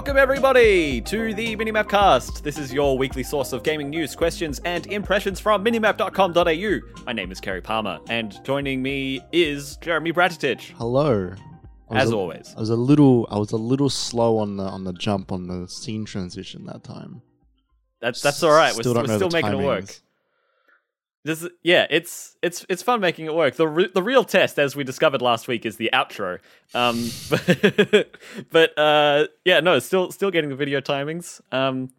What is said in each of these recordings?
Welcome, everybody, to the Minimap Cast. This is your weekly source of gaming news, questions, and impressions from minimap.com.au. My name is Kerry Palmer, and joining me is Jeremy Bratatich, Hello. I was as a- always. I was a little I was a little slow on the on the jump on the scene transition that time. That's that's all right. We're, Still we're know still the making it work. timings. This yeah, it's it's it's fun making it work. The re- the real test, as we discovered last week, is the outro. Um, but, but uh, yeah, no, still still getting the video timings. Um,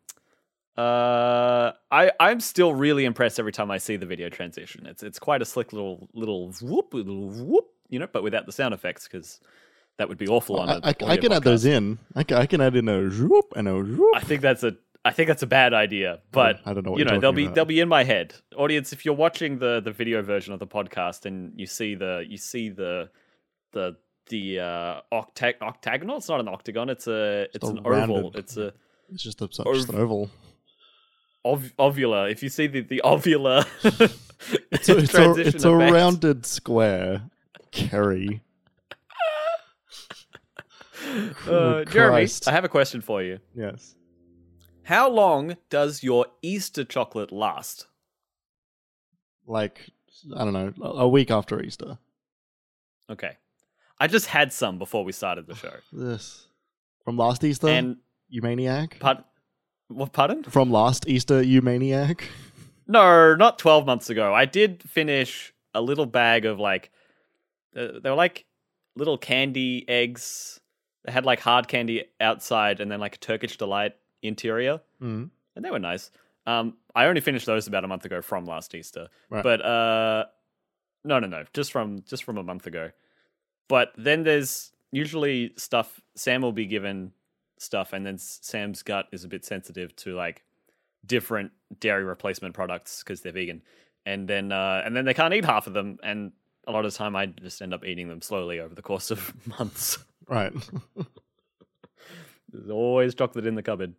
uh, I I'm still really impressed every time I see the video transition. It's it's quite a slick little little whoop little whoop, you know, but without the sound effects because that would be awful on I, a I, I audio can add those in. I can, I can add in a whoop and a whoop. I think that's a I think that's a bad idea, but I don't know you know they'll be about. they'll be in my head. Audience, if you're watching the the video version of the podcast and you see the you see the the the uh octag- octagonal, it's not an octagon, it's a it's an oval. It's a It's just, a, just an oval. ov- ovular. If you see the the ovular It's a, it's a, it's a rounded square. Kerry. Uh, Jeremy, I have a question for you. Yes. How long does your Easter chocolate last? Like I don't know, a week after Easter. Okay. I just had some before we started the show. This from last Easter, And you maniac. pardon, what pardon? From last Easter, you maniac. No, not 12 months ago. I did finish a little bag of like, uh, they were like little candy eggs. They had like hard candy outside and then like a Turkish delight interior, Mm. and they were nice. Um, I only finished those about a month ago from last Easter, Right. but uh, no, no, no, just from just from a month ago. But then there's usually stuff. Sam will be given stuff, and then Sam's gut is a bit sensitive to like different dairy replacement products because they're vegan, and then uh, and then they can't eat half of them, and a lot of the time I just end up eating them slowly over the course of months. Right. There's always chocolate in the cupboard.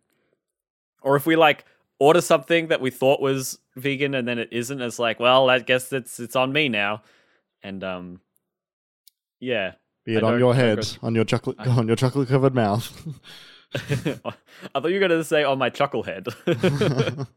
Or if we like order something that we thought was vegan and then it isn't, it's like, well, I guess it's it's on me now. And um yeah. Be it on your head, on your chocolate, I- on your chocolate covered mouth. I thought you were gonna say on my chucklehead.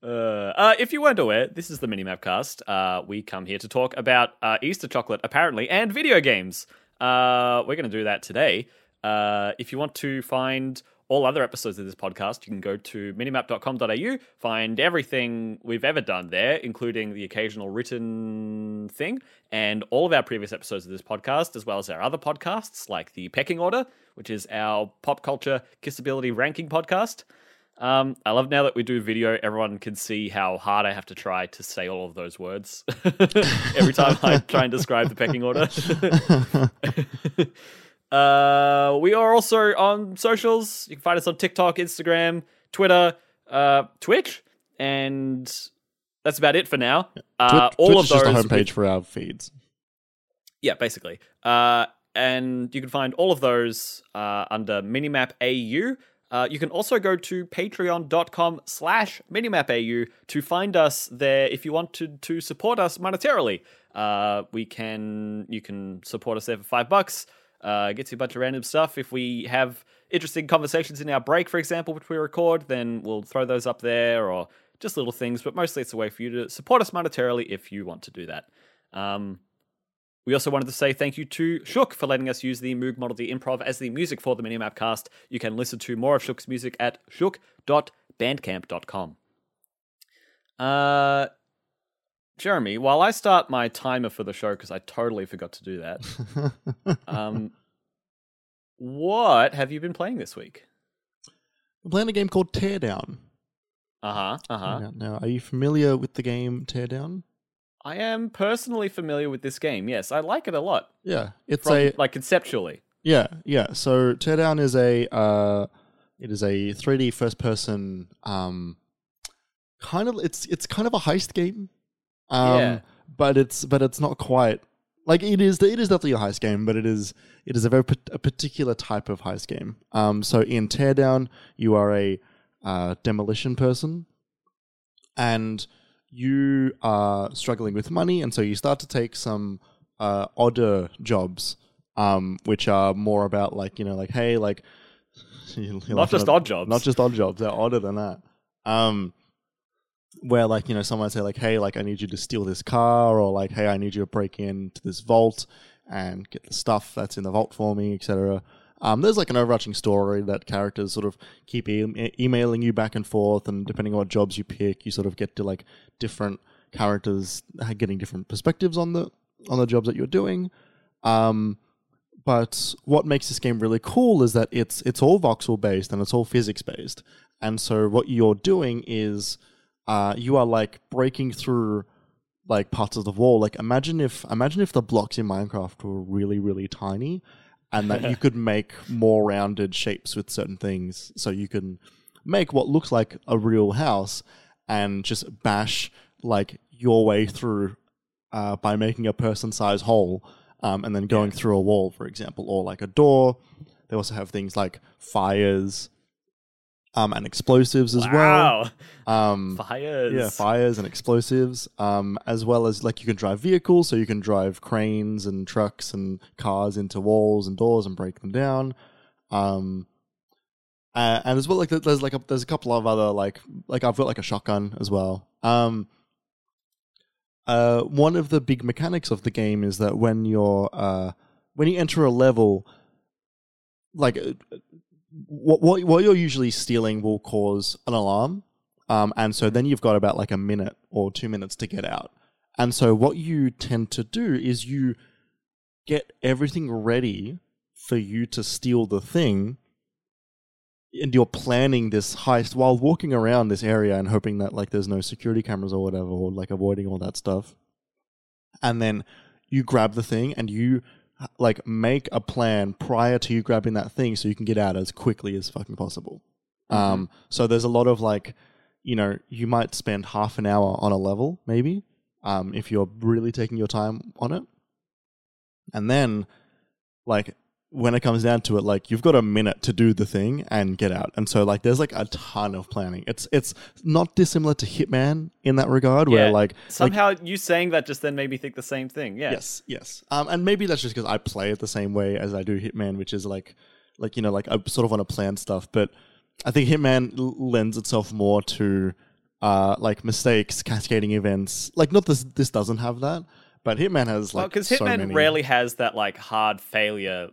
Uh, uh, if you weren't aware, this is the Minimap Cast. Uh, we come here to talk about uh, Easter chocolate, apparently, and video games. Uh, we're going to do that today. Uh, if you want to find all other episodes of this podcast, you can go to minimap.com.au, find everything we've ever done there, including the occasional written thing, and all of our previous episodes of this podcast, as well as our other podcasts, like the Pecking Order, which is our pop culture kissability ranking podcast. Um, I love now that we do video, everyone can see how hard I have to try to say all of those words every time I try and describe the pecking order. uh, we are also on socials. You can find us on TikTok, Instagram, Twitter, uh, Twitch, and that's about it for now. Uh, Twitch, all Twitch of is just a those homepage for our feeds. yeah, basically. Uh, and you can find all of those uh, under Minimap AU. Uh, you can also go to patreon.com slash minimapau to find us there if you want to, to support us monetarily. Uh, we can you can support us there for five bucks. Uh, gets you a bunch of random stuff. If we have interesting conversations in our break, for example, which we record, then we'll throw those up there or just little things. But mostly it's a way for you to support us monetarily if you want to do that. Um, we also wanted to say thank you to Shook for letting us use the Moog Model D Improv as the music for the Minimap cast. You can listen to more of Shook's music at shook.bandcamp.com. Uh, Jeremy, while I start my timer for the show, because I totally forgot to do that, um, what have you been playing this week? I'm playing a game called Teardown. Uh huh. Uh huh. Now, are you familiar with the game Teardown? I am personally familiar with this game. Yes, I like it a lot. Yeah, it's From, a like conceptually. yeah yeah. So Teardown is a uh, it is a 3D first person um, kind of it's it's kind of a heist game. Um, Yeah. but it's but it's not quite like it is it is definitely a heist game, but it is it is a very a particular type of heist game. Um, so in Teardown, you are a uh, demolition person, and you are struggling with money, and so you start to take some uh, odder jobs, um, which are more about like you know like hey like Not just odd jobs. Not just odd jobs. They're odder than that. Um, where like you know someone say like, hey, like I need you to steal this car, or like, hey, I need you to break into this vault and get the stuff that's in the vault for me, etc. Um, there's like an overarching story that characters sort of keep e- emailing you back and forth, and depending on what jobs you pick, you sort of get to like different characters getting different perspectives on the on the jobs that you're doing. Um, but what makes this game really cool is that it's it's all voxel based and it's all physics based. And so what you're doing is uh, you are like breaking through like parts of the wall. Like imagine if imagine if the blocks in Minecraft were really really tiny, and that you could make more rounded shapes with certain things. So you can make what looks like a real house and just bash like your way through uh, by making a person size hole um, and then going through a wall, for example, or like a door. They also have things like fires um, and explosives as wow. well. Um, Fires. yeah, fires and explosives, um, as well as like you can drive vehicles, so you can drive cranes and trucks and cars into walls and doors and break them down. Um, uh, and as well, like there's like a, there's a couple of other like like I've got like a shotgun as well. Um, uh, one of the big mechanics of the game is that when you're uh, when you enter a level, like uh, what what what you're usually stealing will cause an alarm, um, and so then you've got about like a minute or two minutes to get out. And so what you tend to do is you get everything ready for you to steal the thing. And you're planning this heist while walking around this area and hoping that like there's no security cameras or whatever or like avoiding all that stuff. And then you grab the thing and you like make a plan prior to you grabbing that thing so you can get out as quickly as fucking possible. Um so there's a lot of like you know you might spend half an hour on a level maybe um if you're really taking your time on it. And then like when it comes down to it like you've got a minute to do the thing and get out and so like there's like a ton of planning it's it's not dissimilar to hitman in that regard where Yeah. like like Somehow you saying that just then made me think the same thing. Yeah. Yes, yes. Um, and maybe that's just because I play it the same way as I do Hitman, which is like, like you know, like I sort of want to plan stuff. But I think Hitman l- lends itself more to, uh, like mistakes, cascading events. Like not this. This doesn't have that, but Hitman has like because so Hitman many- rarely has that like hard failure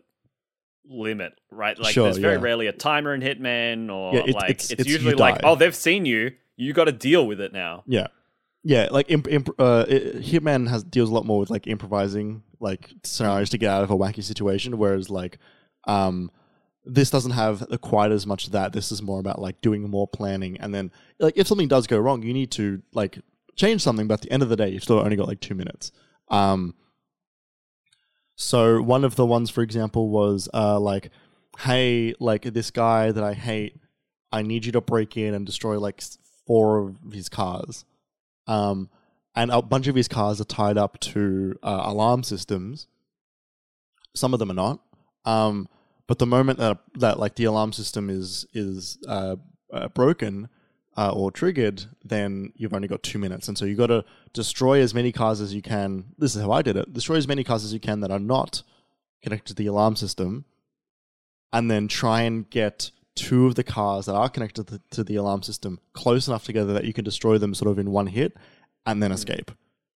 limit, right? Like Sure, there's very yeah. rarely a timer in Hitman, or Yeah, it- like it's- it's, it's usually like, oh, they've seen you, you got to deal with it now. Yeah, yeah. Like imp- imp- uh, it, Hitman has deals a lot more with like improvising like scenarios to get out of a wacky situation, whereas like, um, this doesn't have quite as much of that. This is more about like doing more planning, and then like if something does go wrong, you need to like change something. But at the end of the day, you've still only got like two minutes. Um, so one of the ones, for example, was uh like, hey, like this guy that I hate, I need you to break in and destroy like four of his cars. Um, and a bunch of his cars are tied up to uh, alarm systems. Some of them are not. Um, but the moment that that like the alarm system is is uh, uh, broken uh, or triggered, then you've only got two minutes, and so you've got to destroy as many cars as you can. This is how I did it: destroy as many cars as you can that are not connected to the alarm system, and then try and get two of the cars that are connected to, to the alarm system close enough together that you can destroy them sort of in one hit, and then escape.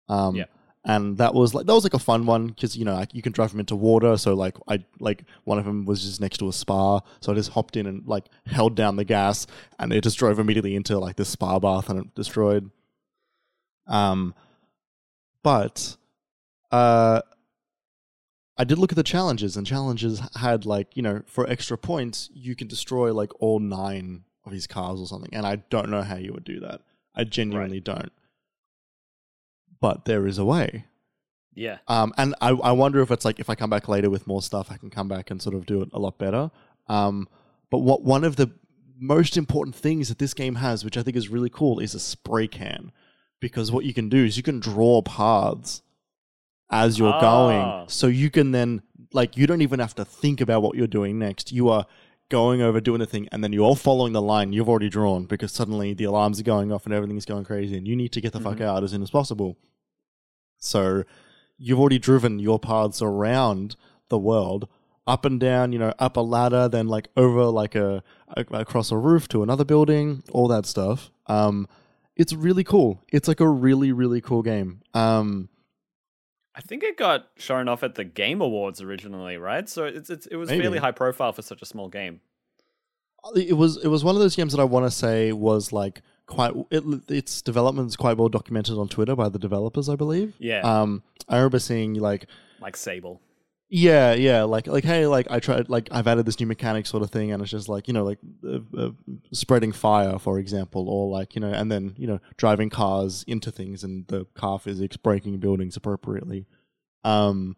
Um, Yeah. And that was like that was like a fun one because you know like you can drive them into water. So like I like one of them was just next to a spa, so I just hopped in and like held down the gas, and it just drove immediately into like this spa bath and it destroyed. Um, but uh, I did look at the challenges, and challenges had like you know for extra points you can destroy like all nine of his cars or something, and I don't know how you would do that. I genuinely don't. But there is a way. Yeah. Um, and I, I wonder if it's like if I come back later with more stuff, I can come back and sort of do it a lot better. Um, but what one of the most important things that this game has, which I think is really cool, is a spray can. Because what you can do is you can draw paths as you're Ah. going, so you can then like you don't even have to think about what you're doing next. You are going over doing the thing, and then you're all following the line you've already drawn because suddenly the alarms are going off and everything's going crazy, and you need to get the fuck out as soon as possible. So you've already driven your paths around the world up and down, you know, up a ladder, then like over like a, a across a roof to another building, all that stuff. Um, it's really cool. It's like a really really cool game. Um, I think it got shown off at the Game Awards originally, right? So it's, it's it was Maybe. fairly high profile for such a small game. it was it was one of those games that I want to say was like quite it, its development is quite well documented on Twitter by the developers, I believe. Yeah, Um, I remember seeing like like Sable. Yeah, yeah, like like hey, like I tried like I've added this new mechanic sort of thing, and it's just like you know like uh, uh, spreading fire, for example, or like you know, and then you know driving cars into things and the car physics breaking buildings appropriately. Um,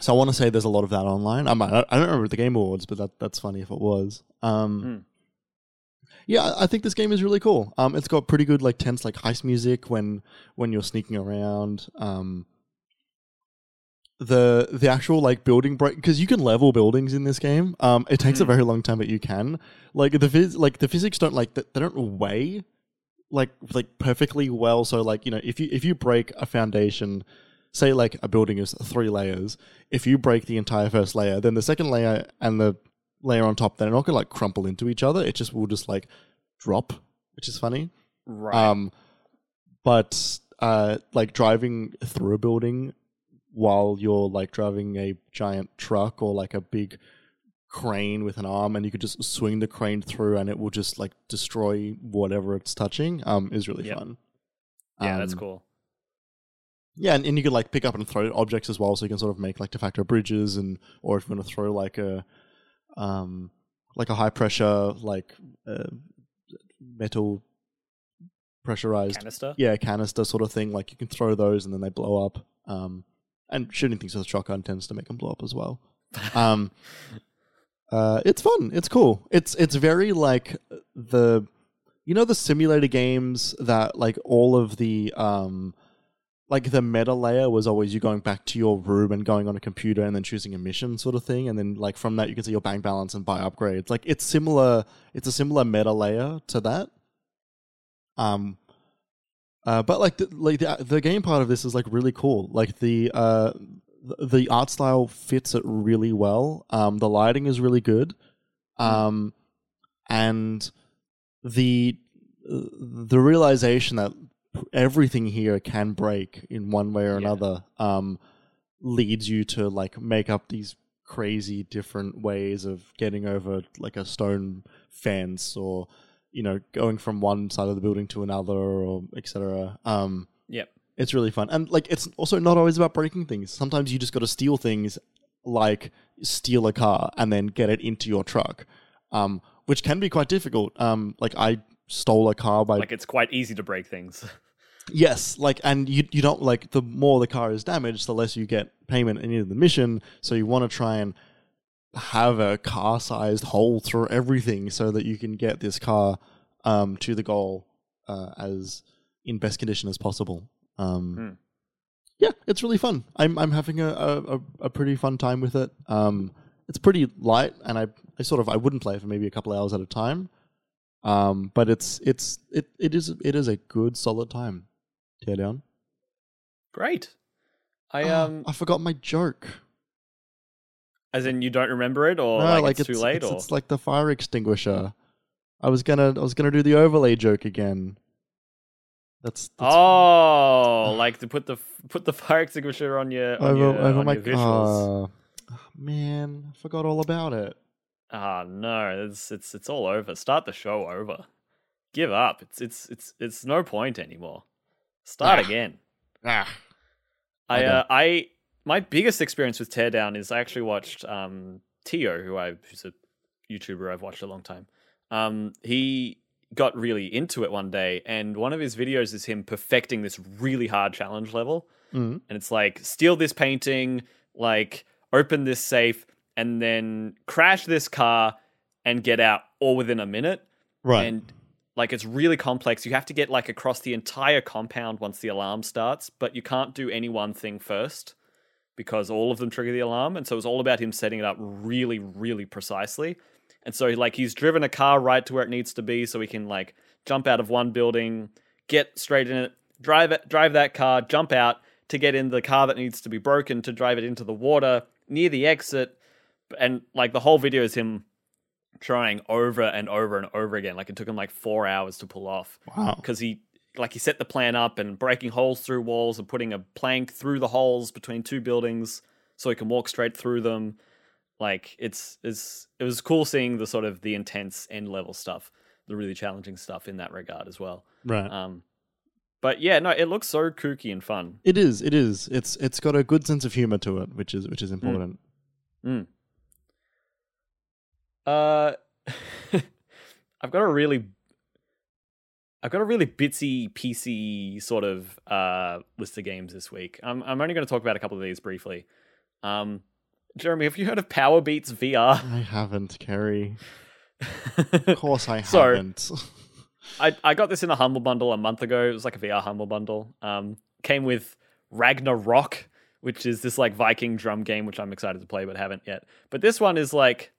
so I want to say there's a lot of that online. I might, I don't remember the Game Awards, but that that's funny if it was. Um, Hmm. yeah, I- I think this game is really cool. Um, it's got pretty good like tense like heist music when when you're sneaking around. Um, the the actual like building break because you can level buildings in this game. Um, it takes a Hmm. very long time, but you can. Like the phys- like the physics don't like they don't weigh like like perfectly well. So like you know if you if you break a foundation, say like a building is three layers, if you break the entire first layer, then the second layer and the layer on top, they're not gonna like crumple into each other. It just will just like drop, which is funny. Right. Um, but uh, like driving through a building while you're like driving a giant truck or like a big crane with an arm, and you could just swing the crane through, and it will just like destroy whatever it's touching. Um, is really Yep. fun. yeah, that's Um, cool. Yeah, and, and you can like pick up and throw objects as well, so you can sort of make like de facto bridges, and or if you want to throw like a um like a high pressure like uh, metal pressurized Canister. yeah canister sort of thing, like you can throw those and then they blow up. Um, and shooting things with a shotgun tends to make them blow up as well. Um, uh, it's fun. It's cool. It's it's very like the you know the simulator games that like all of the um like the meta layer was always you going back to your room and going on a computer and then choosing a mission sort of thing and then like from that you can see your bank balance and buy upgrades like it's similar it's a similar meta layer to that um uh, but like the, like the, the game part of this is like really cool. Like the uh the, art style fits it really well. Um the lighting is really good. Um and the the realization that everything here can break in one way or Yeah. another um leads you to like make up these crazy different ways of getting over like a stone fence or you know going from one side of the building to another or etc um Yep. it's really fun and like it's also not always about breaking things sometimes you just got to steal things like steal a car and then get it into your truck um which can be quite difficult um like i stole a car by Like it's quite easy to break things. Yes, like, and you you don't like the more the car is damaged, the less you get payment in the mission. So you want to try and have a car-sized hole through everything so that you can get this car um, to the goal uh, as in best condition as possible. Um, Hmm. Yeah, it's really fun. I'm I'm having a, a, a pretty fun time with it. Um, it's pretty light, and I, I sort of I wouldn't play it for maybe a couple hours at a time. Um, but it's it's it, it is it is a good solid time. Tear down. Great. I Ah, um, I forgot my joke. As in you don't remember it, or no, like, it's, too late, it's, or it's like the fire extinguisher. I was gonna I was gonna do the overlay joke again. That's, that's oh, like to put the put the fire extinguisher on your on over your, over on my your visuals. Ah, man, I forgot all about it. Ah, no, it's it's it's all over. Start the show over. Give up. It's it's it's it's no point anymore. Start Ah. again. Ah. I uh, I my biggest experience with Teardown is I actually watched um Tio, who I who's a YouTuber I've watched a long time. Um, he got really into it one day, and one of his videos is him perfecting this really hard challenge level. Mm. and it's like steal this painting, like open this safe, and then crash this car and get out all within a minute. Right. And like it's really complex. You have to get like across the entire compound once the alarm starts, but you can't do any one thing first because all of them trigger the alarm. And so it's all about him setting it up really, really precisely. And so like he's driven a car right to where it needs to be so he can like jump out of one building, get straight in it, drive it, drive that car, jump out to get in the car that needs to be broken to drive it into the water near the exit, and like the whole video is him trying over and over and over again. Like it took him like four hours to pull off Wow. because he like he set the plan up and breaking holes through walls and putting a plank through the holes between two buildings so he can walk straight through them. Like it's it's it was cool seeing the sort of the intense end level stuff, the really challenging stuff in that regard as well. Right. Um, but yeah, no, it looks so kooky and fun. It is. It is. It's it's got a good sense of humor to it, which is which is important. Mm. Uh, I've got a really, I've got a really bitsy PC sort of uh list of games this week. I'm I'm only going to talk about a couple of these briefly. Um, Jeremy, have you heard of Power Beats VR? I haven't, Kerry. Of course, I So- haven't. I, I got this in a humble bundle a month ago. It was like a VR humble bundle. Um, came with Ragnarock, which is this like Viking drum game, which I'm excited to play but haven't yet. But this one is like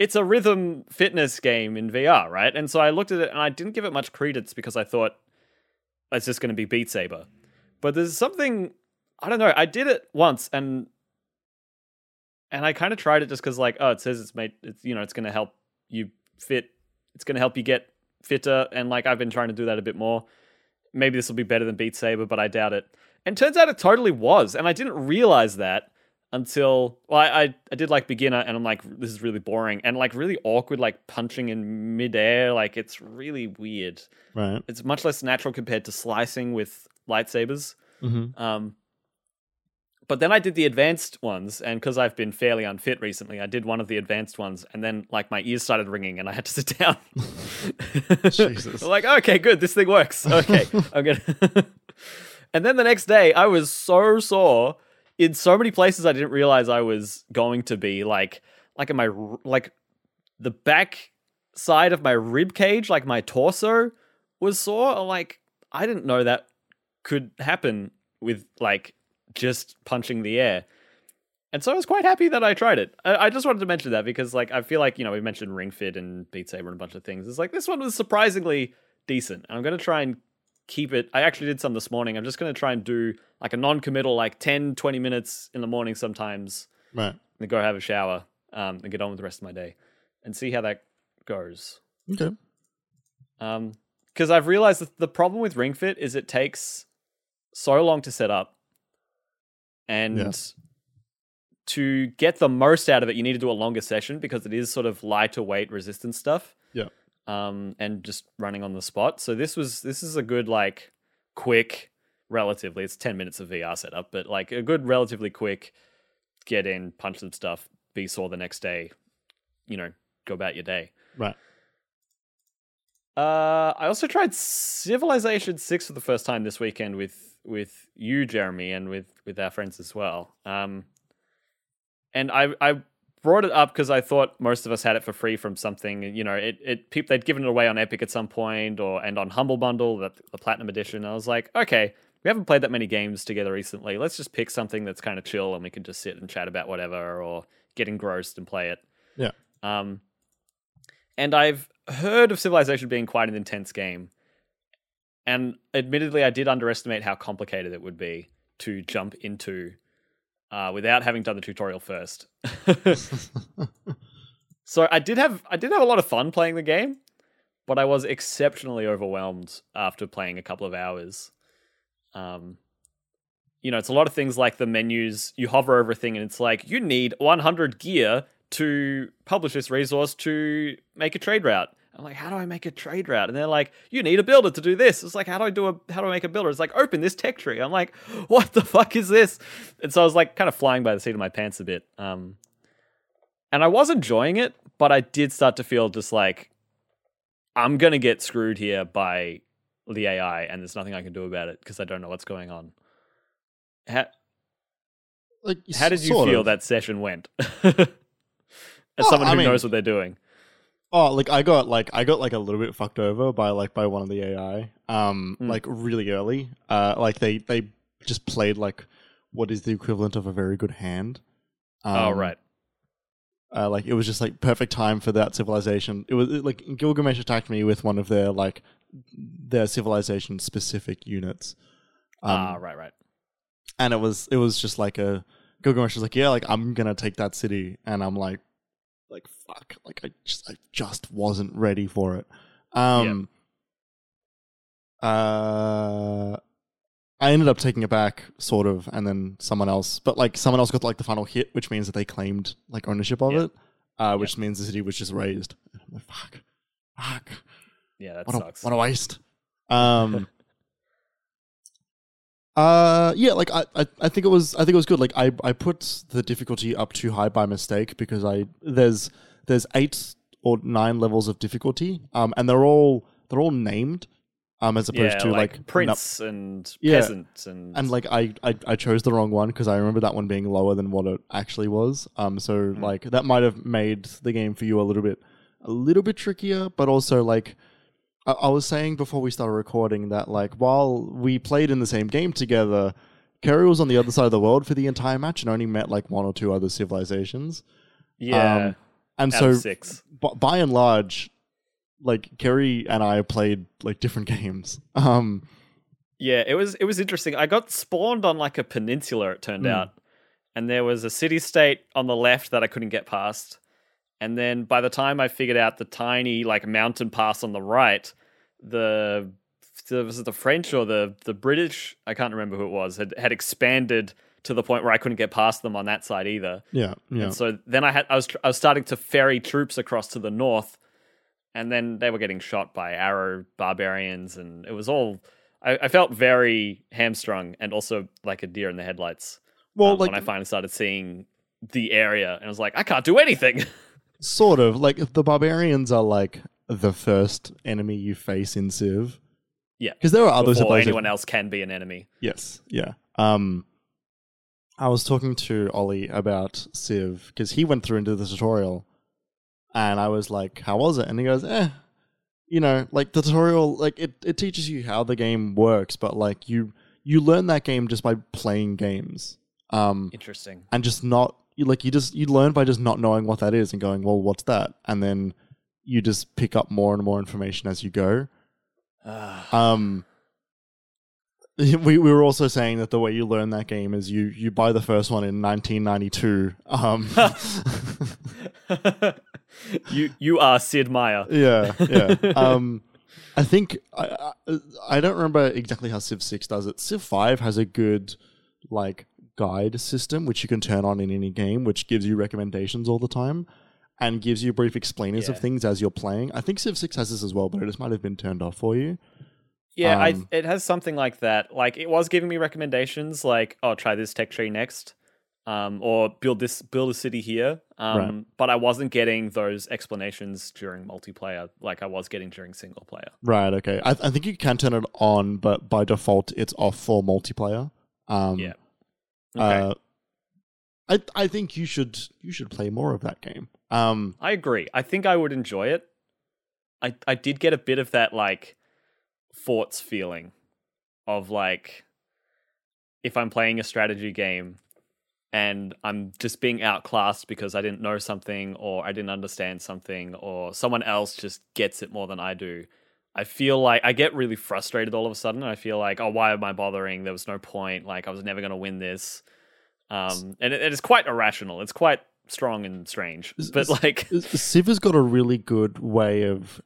it's a rhythm fitness game in VR, right? And so I looked at it and I didn't give it much credence because I thought it's just going to be Beat Saber. But there's something I don't know. I did it once and and I kind of tried it just because like oh it says it's made it's you know it's going to help you fit. It's going to help you get fitter and like I've been trying to do that a bit more. Maybe this will be better than Beat Saber, but I doubt it. And turns out it totally was, and I didn't realize that until well, I I, did like beginner, and I'm like this is really boring and like really awkward, like punching in midair. Like it's really weird. right. It's much less natural compared to slicing with lightsabers. Mm-hmm. Um, but then I did the advanced ones, and because I've been fairly unfit recently, I did one of the advanced ones, and then like my ears started ringing, and I had to sit down. Jesus. like, okay, good, this thing works. Okay, I'm gonna. and then the next day, I was so sore in so many places I didn't realize I was going to be. Like, like in my like the back side of my rib cage, like my torso was sore. Like, I didn't know that could happen with like just punching the air. And so I was quite happy that I tried it. I, I just wanted to mention that because, like, I feel like you know we mentioned Ring Fit and Beat Saber and a bunch of things. It's like this one was surprisingly decent. And I'm to try and keep it. I actually did some this morning. I'm just going to try and do like a non-committal, like 10, 20 minutes in the morning sometimes, Right. and go have a shower um, and get on with the rest of my day, and see how that goes. Okay. Um, because I've realized that the problem with Ring Fit is it takes so long to set up, and Yeah. to get the most out of it, you need to do a longer session because it is sort of lighter weight resistance stuff. Yeah. Um, and just running on the spot. So this was this is a good like quick, relatively. It's ten minutes of VR setup, but like a good, relatively quick get in, punch some stuff, be sore the next day. You know, go about your day. Right. Uh, I also tried Civilization Six for the first time this weekend with with you, Jeremy, and with with our friends as well. Um, and I I brought it up because I thought most of us had it for free from something. You know, it it people they'd given it away on Epic at some point or and on Humble Bundle, the, the Platinum Edition. I was like, okay, we haven't played that many games together recently. Let's just pick something that's kind of chill and we can just sit and chat about whatever or get engrossed and play it. Yeah. Um, and I've heard of Civilization being quite an intense game. And admittedly, I did underestimate how complicated it would be to jump into uh, without having done the tutorial first. so I did have I did have a lot of fun playing the game, but I was exceptionally overwhelmed after playing a couple of hours. Um, you know, it's a lot of things like the menus. You hover over a thing, and it's like you need 100 gear to publish this resource to make a trade route. I'm like, how do I make a trade route? And they're like, you need a builder to do this. It's like, how do I do a how do I make a builder? It's like, open this tech tree. I'm like, what the fuck is this? And so I was like, kind of flying by the seat of my pants a bit. Um, and I was enjoying it, but I did start to feel just like I'm gonna get screwed here by the AI, and there's nothing I can do about it because I don't know what's going on. How, like, how did you feel of. that session went? As someone I who mean- knows what they're doing. Oh, like I got like I got like a little bit fucked over by like by one of the AI. Um, Mm. like really early. Uh, like they they just played like what is the equivalent of a very good hand. Um, oh right. Uh, like it was just like perfect time for that civilization. It was it, like Gilgamesh attacked me with one of their like their civilization specific units. Um, ah right right. and it was it was just like a Gilgamesh was like, yeah, like I'm gonna take that city, and I'm like, like fuck, like I just I just wasn't ready for it. Um uh I ended up taking it back, sort of, and then someone else, but like someone else got like the final hit, which means that they claimed like ownership of Yeah. it, uh, which means the city was just razed. I'm like, fuck, fuck, Yeah, that what a, sucks. what a waste. Um, uh, yeah, like I, I, I think it was, I think it was good. Like I, I put the difficulty up too high by mistake because I there's there's eight or nine levels of difficulty, um, and they're all they're all named, um, as opposed yeah, to like, like, prince and Yeah. peasant and, and like I, I I chose the wrong one because I remember that one being lower than what it actually was. Um, so Hmm. like that might have made the game for you a little bit a little bit trickier, but also like I, I was saying before we started recording that like while we played in the same game together, Kerry was on the other side of the world for the entire match and only met like one or two other civilizations. yeah, um, And so six. b- by and large, like Kerry and I played like different games. Um, Yeah, it was it was interesting. I got spawned on like a peninsula. It turned Mm. out, and there was a city state on the left that I couldn't get past. And then by the time I figured out the tiny like mountain pass on the right, the, was it the French or the the British? I can't remember who it was. Had had expanded to the point where I couldn't get past them on that side either. yeah, yeah. And so then I had I was I was starting to ferry troops across to the north, and then they were getting shot by arrow barbarians, and it was all. I, I felt very hamstrung and also like a deer in the headlights. well, um, like when I finally started seeing the area, and I was like, I can't do anything. Sort of like the barbarians are like the first enemy you face in Civ. Yeah. because there are others. before anyone else can be an enemy. Yes, yeah. Um, I was talking to Ollie about Civ because he went through into the tutorial, and I was like, "How was it?" And he goes, "Eh." You know, like the tutorial, like it, it teaches you how the game works, but like you you learn that game just by playing games. Um, Interesting. and just not you like you just you learn by just not knowing what that is and going well what's that? And then you just pick up more and more information as you go. Ah, um we, we were also saying that the way you learn that game is you you buy the first one in 1992 um you you are Sid Meier. yeah yeah. Um i think I, I i don't remember exactly how civ 6 does it. Civ 5 has a good like guide system which you can turn on in any game which gives you recommendations all the time and gives you brief explainers of things as you're playing i think civ 6 has this as well but it just might have been turned off for you Yeah, I, Um, it has something like that. Like it was giving me recommendations, like oh, try this tech tree next, um, or build this build a city here. Um, Right. but I wasn't getting those explanations during multiplayer, like I was getting during single player. right okay I, I think you can turn it on but by default it's off for multiplayer um Yeah. Okay, uh, I I think you should you should play more of that game. Um, I agree. I think I would enjoy it. I I did get a bit of that like forts feeling of like if I'm playing a strategy game and I'm just being outclassed because I didn't know something or I didn't understand something or someone else just gets it more than I do. I feel like I get really frustrated all of a sudden. I feel like, oh, why am I bothering? There was no point. Like I was never going to win this. Um, and it, it is quite irrational. It's quite strong and strange. But like, Civ has got a really good way of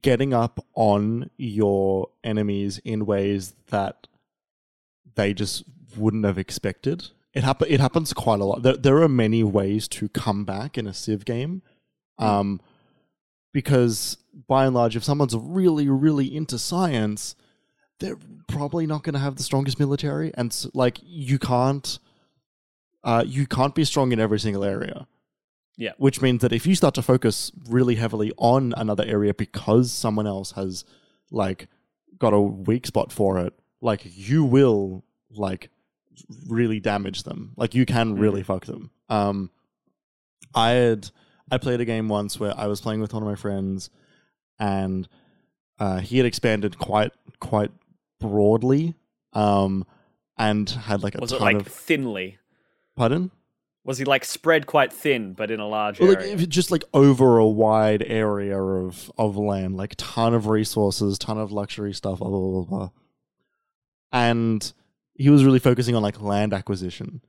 getting up on your enemies in ways that they just wouldn't have expected. It happen it happens quite a lot. There, there are many ways to come back in a Civ game. Um, because by and large, if someone's really, really into science, they're probably not going to have the strongest military, and s like you can't, uh, you can't be strong in every single area. Yeah. which means that if you start to focus really heavily on another area because someone else has like got a weak spot for it, like you will like really damage them. Like you can really fuck them. Um, I had I played a game once where I was playing with one of my friends, and uh, he had expanded quite quite broadly, um, and had like a was ton it like of thinly? pardon. Was he like spread quite thin, but in a large Well, area? it- just like over a wide area of of land, like ton of resources, ton of luxury stuff, blah blah blah blah. And he was really focusing on like land acquisition.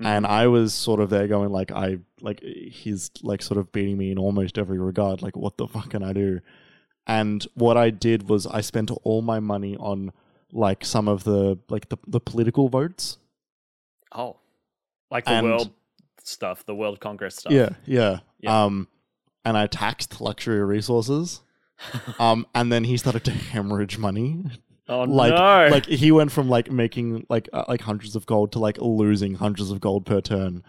And I was sort of there going like I like he's like sort of beating me in almost every regard. Like what the fuck can I do? And what I did was I spent all my money on like some of the like the, the political votes. Oh, like the And- world stuff, the world congress stuff. Yeah, yeah. Yeah. Um, and I taxed luxury resources. um, and then he started to hemorrhage money. Oh Like, no! like he went from like making like uh, like hundreds of gold to like losing hundreds of gold per turn,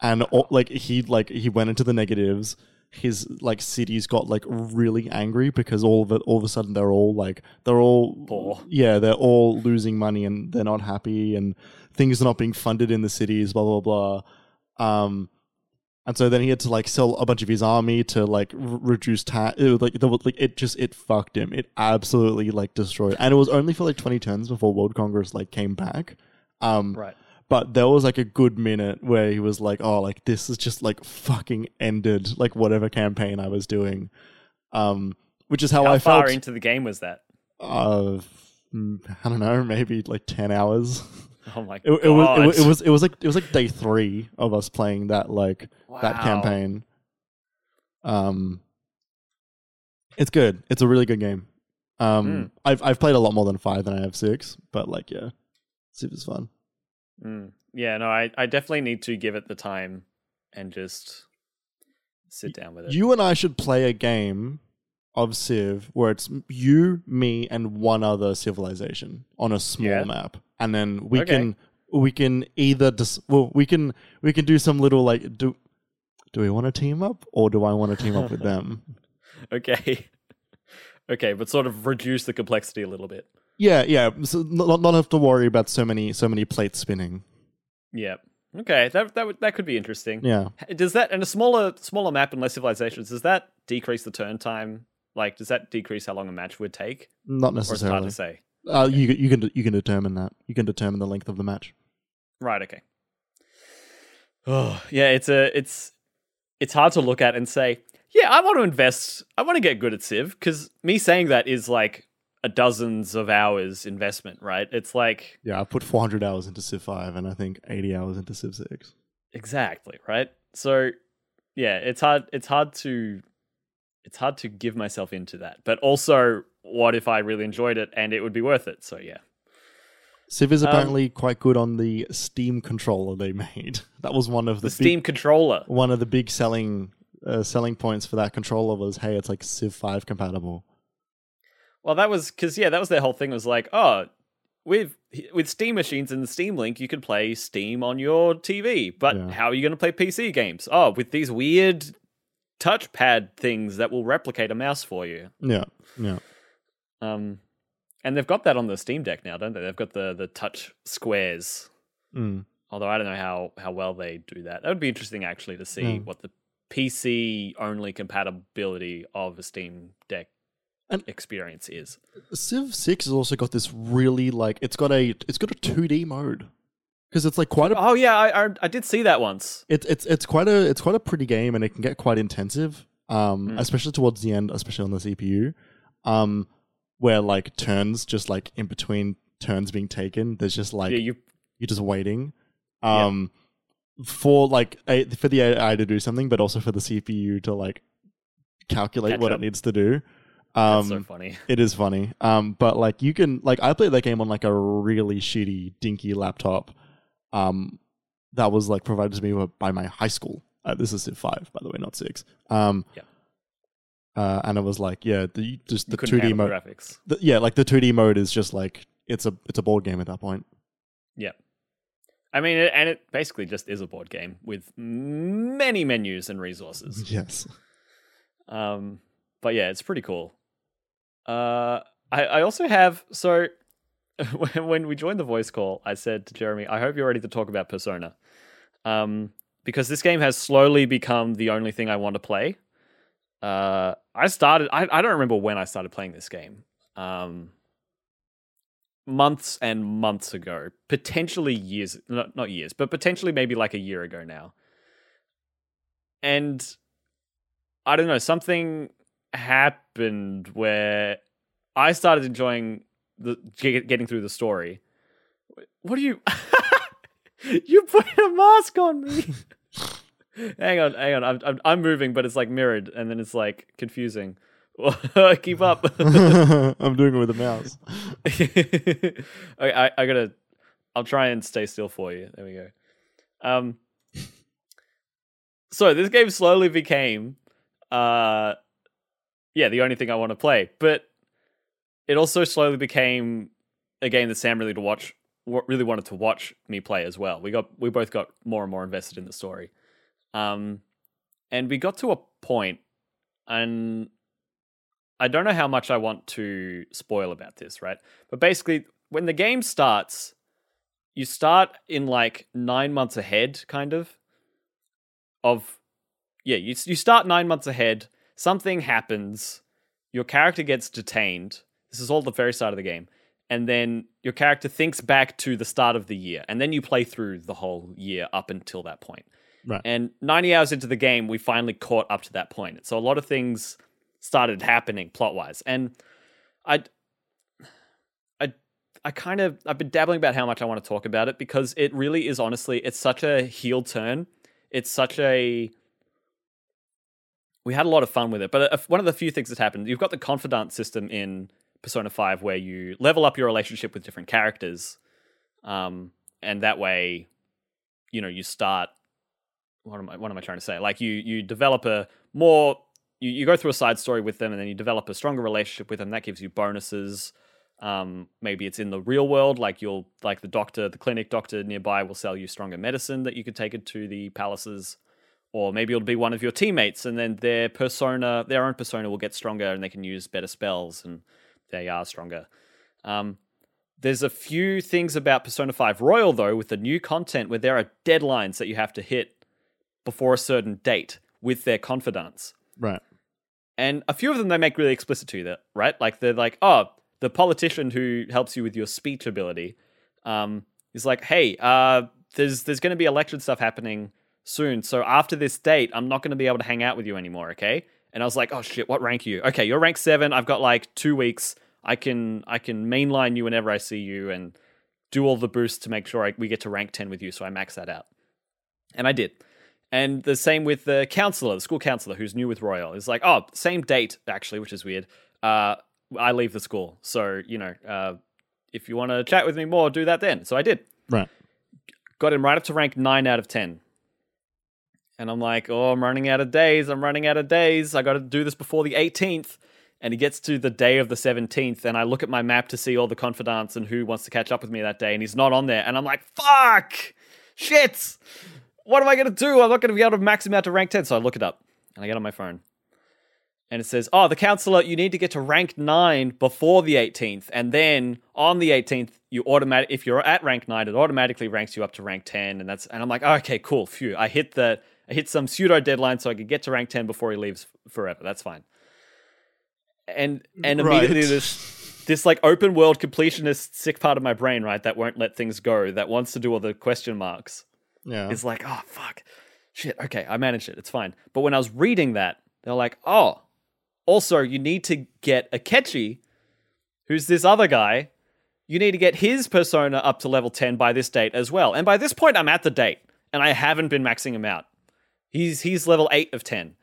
and all, like he like he went into the negatives. His like cities got like really angry because all of it all of a sudden they're all like they're all Poor. yeah they're all losing money and they're not happy and things are not being funded in the cities blah blah blah um and so then he had to like sell a bunch of his army to like r- reduce tax. It was like, was, like it just it fucked him. It absolutely like destroyed. And it was only for like twenty turns before World Congress like came back. Um, right. but there was like a good minute where he was like, "Oh, like this is just like fucking ended like whatever campaign I was doing." Um, which is how, How I far into the game was that? uh, mm, I don't know, maybe like ten hours. Oh my It, god! it was it, was- it was it was like it was like day three of us playing that like that campaign. Um, it's good. It's a really good game. Um, Mm. I've I've played a lot more than five than I have six, but like yeah, is fun. Mm. Yeah, no, I, I definitely need to give it the time and just sit down with it. You and I should play a game of Civ where it's you, me, and one other civilization on a small Yeah. map, and then we Okay. can we can either dis- well we can we can do some little like do do we want to team up or do I want to team up with them? okay. okay, but sort of reduce the complexity a little bit. Yeah, yeah. So not, not have to worry about so many so many plates spinning. Yeah. Okay, that that would, that could be interesting. Yeah. Does that and a smaller smaller map and less civilizations? Does that decrease the turn time? Like, does that decrease how long a match would take, Not necessarily. or is it hard to say? Uh, you you can you can determine that. You can determine the length of the match. Right. Okay. Oh yeah, it's a it's it's hard to look at and say, yeah, I want to invest. I want to get good at Civ because me saying that is like a dozens of hours investment, right? It's like Yeah, I put 400 hours into Civ 5 and I think 80 hours into Civ 6. exactly right. So yeah, it's hard. It's hard to it's hard to give myself into that. But also, what if I really enjoyed it and it would be worth it? So yeah. Civ is Um, apparently quite good on the Steam controller they made. That was one of the, The big, Steam controller. one of the big selling uh, selling points for that controller was hey, it's like Civ 5 compatible. Well, that was because yeah, that was their whole thing. Was like, oh, with with Steam machines and the Steam Link, you can play Steam on your TV. But Yeah. how are you going to play PC games? Oh, with these weird touchpad things that will replicate a mouse for you. Yeah, yeah. Um, and they've got that on the Steam Deck now, don't they? They've got the the touch squares. Mm. Although I don't know how how well they do that. That would be interesting actually to see Hmm. what the PC only compatibility of a Steam Deck And- experience is. Civ 6 has also got this really like it's got a it's got a 2D mode. Cuz it's like quite a Oh yeah, I, I I did see that once. it's it's it's quite a it's quite a pretty game and it can get quite intensive um Mm. especially towards the end especially on the cpu um where like turns just like in between turns being taken there's just like yeah, you you're just waiting Yeah. um for like a, for the ai to do something but also for the cpu to like calculate Catch what up. it needs to do That's um so funny. it is funny. Um, but like you can like I played that game on like a really shitty, dinky laptop. Um, that was like provided to me by my high school. Uh, this is Civ five, by the way, not six. Um, Yeah. Uh, and it was like, yeah, the just You the two D mode. graphics. the- yeah, like the two D mode is just like it's a it's a board game at that point. Yeah. I mean, it, and it basically just is a board game with many menus and resources. Yes. Um, but yeah, it's pretty cool. Uh, I, I also have so when, we joined the voice call, I said to Jeremy, "I hope you're ready to talk about Persona," um, because this game has slowly become the only thing I want to play. Uh, I started. I, I don't remember when I started playing this game. Um, months and months ago, potentially years, not not years, but potentially maybe like a year ago now. And I don't know, something happened where I started enjoying the ge- getting through the story. What are you? you put a mask on me. hang on, hang on. I'm, I'm I'm moving, but it's like mirrored, and then it's like confusing. Keep up. I'm doing it with a mouse. okay, I, I gotta. I'll try and stay still for you. There we go. Um. So this game slowly became, uh, yeah, the only thing I want to play, but it also slowly became a game that Sam really to watch, really wanted to watch me play as well. We got, we both got more and more invested in the story, um, and we got to a point, and I don't know how much I want to spoil about this, right? But basically, when the game starts, you start in like nine months ahead, kind of. Of, yeah, you you start nine months ahead. Something happens. Your character gets detained. This is all the very start of the game, and then your character thinks back to the start of the year, and then you play through the whole year up until that point. Right. And 90 hours into the game, we finally caught up to that point. So a lot of things started happening plot wise. And I I I kind of I've been dabbling about how much I want to talk about it because it really is honestly it's such a heel turn. It's such a we had a lot of fun with it. But one of the few things that happened, you've got the confidant system in Persona 5 where you level up your relationship with different characters. Um, and that way, you know, you start what am I what am I trying to say? Like you you develop a more you, you go through a side story with them and then you develop a stronger relationship with them. That gives you bonuses. Um, maybe it's in the real world, like you'll like the doctor, the clinic doctor nearby will sell you stronger medicine that you could take it to the palaces. Or maybe it'll be one of your teammates, and then their persona, their own persona, will get stronger, and they can use better spells, and they are stronger. Um, there's a few things about Persona 5 Royal, though, with the new content where there are deadlines that you have to hit before a certain date with their confidants. Right. And a few of them they make really explicit to you that, right? Like they're like, oh, the politician who helps you with your speech ability um, is like, hey, uh, there's there's going to be election stuff happening soon. So after this date, I'm not going to be able to hang out with you anymore. Okay. And I was like, oh shit, what rank are you? Okay, you're rank seven. I've got like two weeks. I can I can mainline you whenever I see you and do all the boosts to make sure I, we get to rank ten with you. So I max that out, and I did. And the same with the counselor, the school counselor who's new with Royal. Is like, oh, same date actually, which is weird. Uh, I leave the school, so you know, uh, if you want to chat with me more, do that then. So I did. Right. Got him right up to rank nine out of ten. And I'm like, oh, I'm running out of days. I'm running out of days. I got to do this before the 18th. And he gets to the day of the 17th, and I look at my map to see all the confidants and who wants to catch up with me that day, and he's not on there. And I'm like, fuck, shit what am I going to do? I'm not going to be able to max him out to rank 10. So I look it up and I get on my phone. And it says, oh, the counselor, you need to get to rank 9 before the 18th. And then on the 18th, you automatic if you're at rank 9, it automatically ranks you up to rank 10. And that's and I'm like, oh, okay, cool. Phew. I hit the I hit some pseudo deadline so I could get to rank 10 before he leaves forever. That's fine. And and immediately Right. this this like open world completionist sick part of my brain, right, that won't let things go, that wants to do all the question marks Yeah. is like, oh fuck, shit. Okay, I managed it. It's fine. But when I was reading that, they're like, oh, also you need to get Akechi, who's this other guy. You need to get his persona up to level ten by this date as well. And by this point, I'm at the date, and I haven't been maxing him out. He's he's level eight of ten,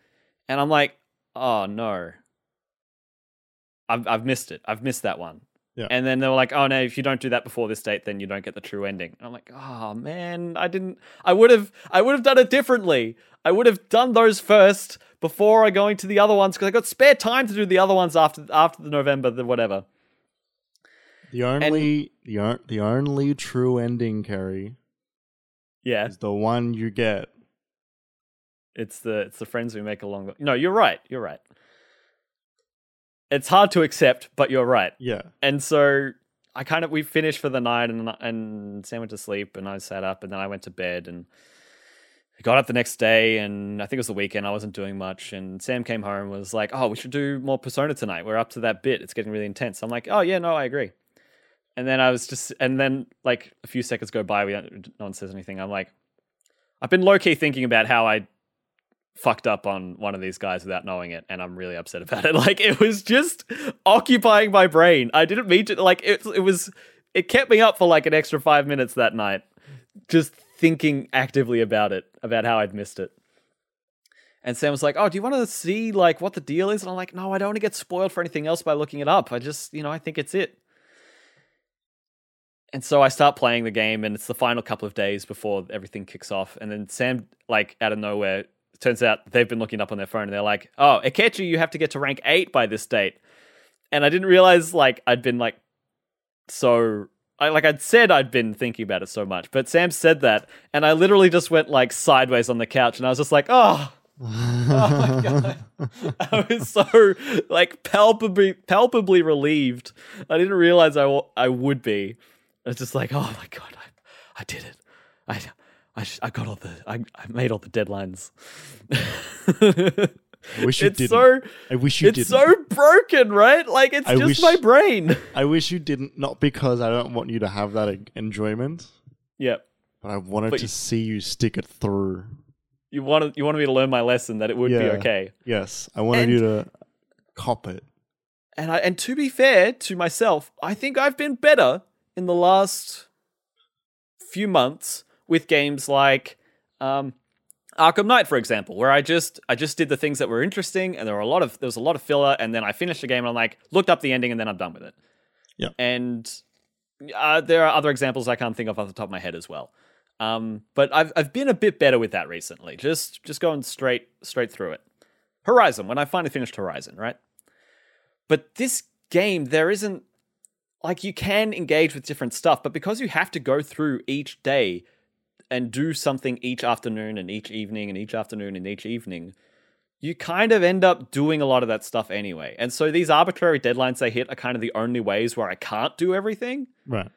and I'm like, oh no. I've I've missed it. I've missed that one. Yeah. And then they were like, "Oh no, if you don't do that before this date, then you don't get the true ending." And I'm like, "Oh man, I didn't. I would have. I would have done it differently. I would have done those first before I going to the other ones because I got spare time to do the other ones after after the November, the whatever." the only the, on- the only true ending, Kerry, Yeah, is the one you get. It's the it's the friends we make along the. No, you're right. You're right. It's hard to accept, but you're right. Yeah. and so I kind of we finished for the night and and Sam went to sleep and I sat up and then I went to bed and I got up the next day and I think it was the weekend I wasn't doing much and Sam came home and was like oh we should do more Persona tonight we're up to that bit it's getting really intense I'm like oh yeah no I agree and then I was just and then like a few seconds go by we no one says anything I'm like I've been low key thinking about how I fucked up on one of these guys without knowing it and I'm really upset about it. Like it was just occupying my brain. I didn't mean to like it it was it kept me up for like an extra 5 minutes that night just thinking actively about it, about how I'd missed it. And Sam was like, "Oh, do you want to see like what the deal is?" And I'm like, "No, I don't want to get spoiled for anything else by looking it up. I just, you know, I think it's it." And so I start playing the game, and it's the final couple of days before everything kicks off. And then Sam, like out of nowhere, turns out they've been looking up on their phone, and they're like, "Oh, Akechi, you have to get to rank eight by this date." And I didn't realize like I'd been like so I like I'd said I'd been thinking about it so much, but Sam said that, and I literally just went like sideways on the couch, and I was just like, "Oh." oh my god! I was so like palpably palpably relieved. I didn't realize I, w- I would be. I was just like, oh my god, I, I did it. I, I, I got all the, I, I made all the deadlines. I wish you it's didn't. so, I wish you it's didn't. so broken, right? Like it's I just wish- my brain. I wish you didn't. Not because I don't want you to have that en- enjoyment, Yep. but I wanted But to you- see you stick it through. You wanted you wanted me to learn my lesson that it would be okay. Yes, I wanted And- you to cop it. And I and to be fair to myself, I think I've been better in the last few months with games like um, Arkham Knight, for example, where I just I just did the things that were interesting, and there were a lot of there was a lot of filler, and then I finished the game and I'm like looked up the ending, and then I'm done with it. Yeah. And uh, there are other examples I can't think of off the top of my head as well. Um, but I've I've been a bit better with that recently. Just just going straight straight through it. Horizon, when I finally finished Horizon, right? But this game, there isn't like you can engage with different stuff, but because you have to go through each day and do something each afternoon and each evening and each afternoon and each evening, you kind of end up doing a lot of that stuff anyway. And so these arbitrary deadlines they hit are kind of the only ways where I can't do everything. Right.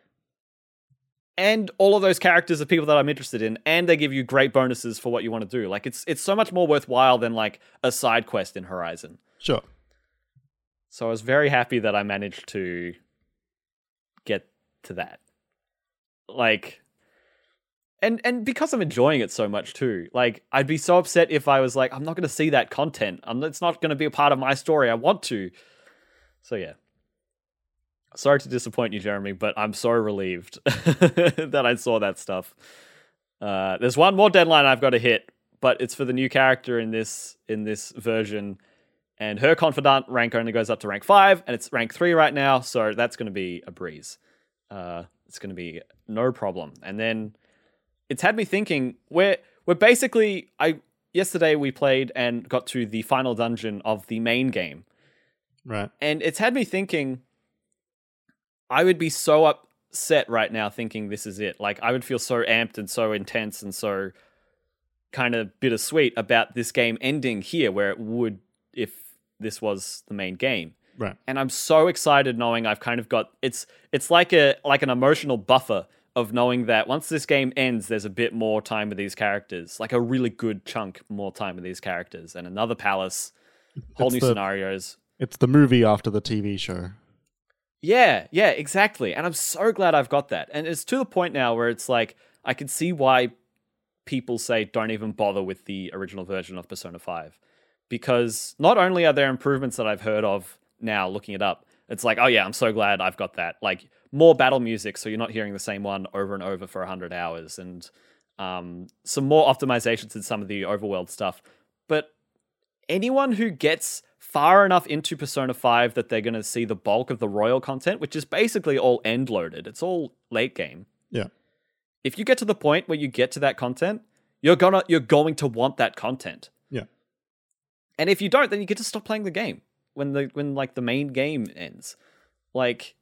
And all of those characters are people that I'm interested in, and they give you great bonuses for what you want to do. Like it's it's so much more worthwhile than like a side quest in Horizon. Sure. So I was very happy that I managed to get to that. Like and and because I'm enjoying it so much too. Like I'd be so upset if I was like I'm not going to see that content. I'm it's not going to be a part of my story. I want to. So yeah. Sorry to disappoint you, Jeremy, but I'm so relieved that I saw that stuff. Uh, there's one more deadline I've got to hit, but it's for the new character in this in this version and her confidant rank only goes up to rank five, and it's rank three right now, so that's going to be a breeze. Uh, it's going to be no problem. And then it's had me thinking. We're we're basically I yesterday we played and got to the final dungeon of the main game, Right. and it's had me thinking. I would be so upset right now thinking this is it. Like I would feel so amped and so intense and so kind of bittersweet about this game ending here where it would if this was the main game. Right. And I'm so excited knowing I've kind of got it's it's like a like an emotional buffer of knowing that once this game ends there's a bit more time with these characters, like a really good chunk more time with these characters and another palace, whole It's new the- scenarios. It's the movie after the TV show. Yeah, yeah, exactly. And I'm so glad I've got that. And it's to the point now where it's like I can see why people say don't even bother with the original version of Persona 5. Because not only are there improvements that I've heard of now looking it up, it's like, oh yeah, I'm so glad I've got that. Like more battle music so you're not hearing the same one over and over for 100 hours and um, some more optimizations in some of the overworld stuff. But anyone who gets far enough into Persona 5 that they're going to see the bulk of the royal content, which is basically all end loaded, it's all late game. Yeah. If you get to the point where you get to that content, you're gonna you're going to want that content. Yeah. And if you don't, then you get to stop playing the game when the when like the main game ends. Like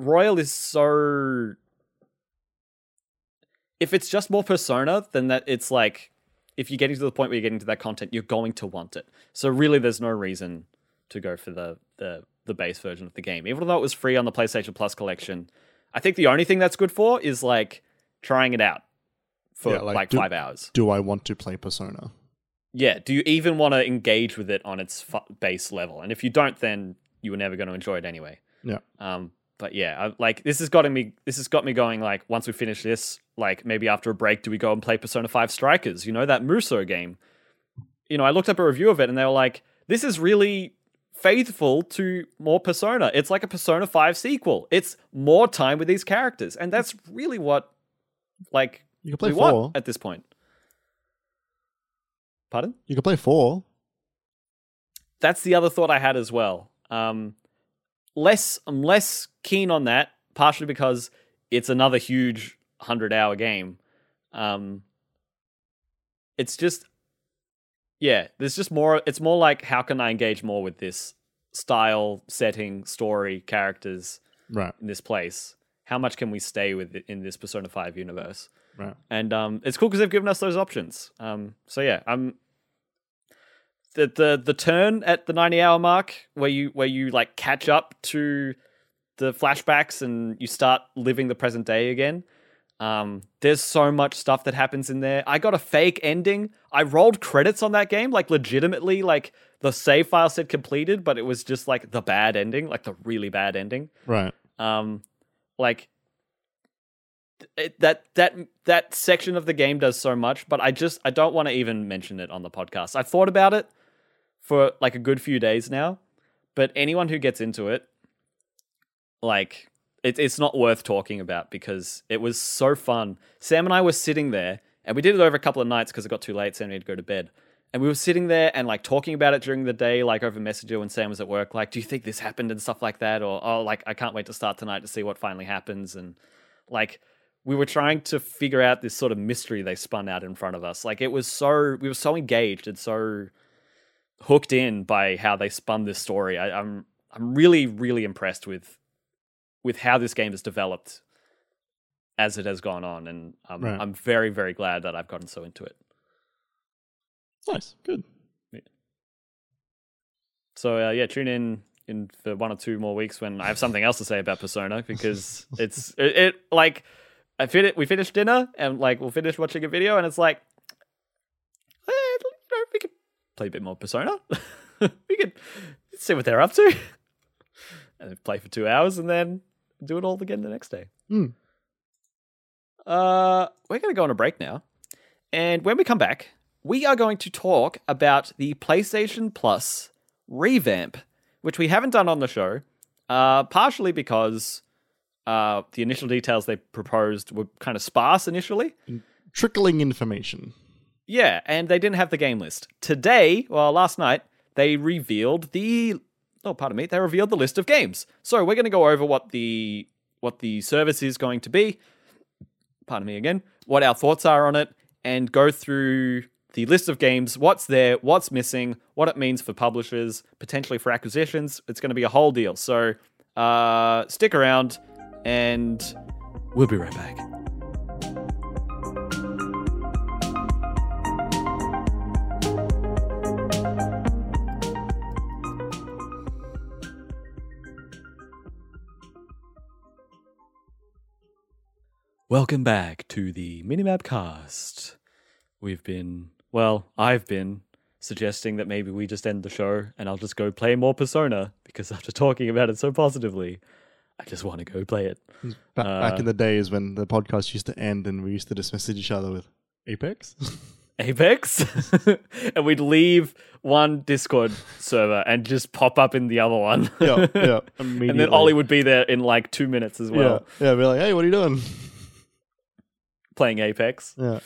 Royal is so if it's just more persona, then that it's like if you're getting to the point where you're getting to that content, you're going to want it. So really there's no reason to go for the the the base version of the game. Even though it was free on the PlayStation Plus collection, I think the only thing that's good for is like trying it out for Yeah, like, like, do- five hours. Do I want to play Persona? Yeah. Do you even want to engage with it on its fu- base level? And if you don't, then you were never going to enjoy it anyway. Yeah. Um. But yeah, I, like this has gotten me. This has got me going. Like once we finish this, like maybe after a break, do we go and play Persona Five Strikers? You know that Musou game. You know, I looked up a review of it, and they were like, "This is really faithful to more Persona. It's like a Persona Five sequel. It's more time with these characters, and that's really what like You can play we four. at this point. Pardon? You can play four. That's the other thought I had as well. Um, less, I'm less keen on that, partially because it's another huge hundred-hour game. Um, it's just, yeah, there's just more. It's more like how can I engage more with this style, setting, story, characters Right. in this place? How much can we stay with it in this Persona Five universe? Right. and um, it's cool because they've given us those options. Um, so yeah, I'm the the the turn at the ninety hour mark where you where you like catch up to the flashbacks and you start living the present day again. Um, there's so much stuff that happens in there. I got a fake ending. I rolled credits on that game, like legitimately, like the save file said completed, but it was just like the bad ending, like the really bad ending Right. um like it, that that that section of the game does so much but i just i don't want to even mention it on the podcast i've thought about it for like a good few days now but anyone who gets into it like it, it's not worth talking about because it was so fun sam and i were sitting there and we did it over a couple of nights because it got too late sam needed to go to bed and we were sitting there and like talking about it during the day, like over Messenger when Sam was at work. Like, do you think this happened and stuff like that? Or, oh, like, I can't wait to start tonight to see what finally happens. And like, we were trying to figure out this sort of mystery they spun out in front of us. Like, it was so, we were so engaged and so hooked in by how they spun this story. I, I'm, I'm really, really impressed with, with how this game has developed as it has gone on. And um, Right. I'm very, very glad that I've gotten so into it. Nice. Good. So uh, yeah, tune in in for one or two more weeks when I have something else to say about Persona because it's it, it like I fin- we finished dinner and like we'll finish watching a video and it's like eh, you know, we could play a bit more Persona. we could see what they're up to and play for two hours and then do it all again the next day. Hmm. Uh, we're gonna go on a break now, and when we come back, we are going to talk about the PlayStation Plus revamp, which we haven't done on the show, uh, partially because uh, the initial details they proposed were kind of sparse initially. Trickling information. Yeah, and they didn't have the game list. Today, well, last night, they revealed the oh, pardon me, they revealed the list of games. So we're going to go over what the what the service is going to be. Pardon me again. What our thoughts are on it, and go through the list of games, what's there, what's missing, what it means for publishers, potentially for acquisitions. It's going to be a whole deal. So uh, stick around, and we'll be right back. Welcome back to the Minimap Cast. We've been, well, I've been suggesting that maybe we just end the show and I'll just go play more Persona because after talking about it so positively, I just want to go play it. Back Uh, in the days when the podcast used to end and we used to just message each other with Apex. Apex, and we'd leave one Discord server and just pop up in the other one. yeah, yeah. and then Ollie would be there in like two minutes as well, yeah, yeah. Be like, hey, what are you doing? Playing Apex. Yeah.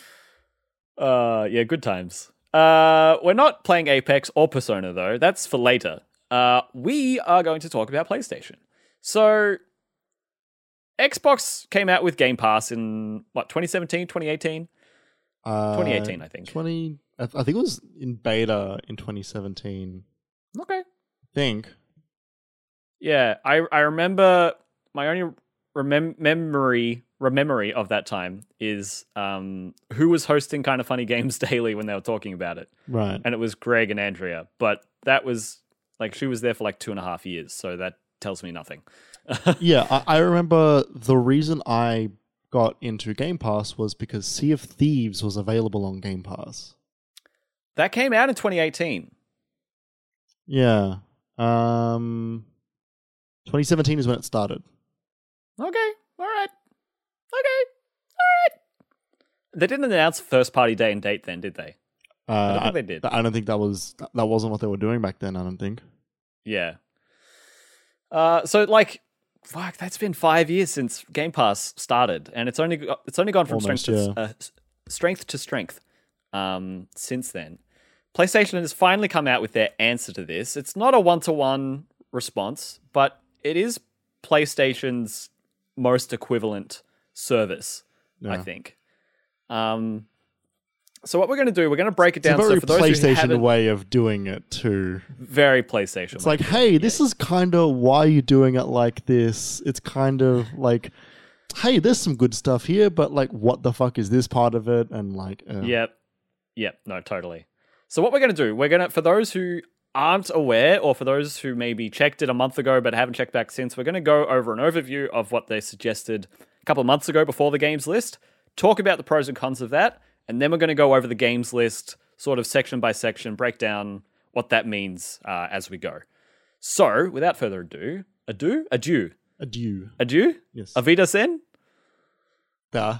Uh, yeah, good times. Uh, we're not playing Apex or Persona though. That's for later. Uh, we are going to talk about PlayStation. So, Xbox came out with Game Pass in what 2017, 2018, Uh, 2018, I think. 20. I, th- I think it was in beta in 2017. Okay. I think. Yeah, I I remember my only remem- memory memory of that time is um who was hosting Kinda Funny Games daily when they were talking about it. Right. and it was Greg and Andrea. But that was like she was there for like two and a half years, so that tells me nothing. yeah, I, I remember the reason I got into Game Pass was because Sea of Thieves was available on Game Pass. that came out in 2018. Yeah. Um 2017 is when it started. Okay, all right, all right. They didn't announce first party day and date then, did they? Uh, I don't I, think they did. I don't think that was that wasn't what they were doing back then. I don't think. Yeah. Uh, so like fuck, that's been five years since Game Pass started, and it's only it's only gone from Almost, strength to uh, strength to strength um, since then. PlayStation has finally come out with their answer to this. It's not a one to one response, but it is PlayStation's most equivalent service, I think. Um, so what we're going to do, we're going to break it It's a down. very so for those PlayStation way of doing it too. very PlayStation. It's like, hey, this is kind of why you're doing it like this? It's kind of like, hey, there's some good stuff here, but like, what the fuck is this part of it? And like, uh, Yep. Yep. No, totally. So what we're going to do, we're going to, for those who aren't aware, or for those who maybe checked it a month ago but haven't checked back since, we're going to go over an overview of what they suggested a couple of months ago before the games list, talk about the pros and cons of that, and then we're going to go over the games list, sort of section by section, break down what that means uh, as we go. So, without further ado, adieu, adieu, adieu. adieu, Yes. avida sen. Yeah.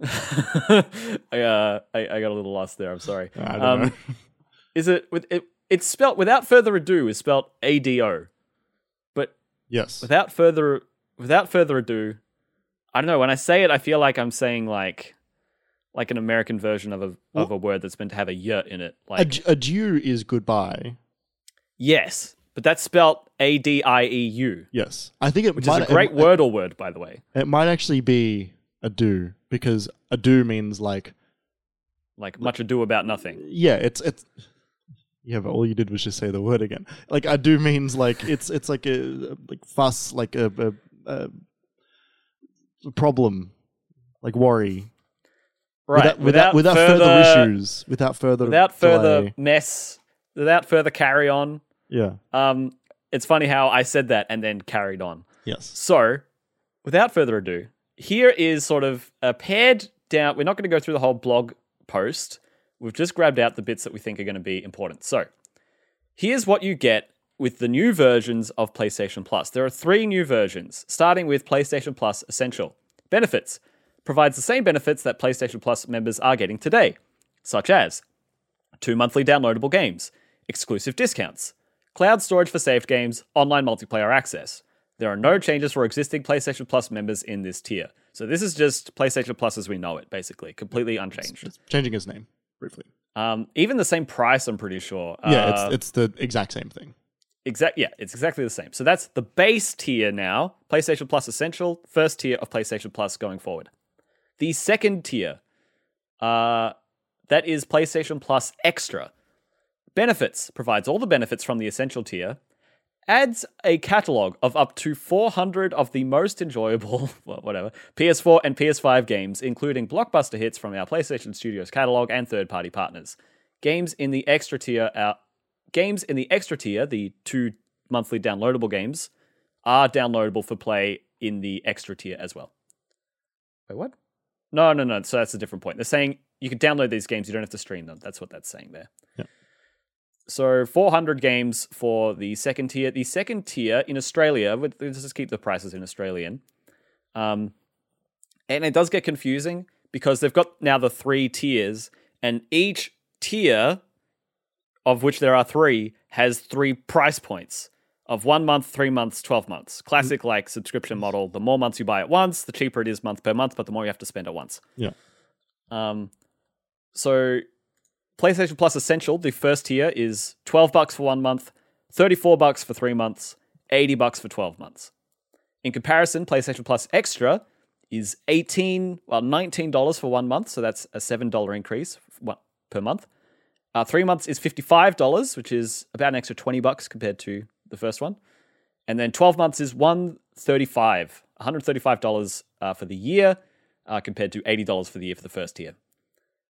I, uh, I I got a little lost there. I'm sorry. Um. Is it with it? It's spelt without further ado is spelt A D O, but Yes. without further without further ado, I don't know. When I say it, I feel like I'm saying like like an American version of a of a word that's meant to have a yurt in it. Like Ad- adieu is goodbye. yes, but that's spelt A D I E U, Yes. I think it which might, is a great it, Wordle word, by the way. It might actually be adieu because adieu means like, Like much ado about nothing. yeah, it's it's. Yeah, but all you did was just say the word again. Like adieu means like it's it's like a like fuss, like a, a, a problem, like worry. Right. Without, without, without further, issues, without further without further delay. mess, without further carry on. Yeah. Um, it's funny how I said that and then carried on. Yes. So, without further ado, here is sort of a pared down. We're not going to go through the whole blog post. We've just grabbed out the bits that we think are going to be important. So, here's what you get with the new versions of PlayStation Plus. There are three new versions, starting with PlayStation Plus Essential. Benefits provides the same benefits that PlayStation Plus members are getting today, such as two monthly downloadable games, exclusive discounts, cloud storage for saved games, online multiplayer access. There are no changes for existing PlayStation Plus members in this tier. So this is just PlayStation Plus as we know it, basically, completely unchanged. Just changing his name briefly. Um, even the same price, I'm pretty sure. Yeah, Uh, it's it's the exact same thing. Exact, yeah, it's exactly the same. So that's the base tier now. PlayStation Plus Essential, first tier of PlayStation Plus going forward. The second tier, uh, that is PlayStation Plus Extra. Benefits provides all the benefits from the Essential tier, adds a catalog of up to 400 of the most enjoyable, well, whatever, PS4 and PS5 games, including blockbuster hits from our PlayStation Studios catalog and third-party partners. Games in the extra tier are games in the extra tier, the two monthly downloadable games, are downloadable for play in the extra tier as well. Wait, what? No, no, no. So that's a different point. They're saying you can download these games, you don't have to stream them. That's what that's saying there. Yeah. So 400 games for the second tier. The second tier in Australia, let's just keep the prices in Australian. Um, and it does get confusing because they've got now the three tiers, and each tier, of which there are three, has three price points of one month, three months, 12 months. Classic like subscription model. The more months you buy at once, the cheaper it is month per month, but the more you have to spend at once. Yeah. Um, so PlayStation Plus Essential, the first tier is 12 bucks for one month, 34 bucks for three months, 80 bucks for 12 months. In comparison, PlayStation Plus Extra is 18, well, $19 for one month, so that's a $7 increase per month. Uh, three months is $55, which is about an extra 20 bucks compared to the first one. And then 12 months is 135 $135 uh, for the year uh, compared to $80 for the year for the first tier.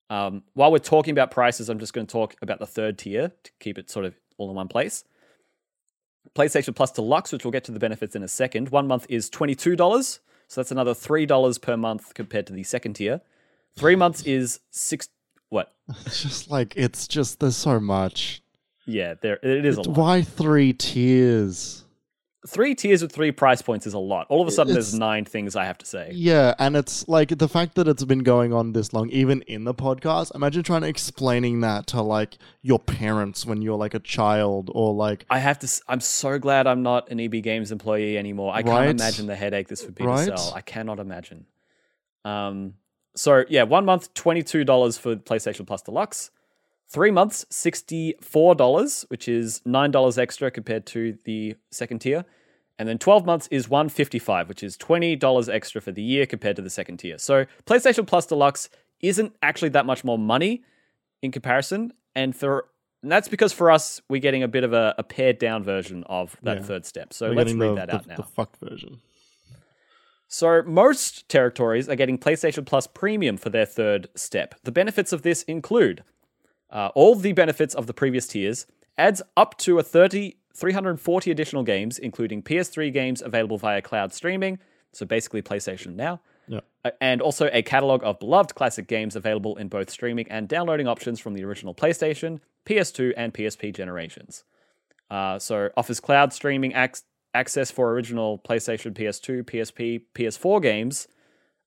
Um, while we're talking about prices, I'm just going to talk about the third tier to keep it sort of all in one place. PlayStation Plus Deluxe, which we'll get to the benefits in a second, one month is $22. So that's another $3 per month compared to the second tier. Three months is six. What? It's just like it's just there's so much. Yeah, there it is a lot. Why three tiers? three tiers with three price points is a lot. All of a sudden, It's- there's nine things I have to say. Yeah, and it's like the fact that it's been going on this long, even in the podcast. Imagine trying to explaining that to like your parents when you're like a child, or like I have to. s- I'm so glad I'm not an EB Games employee anymore. I Right? can't imagine the headache this would be Right? to sell. I cannot imagine. Um. So yeah, one month, twenty two dollars for PlayStation Plus Deluxe. Three months, sixty four dollars, which is nine dollars extra compared to the second tier. And then 12 months is 155, which is $20 extra for the year compared to the second tier. So PlayStation Plus Deluxe isn't actually that much more money in comparison. And for and that's because for us, we're getting a bit of a, a pared down version of that Yeah. third step. So we're let's read the, that the, out now. the fucked version. So, most territories are getting PlayStation Plus Premium for their third step. The benefits of this include uh, all the benefits of the previous tiers, adds up to a 30, 340 additional games, including PS3 games available via cloud streaming, so basically PlayStation Now, Yeah. uh, and also a catalog of beloved classic games available in both streaming and downloading options from the original PlayStation, PS2, and PSP generations. Uh, so offers cloud streaming ac- access for original PlayStation, PS2, PSP, PS4 games,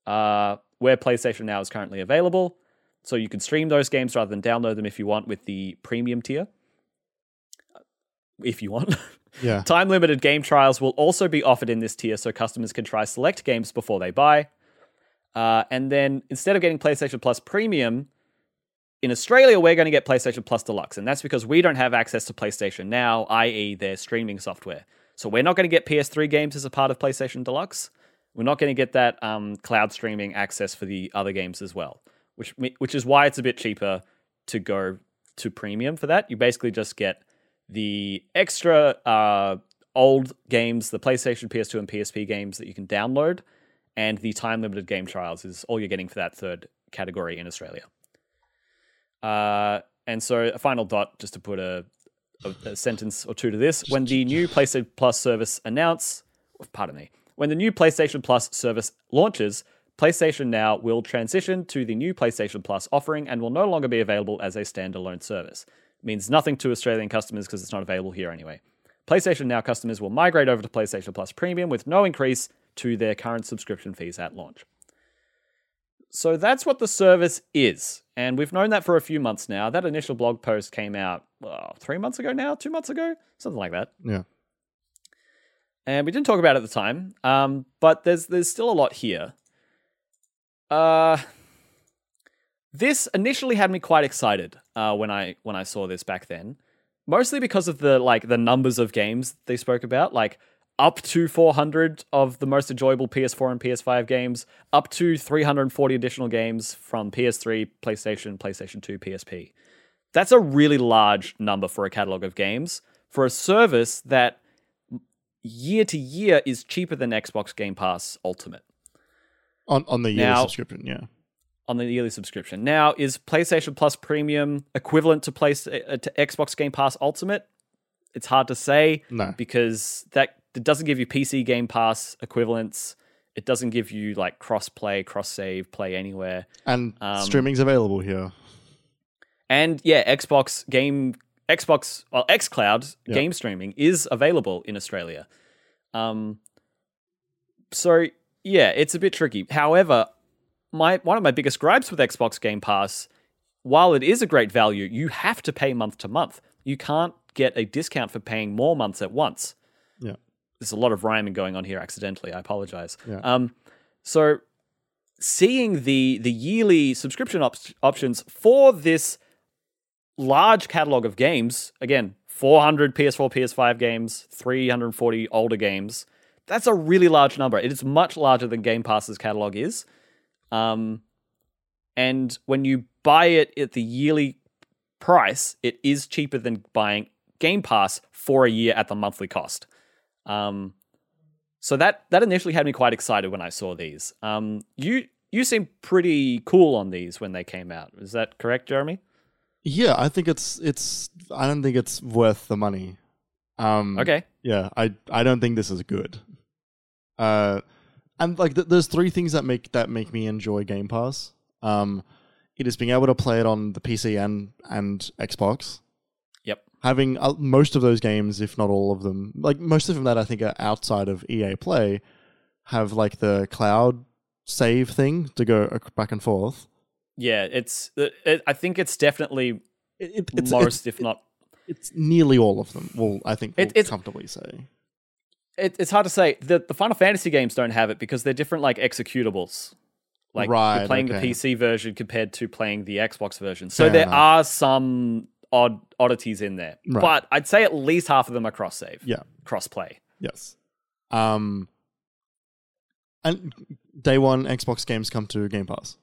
uh, where PlayStation Now is currently available. So you can stream those games rather than download them if you want with the premium tier. If you want. Yeah. Time limited game trials will also be offered in this tier so customers can try select games before they buy. Uh, and then instead of getting PlayStation Plus Premium, in Australia, we're going to get PlayStation Plus Deluxe. And that's because we don't have access to PlayStation Now, i.e., their streaming software. So we're not going to get PS3 games as a part of PlayStation Deluxe. We're not going to get that um, cloud streaming access for the other games as well, which which is why it's a bit cheaper to go to premium for that. You basically just get the extra uh, old games, the PlayStation, PS2, and PSP games that you can download, and the time limited game trials is all you're getting for that third category in Australia. Uh, and so, a final dot just to put a, a, sentence or two to this: when the new PlayStation Plus service announce, pardon me, when the new PlayStation Plus service launches, PlayStation Now will transition to the new PlayStation Plus offering and will no longer be available as a standalone service. It means nothing to Australian customers because it's not available here anyway. PlayStation Now customers will migrate over to PlayStation Plus Premium with no increase to their current subscription fees at launch. So that's what the service is. And we've known that for a few months now. That initial blog post came out well, three months ago now, two months ago, something like that. Yeah. And we didn't talk about it at the time, um, but there's there's still a lot here. Uh, this initially had me quite excited uh, when I when I saw this back then, mostly because of the like the numbers of games they spoke about, like up to 400 of the most enjoyable PS4 and PS5 games, up to 340 additional games from PS3, PlayStation, PlayStation 2, PSP. That's a really large number for a catalog of games for a service that year to year is cheaper than Xbox Game Pass Ultimate On on the yearly Now- subscription, yeah. on the yearly subscription. Now, is PlayStation Plus Premium equivalent to, Play- uh, to Xbox Game Pass Ultimate? It's hard to say No. because that it doesn't give you PC Game Pass equivalents. It doesn't give you like cross play, cross save, play anywhere. And Um, streaming's available here. And yeah, Xbox game Xbox well XCloud Yeah. game streaming is available in Australia. Um so yeah, it's a bit tricky. However, my one of my biggest gripes with Xbox Game Pass, while it is a great value, you have to pay month to month. You can't get a discount for paying more months at once. There's a lot of rhyming going on here accidentally. I apologize. Yeah. Um so seeing the the yearly subscription op- options for this large catalog of games again 400 ps4 ps5 games 340 older games that's a really large number it is much larger than game pass's catalog is um, and when you buy it at the yearly price it is cheaper than buying game pass for a year at the monthly cost um, so that that initially had me quite excited when i saw these um, you you seem pretty cool on these when they came out is that correct jeremy Yeah, I think it's it's I don't think it's worth the money. Um okay Yeah, I I don't think this is good. Uh, and like th- there's three things that make that make me enjoy Game Pass. Um, it is being able to play it on the PC and and Xbox. Having uh, most of those games, if not all of them, like most of them that I think are outside of EA Play, have like the cloud save thing to go back and forth. Yeah, it's. It, it, I think it's definitely It, it- it's, most, if not. it's nearly all of them. Well, I think It- we'll it's- comfortably say. It, it's hard to say. The the Final Fantasy games don't have it because they're different, like executables. Like Right, you're playing okay. the PC version compared to playing the Xbox version. So Fair there enough. are some odd oddities in there, Right. but I'd say at least half of them are cross save, Yeah. cross play. Yes. Um. And day one Xbox games come to Game Pass.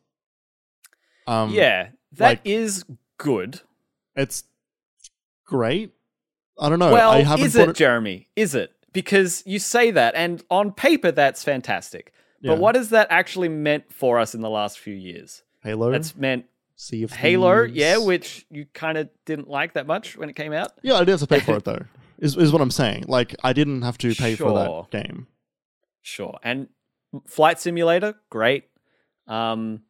Um, yeah, that like- is good. it's great. I don't know. well, I haven't is bought it, Jeremy? Is it? Because you say that, and on paper, that's fantastic. Yeah. But what has that actually meant for us in the last few years? Halo. That's meant Sea of Halo, Thieves. yeah, which you kind of didn't like that much when it came out. yeah, I didn't have to pay for it though. Is is what I'm saying. Like I didn't have to pay for Sure. that game. Sure. And Flight Simulator, great. Um,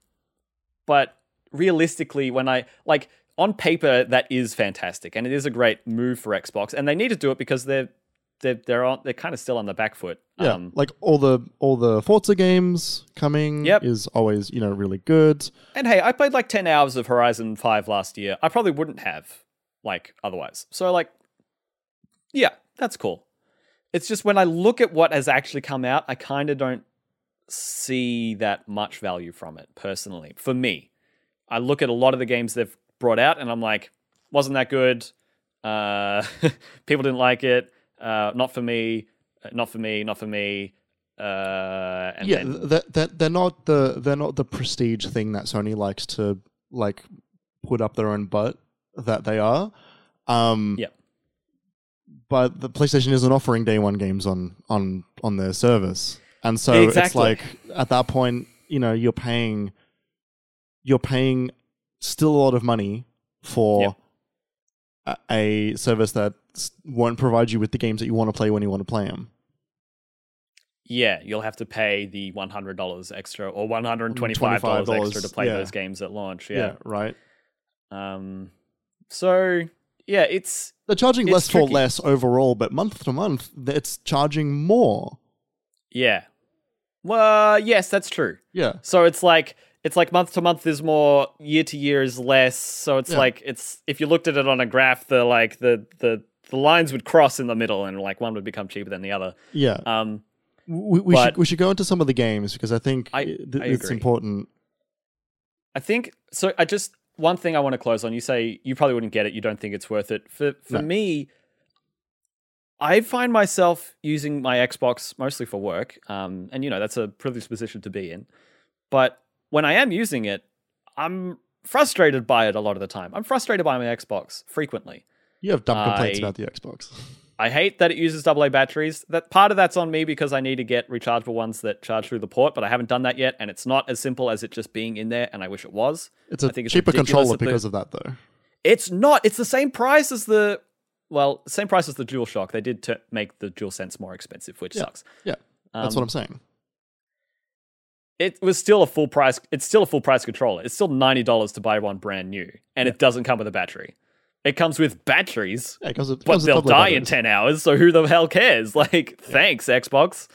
but realistically, when I like on paper, that is fantastic, and it is a great move for Xbox, and they need to do it because they're they're they're on they're kind of still on the back foot. Yeah, Um, like all the all the Forza games coming Yep. is always you know really good. and hey, I played like ten hours of Horizon Five last year. I probably wouldn't have like otherwise. So like, yeah, that's cool. It's just when I look at what has actually come out, I kind of don't see that much value from it personally. For me, I look at a lot of the games they've brought out, and I'm like, wasn't that good? Uh, people didn't like it. Uh, not for me. Uh, Not for me. Not for me. Uh, and yeah, then, that that they're not the they're not the prestige thing that Sony likes to like put up their own butt that they are. Um, Yep. But the PlayStation isn't offering day one games on on on their service, and so it's like at that point, you know, you're paying you're paying still a lot of money for Yep. a, a service that won't provide you with the games that you want to play when you want to play them. Yeah, you'll have to pay the one hundred dollars extra or one hundred and twenty-five dollars extra to play yeah. those games at launch. Yeah. right. Um. So yeah, it's They're charging It's less for less overall, but month to month, it's charging more. yeah. Well, yes, that's true. Yeah, So it's like it's like month to month is more, year to year is less. So it's Yeah. like it's if you looked at it on a graph, the like the the the lines would cross in the middle, and like one would become cheaper than the other. yeah. Um. we we should we should go into some of the games because I think I- th- I it's agree. important. I think so. I just one thing I want to close on. You say you probably wouldn't get it. You don't think it's worth it. For for No. me, I find myself using my Xbox mostly for work, um, and you know that's a privileged position to be in. But when I am using it, I'm frustrated by it a lot of the time. I'm frustrated by my Xbox frequently. You have dumb complaints I- about the Xbox. I hate that it uses AA batteries. That part of that's on me because I need to get rechargeable ones that charge through the port, but I haven't done that yet, and it's not as simple as it just being in there. And I wish it was. It's a I think it's cheaper controller that the- because of that, though. It's not. It's the same price as the well, same price as the DualShock. They did t- make the DualSense more expensive, which Yeah. sucks. Yeah, that's Um, what I'm saying. It was still a full price. It's still a full price controller. It's still ninety dollars to buy one brand new, and it doesn't come with a battery. It comes with batteries, Yeah, it comes with- but they'll die in ten hours. So who the hell cares? Like, thanks Xbox.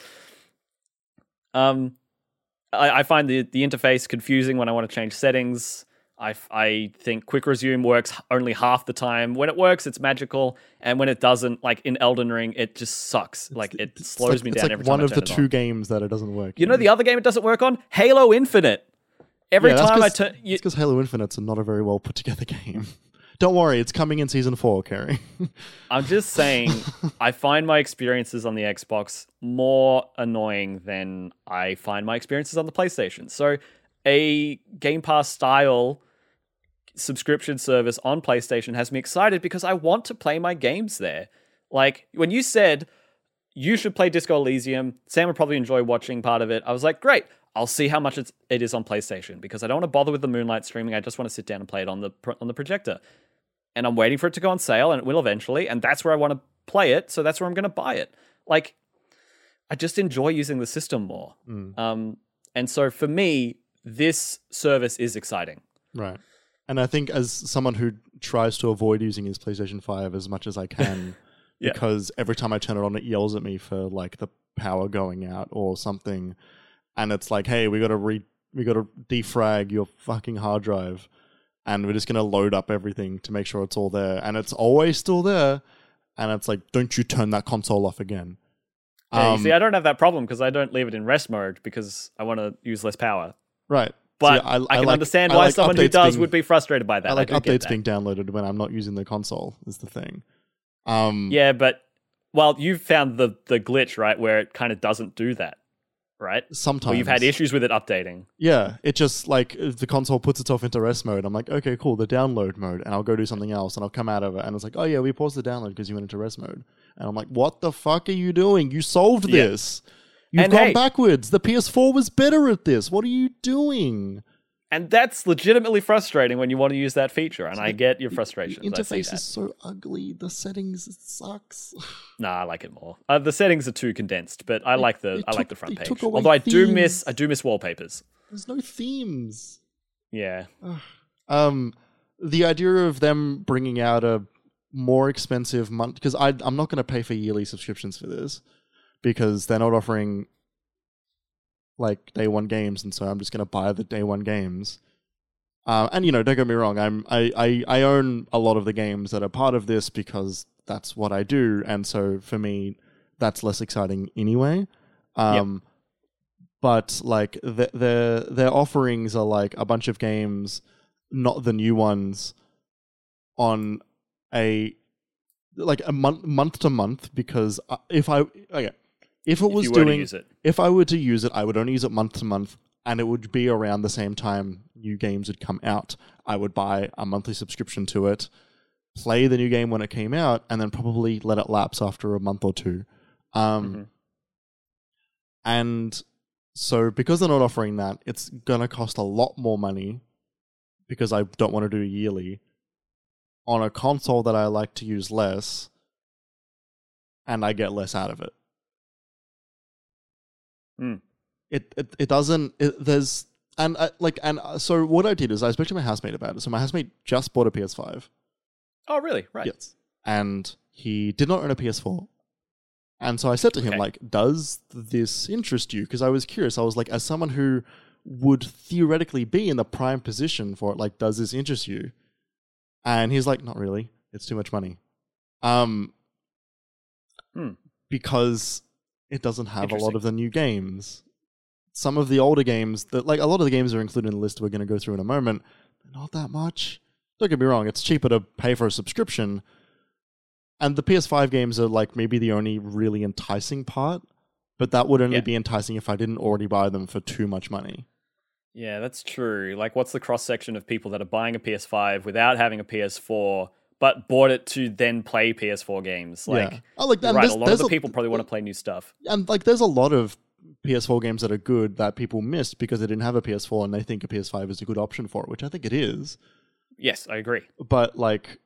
Um, I, I find the the interface confusing when I want to change settings. I, I think quick resume works only half the time. When it works, it's magical, and when it doesn't, like in Elden Ring, it just sucks. like it It's slows like, me down like every one time. of I the two on. games that it doesn't work. You know the other game it doesn't work on? Halo Infinite. Every Yeah, time I turn, It's because Halo Infinite's not a very well put together game. Don't worry, it's coming in season four, Kerry. I'm just saying, I find my experiences on the Xbox more annoying than I find my experiences on the PlayStation. So, a Game Pass style subscription service on PlayStation has me excited because I want to play my games there. Like, when you said you should play Disco Elysium, Sam would probably enjoy watching part of it. I was like, great. I'll see how much it's, it is on PlayStation because I don't want to bother with the Moonlight streaming. I just want to sit down and play it on the on the projector and I'm waiting for it to go on sale, and it will eventually, and that's where I want to play it, so that's where I'm going to buy it. Like, I just enjoy using the system more. Mm, Um, and so for me, this service is exciting. right. And I think as someone who tries to avoid using his PlayStation 5 as much as I can, Yeah. because every time I turn it on, it yells at me for like the power going out or something. And it's like, hey, we gotta re we gotta defrag your fucking hard drive and we're just gonna load up everything to make sure it's all there. And it's always still there. And it's like, don't you turn that console off again. Yeah, you Um, see, I don't have that problem because I don't leave it in rest mode because I want to use less power. right. But See, I, can like- understand I why like someone who does being- would be frustrated by that. I like updates being downloaded when I'm not using the console. Is the thing. Um, Yeah, but well, you've found the the glitch right where it kind of doesn't do that, right? Sometimes Or you've had issues with it updating. Yeah, it just like the console puts itself into rest mode. I'm like, okay, cool, the download mode, and I'll go do something else, and I'll come out of it, and it's like, oh yeah, we paused the download because you went into rest mode, and I'm like, what the fuck are you doing? You solved Yeah. this. You've And gone hey- backwards. The PS4 was better at this. What are you doing? And that's legitimately frustrating when you want to use that feature, and I get your frustration. The. Interface is so ugly. The settings it sucks. Nah, I like it more. Uh, the settings are too condensed, but I like the I like the front page. Although I do miss I do miss wallpapers. There's no themes. Yeah, um the idea of them bringing out a more expensive month because I I'm not going to pay for yearly subscriptions for this because they're not offering like day one games and so I'm just going to buy the day one games. Uh, and you know, don't get me wrong, I'm I, I I own a lot of the games that are part of this because that's what I do and so for me that's less exciting anyway. Um but like the, their their offerings are like a bunch of games not the new ones on a like a month month to month because if I okay if it if was to doing it. if I were to use it I would only use it month to month and it would be around the same time new games would come out I would buy a monthly subscription to it play the new game when it came out and then probably let it lapse after a month or two um Mhm. and so because they're not offering that, it's gonna cost a lot more money because I don't want to do yearly on a console that I like to use less, and I get less out of it. Hmm. It, it it doesn't. It, there's and I, like and uh, so what I did is I spoke to my housemate about it. So my housemate just bought a PS5. Oh, really? Right. Yes. And he did not own a PS4. And so I said to him, Okay. like, does this interest you? Because I was curious. I was like, as someone who would theoretically be in the prime position for it, like, does this interest you? And he's like, not really. It's too much money. Um, Hmm. because it doesn't have a lot of the new games. Some of the older games that, like, a lot of the games are included in the list we're going to go through in a moment. Not that much. Don't get me wrong, it's cheaper to pay for a subscription. And the PS5 games are like maybe the only really enticing part, but that would only Yeah. be enticing if I didn't already buy them for too much money. Yeah, that's true. Like, what's the cross section of people that are buying a PS5 without having a PS4, but bought it to then play PS4 games? Like, yeah. Oh, like, right. there's- A lot of the people probably want to play new stuff. and like there's a lot of PS4 games that are good that people missed because they didn't have a PS4 and they think a PS5 is a good option for it, which I think it is. Yes, I agree. But like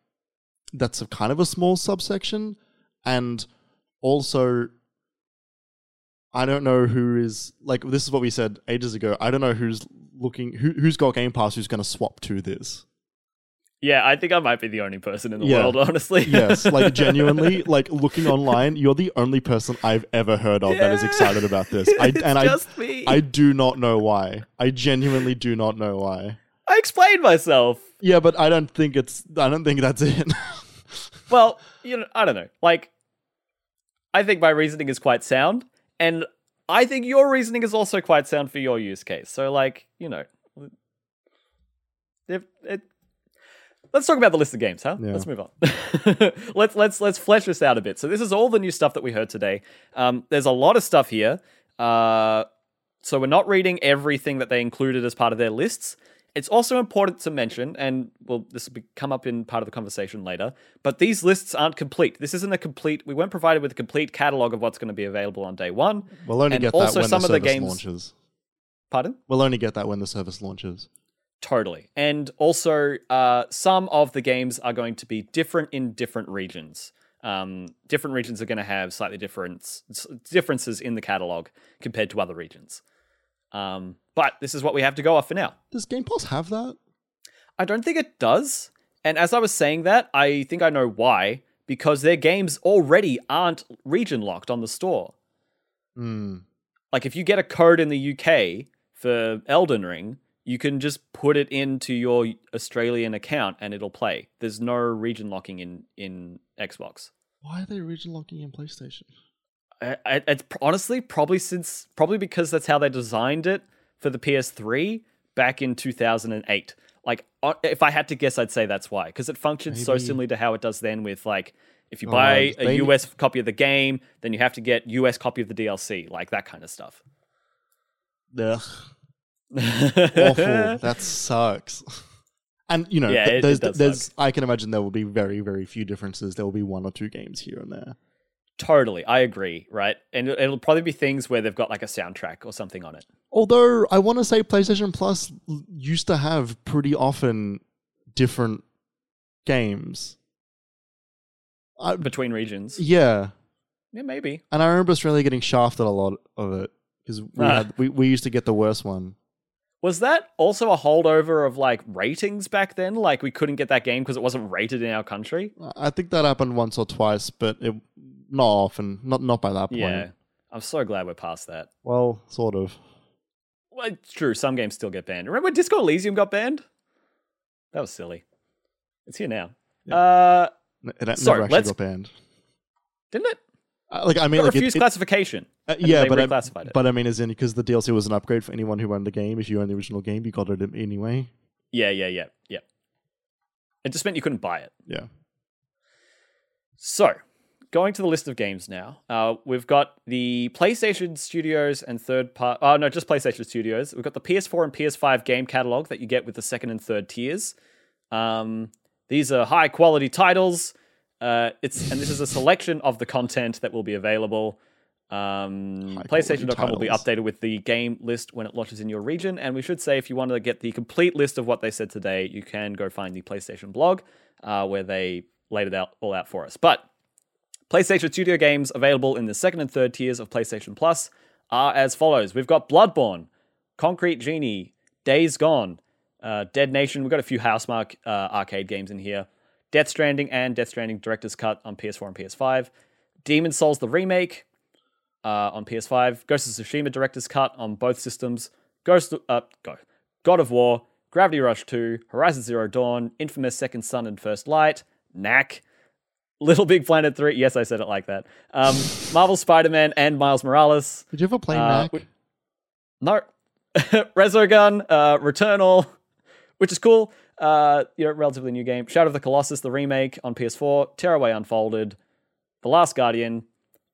that's a kind of a small subsection and also I don't know who is like this is what we said ages ago. I don't know who's looking who who's got Game Pass who's going to swap to this. Yeah, I think I might be the only person in the Yeah. world, honestly. Yes, like genuinely, like looking online, you're the only person I've ever heard of that is Yeah. excited about this. I it's and I just me. I do not know why. I genuinely do not know why. I explained myself. Yeah, but I don't think it's. I don't think that's it. Well, you know, I don't know. Like, I think my reasoning is quite sound, and I think your reasoning is also quite sound for your use case. So, like, you know, if it. Let's talk about the list of games, huh? Yeah. Let's move on. let's let's let's flesh this out a bit. So this is all the new stuff that we heard today. Um, there's a lot of stuff here. Uh, so we're not reading everything that they included as part of their lists. It's also important to mention, and well, this will be, come up in part of the conversation later, but these lists aren't complete. This isn't a complete, we weren't provided with a complete catalog of what's going to be available on day one. we'll only And get that when some the of the service games- launches. Pardon? We'll only get that when the service launches. Totally. And also, uh, some of the games are going to be different in different regions. Um, different regions are going to have slightly different differences in the catalog compared to other regions. Um, but this is what we have to go off for now. Does Game Pass have that? I don't think it does. And as I was saying that, I think I know why. Because their games already aren't region locked on the store. Hmm. Like if you get a code in the UK for Elden Ring, you can just put it into your Australian account and it'll play. There's no region locking in in Xbox. Why are they region locking in PlayStation? I, I, it's pr- honestly probably since probably because that's how they designed it for the PS3 back in 2008. Like uh, if I had to guess, I'd say that's why because it functions so similarly to how it does then with like if you Oh, buy a they- US copy of the game, then you have to get US copy of the DLC, like that kind of stuff. Ugh. Awful. that sucks. And you know, Yeah, th- it- it there's, does there's, I can imagine there will be very, very few differences. There will be one or two games here and there. Totally, I agree, right? And it- it'll probably be things where they've got like a soundtrack or something on it. Although I want to say PlayStation Plus used to have pretty often different games. I, between regions. yeah, Yeah, maybe. and I remember Australia getting shafted a lot of it because we, Ah. we we used to get the worst one. Was that also a holdover of like ratings back then? Like we couldn't get that game because it wasn't rated in our country? I think that happened once or twice, but it not often. Not not by that point. Yeah. I'm so glad we're past that. Well, sort of. Well, it's true. Some games still get banned. Remember when Disco Elysium got banned? That was silly. It's here now. Yeah. Uh, It never Sorry, actually let's- got banned. didn't it? Uh, like I mean, like refused it- classification. uh, yeah, but I, but I mean, as in because the DLC was an upgrade for anyone who owned the game. If you owned the original game, you got it anyway. Yeah, yeah, yeah, yeah. It just meant you couldn't buy it. Yeah. So, going to the list of games now, uh, we've got the PlayStation Studios and third part. Oh no, just PlayStation Studios. We've got the PS4 and PS5 game catalog that you get with the second and third tiers. Um, these are high quality titles. Uh, it's and this is a selection of the content that will be available. Um, PlayStation.com will be updated with the game list when it launches in your region. And we should say, if you want to get the complete list of what they said today, you can go find the PlayStation blog uh, where they laid it out all out for us. But PlayStation Studio games available in the second and third tiers of PlayStation Plus are as follows: We've got Bloodborne, Concrete Genie, Days Gone, uh, Dead Nation. We've got a few Housemarque uh, arcade games in here. Death Stranding and Death Stranding Director's Cut on PS4 and PS5. Demon Souls the remake uh, on PS5. Ghost of Tsushima Director's Cut on both systems. Ghost uh, go. God of War, Gravity Rush 2, Horizon Zero Dawn, Infamous Second Son and First Light, Knack, Little Big Planet 3. Yes, I said it like that. Um, Marvel Spider Man and Miles Morales. Did you ever play Uh, Knack? we- No. Resogun, uh, Returnal, which is cool. Uh, you know, relatively new game. Shadow of the Colossus, the remake on PS4. Tearaway Unfolded. The Last Guardian.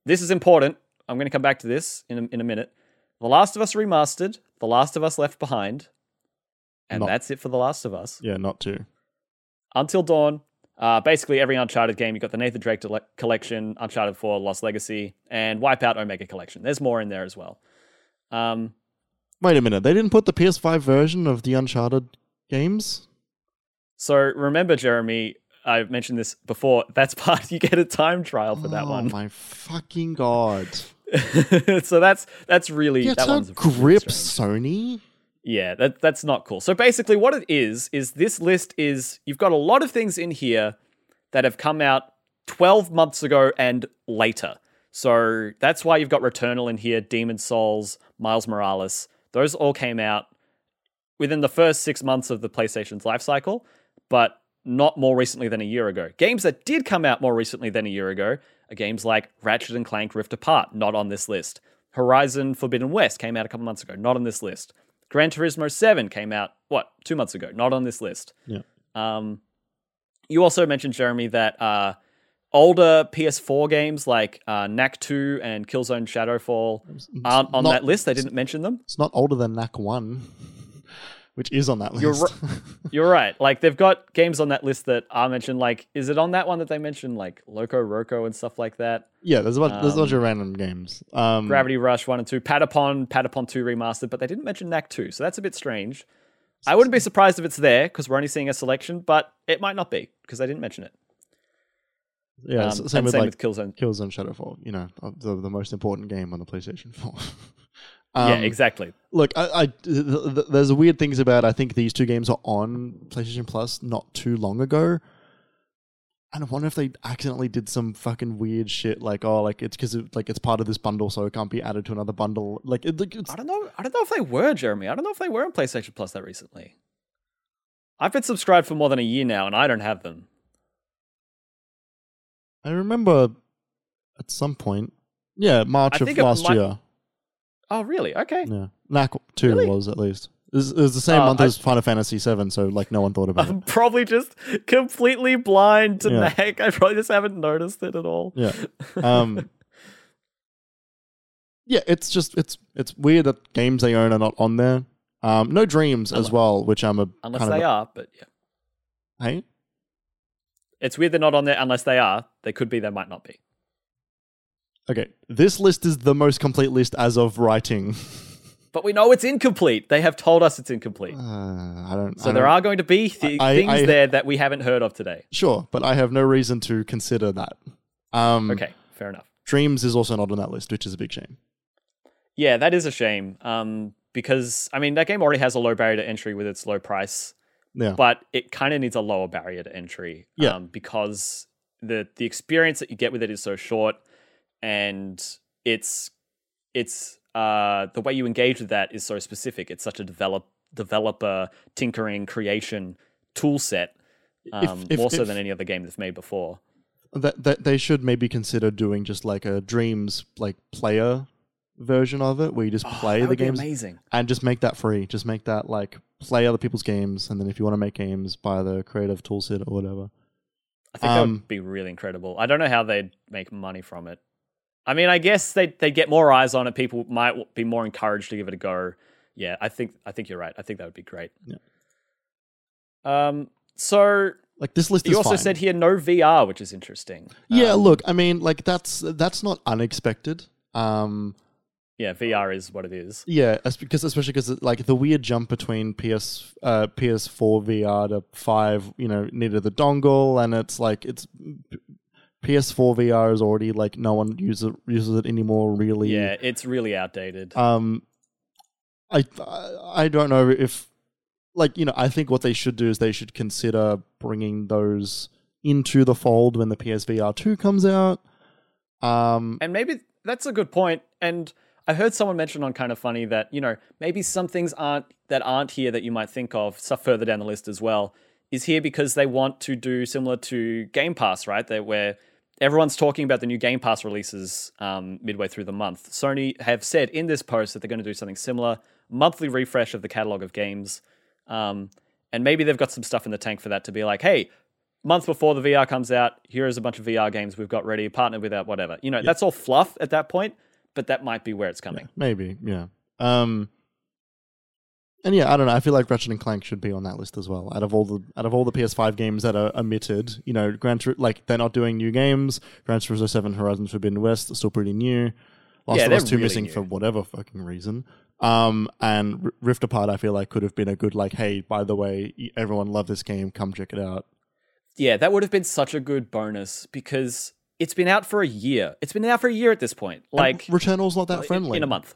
This is important. I'm going to come back to this in a, in a minute. The Last of Us Remastered. The Last of Us Left Behind. And Not- that's it for The Last of Us. yeah, not two. Until Dawn. Uh, basically, every Uncharted game, you've got the Nathan Drake Dele- collection, Uncharted 4, Lost Legacy, and Wipeout Omega collection. There's more in there as well. Um, Wait a minute. They didn't put the PS5 version of the Uncharted games. So remember, Jeremy, I've mentioned this before. That's part you get a time trial for that oh one. my fucking god! so that's that's really Get that a one's grip. Sony. Yeah, that that's not cool. So basically, what it is is this list is you've got a lot of things in here that have come out 12 months ago and later. So that's why you've got Returnal in here, Demon Souls, Miles Morales. Those all came out within the first six months of the PlayStation's life cycle, but not more recently than a year ago. Games that did come out more recently than a year ago are games like Ratchet and Clank Rift Apart, not on this list. Horizon Forbidden West came out a couple months ago, not on this list. Gran Turismo 7 came out, what, two months ago, not on this list. Yeah. Um, you also mentioned, Jeremy, that uh, older PS4 games like uh, Knack 2 and Killzone Shadowfall aren't on not- that list. They didn't mention them. It's not older than Knack One, which is on that list. You're You're right. Like they've got games on that list that are mentioned. Like, is it on that one that they mentioned, like Loco Roco and stuff like that? yeah, there's a bunch, there's a bunch Um, of random games. Um, Gravity Rush one and two, Patapon, Patapon two remastered, but they didn't mention Knack two, so that's a bit strange. I wouldn't be surprised if it's there because we're only seeing a selection, but it might not be because they didn't mention it. yeah, Um, same with same like with Killzone. Killzone Shadowfall. You know, the the most important game on the PlayStation 4. yeah, Um, exactly. Look, I, I th- th- there's weird things about. I think these two games are on PlayStation Plus not too long ago, and I wonder if they accidentally did some fucking weird shit, like oh, like it's because it, like it's part of this bundle, so it can't be added to another bundle. Like, it, like, it's, I don't know. I don't know if they were, Jeremy. I don't know if they were on PlayStation Plus that recently. I've been subscribed for more than a year now, and I don't have them. I remember at some point, yeah, March of last might- year. Oh, really? Okay. Yeah, Knack two Really? was at least. It was, it was the same Oh, month I- as Final Fantasy VII, so like no one thought about it. I'm probably just completely blind to Yeah. Knack. I probably just haven't noticed it at all. Yeah. Um, yeah, it's just it's it's weird that games they own are not on there. Um, no dreams as Unless- well, which I'm a unless kind they of are, but yeah. hey. It's weird they're not on there unless they are. They could be, they might not be. Okay, this list is the most complete list as of writing. But we know it's incomplete. They have told us it's incomplete. Uh, I don't. So I there don't- are going to be th- I- things I- there that we haven't heard of today. sure, but I have no reason to consider that. Um, Okay, fair enough. Dreams is also not on that list, which is a big shame. Yeah, that is a shame. Um, because I mean that game already has a low barrier to entry with its low price, Yeah, but it kind of needs a lower barrier to entry. Yeah. Um, because the the experience that you get with it is so short, and it's it's uh the way you engage with that is so specific. It's such a develop developer tinkering creation tool set. Um, if- more so if- than any other game they've made before. that that they should maybe consider doing just like a Dreams like player version of it, where you just play Oh, that the games amazing. and just make that free. Just make that like play other people's games, and then if you want to make games, buy the creative toolset or whatever. I think that Um, would be really incredible. I don't know how they'd make money from it. I mean, I guess they they get more eyes on it. People might be more encouraged to give it a go. Yeah, I think I think you're right. I think that would be great. Yeah. Um. So Like this list you is also fine. said here no VR, which is interesting. yeah, Um, look, I mean, like that's that's not unexpected. Um, yeah, VR is what it is. yeah, because especially because like the weird jump between PS uh, PS4 VR to five, you know, needed the dongle, and it's like it's PS4 VR is already like no one uses uses it anymore. Really, Yeah, it's really outdated. Um, I I don't know if like you know I think what they should do is they should consider bringing those into the fold when the PSVR two comes out. Um, And maybe that's a good point. And I heard someone mention on Kinda Funny that, you know, maybe some things aren't that aren't here that you might think of, stuff further down the list as well, is here because they want to do similar to Game Pass, right? They where everyone's talking about the new Game Pass releases um, midway through the month. Sony have said in this post that they're going to do something similar, monthly refresh of the catalog of games. Um, and maybe they've got some stuff in the tank for that to be like, hey, month before the VR comes out, here is a bunch of VR games we've got ready, partnered with that, whatever. You know, that's all fluff at that point, but that might be where it's coming. maybe yeah. Um, and yeah, I don't know. I feel like Ratchet and Clank should be on that list as well. Out of all the out of all the PS5 games that are omitted, you know, Gran Tur- like they're not doing new games. Gran Turismo Seven, Horizon Forbidden West are still pretty new. Last Yeah, of Us Two really missing new. for whatever fucking reason. Um, and R- Rift Apart, I feel like could have been a good like, hey, by the way, everyone love this game, come check it out. Yeah, that would have been such a good bonus because it's been out for a year. It's been out for a year at this point. And Like Returnal's not that friendly in a month.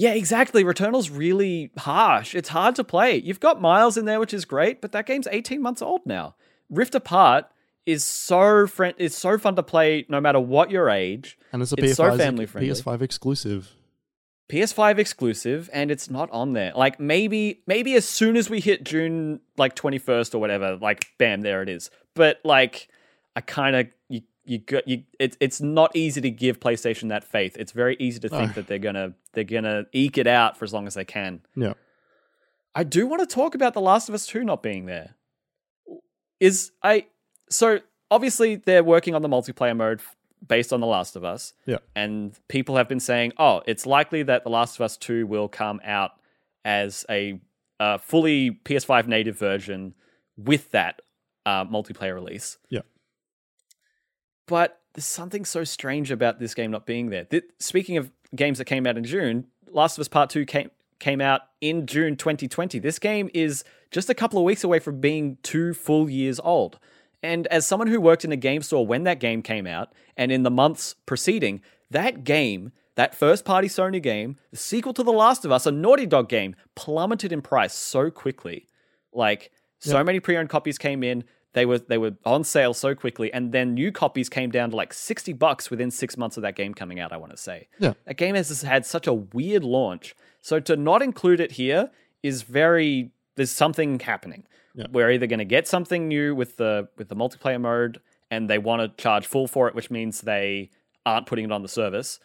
Yeah, exactly. Returnal's really harsh. It's hard to play. You've got Miles in there, which is great, but that game's 18 months old now. Rift Apart is so friend is so fun to play no matter what your age. and it's a it's so PS5 family-friendly. PS5 exclusive. PS5 exclusive and it's not on there. Like maybe maybe as soon as we hit June like 21st or whatever, like bam there it is. But like I kind of you got you it's it's not easy to give PlayStation that faith. It's very easy to think No. that they're going to they're to eke it out for as long as they can. Yeah. I do want to talk about The Last of Us 2 not being there. Is I so obviously they're working on the multiplayer mode based on The Last of Us. Yeah. And people have been saying, "Oh, it's likely that The Last of Us 2 will come out as a uh, fully PS5 native version with that uh, multiplayer release." Yeah. But there's something so strange about this game not being there. Th- speaking of games that came out in June, Last of Us Part 2 came came out in June 2020. This game is just a couple of weeks away from being 2 full years old. And as someone who worked in a game store when that game came out and in the months preceding, that game, that first party Sony game, the sequel to The Last of Us, a Naughty Dog game, plummeted in price so quickly. Like so many pre-owned copies came in, they were they were on sale so quickly, and then new copies came down to like sixty bucks within six months of that game coming out. I want to say, Yeah. that game has had such a weird launch. So to not include it here is very there's something happening. Yeah. We're either going to get something new with the with the multiplayer mode, and they want to charge full for it, which means they aren't putting it on the service,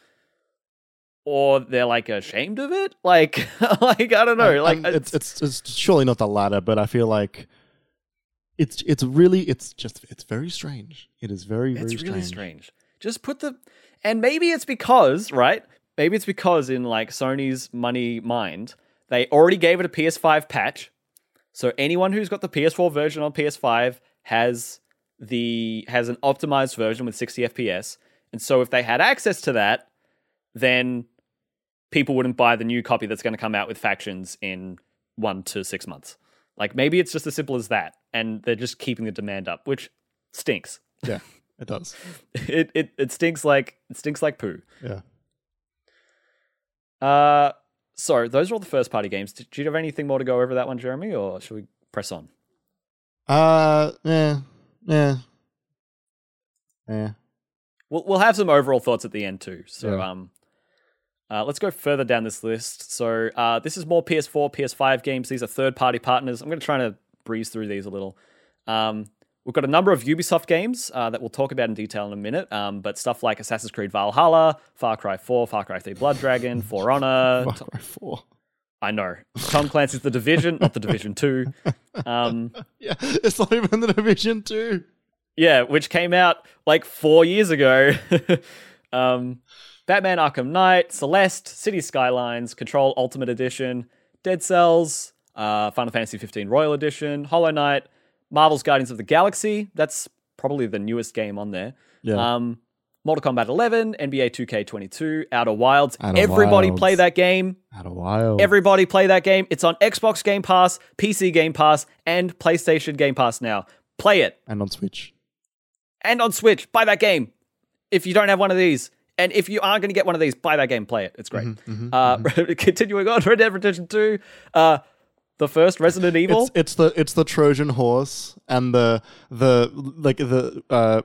or they're like ashamed of it. Like, like I don't know. Like Um, it's, it's it's surely not the latter, but I feel like it's it's really it's just it's very strange. It is very very It's really strange. strange. Just put the and maybe it's because, right? Maybe it's because in like Sony's money mind, they already gave it a PS5 patch. So anyone who's got the PS4 version on PS5 has the has an optimized version with 60 FPS. And so if they had access to that, then people wouldn't buy the new copy that's going to come out with factions in 1 to 6 months. Like maybe it's just as simple as that and they're just keeping the demand up, which stinks Yeah, it does. it it it stinks like it stinks like poo. Yeah. Uh, so those are all the first party games. Did, do you have anything more to go over that one, Jeremy, or should we press on? Uh, yeah, yeah, yeah. We'll we'll have some overall thoughts at the end too. So Yeah. um, uh, let's go further down this list. So uh, this is more PS4, PS5 games. These are third party partners. I'm going to try to breeze through these a little. Um, we've got a number of Ubisoft games uh, that we'll talk about in detail in a minute. Um, but stuff like Assassin's Creed Valhalla, Far Cry 4, Far Cry 3 Blood Dragon, For Honor, Far Cry Four. I know. Tom Clancy's The Division, not The Division 2. Um, Yeah, it's not even the Division Two. yeah, which came out like four years ago. Batman Arkham Knight, Celeste, City Skylines, Control Ultimate Edition, Dead Cells, uh, Final Fantasy 15 Royal Edition, Hollow Knight, Marvel's Guardians of the Galaxy. That's probably the newest game on there. Yeah. Um, Mortal Kombat 11, NBA 2K22, Outer Wilds. Outer Everybody Wilds. play that game. A while. Everybody play that game. It's on Xbox Game Pass, PC Game Pass, and PlayStation Game Pass now. Play it. and on Switch. And on Switch, buy that game. If you don't have one of these, and if you are going to get one of these, buy that game, play it. It's great. Mm-hmm, uh, Continuing on, Red Dead Redemption 2, uh, the first Resident Evil. It's it's the it's the Trojan horse and the the like the uh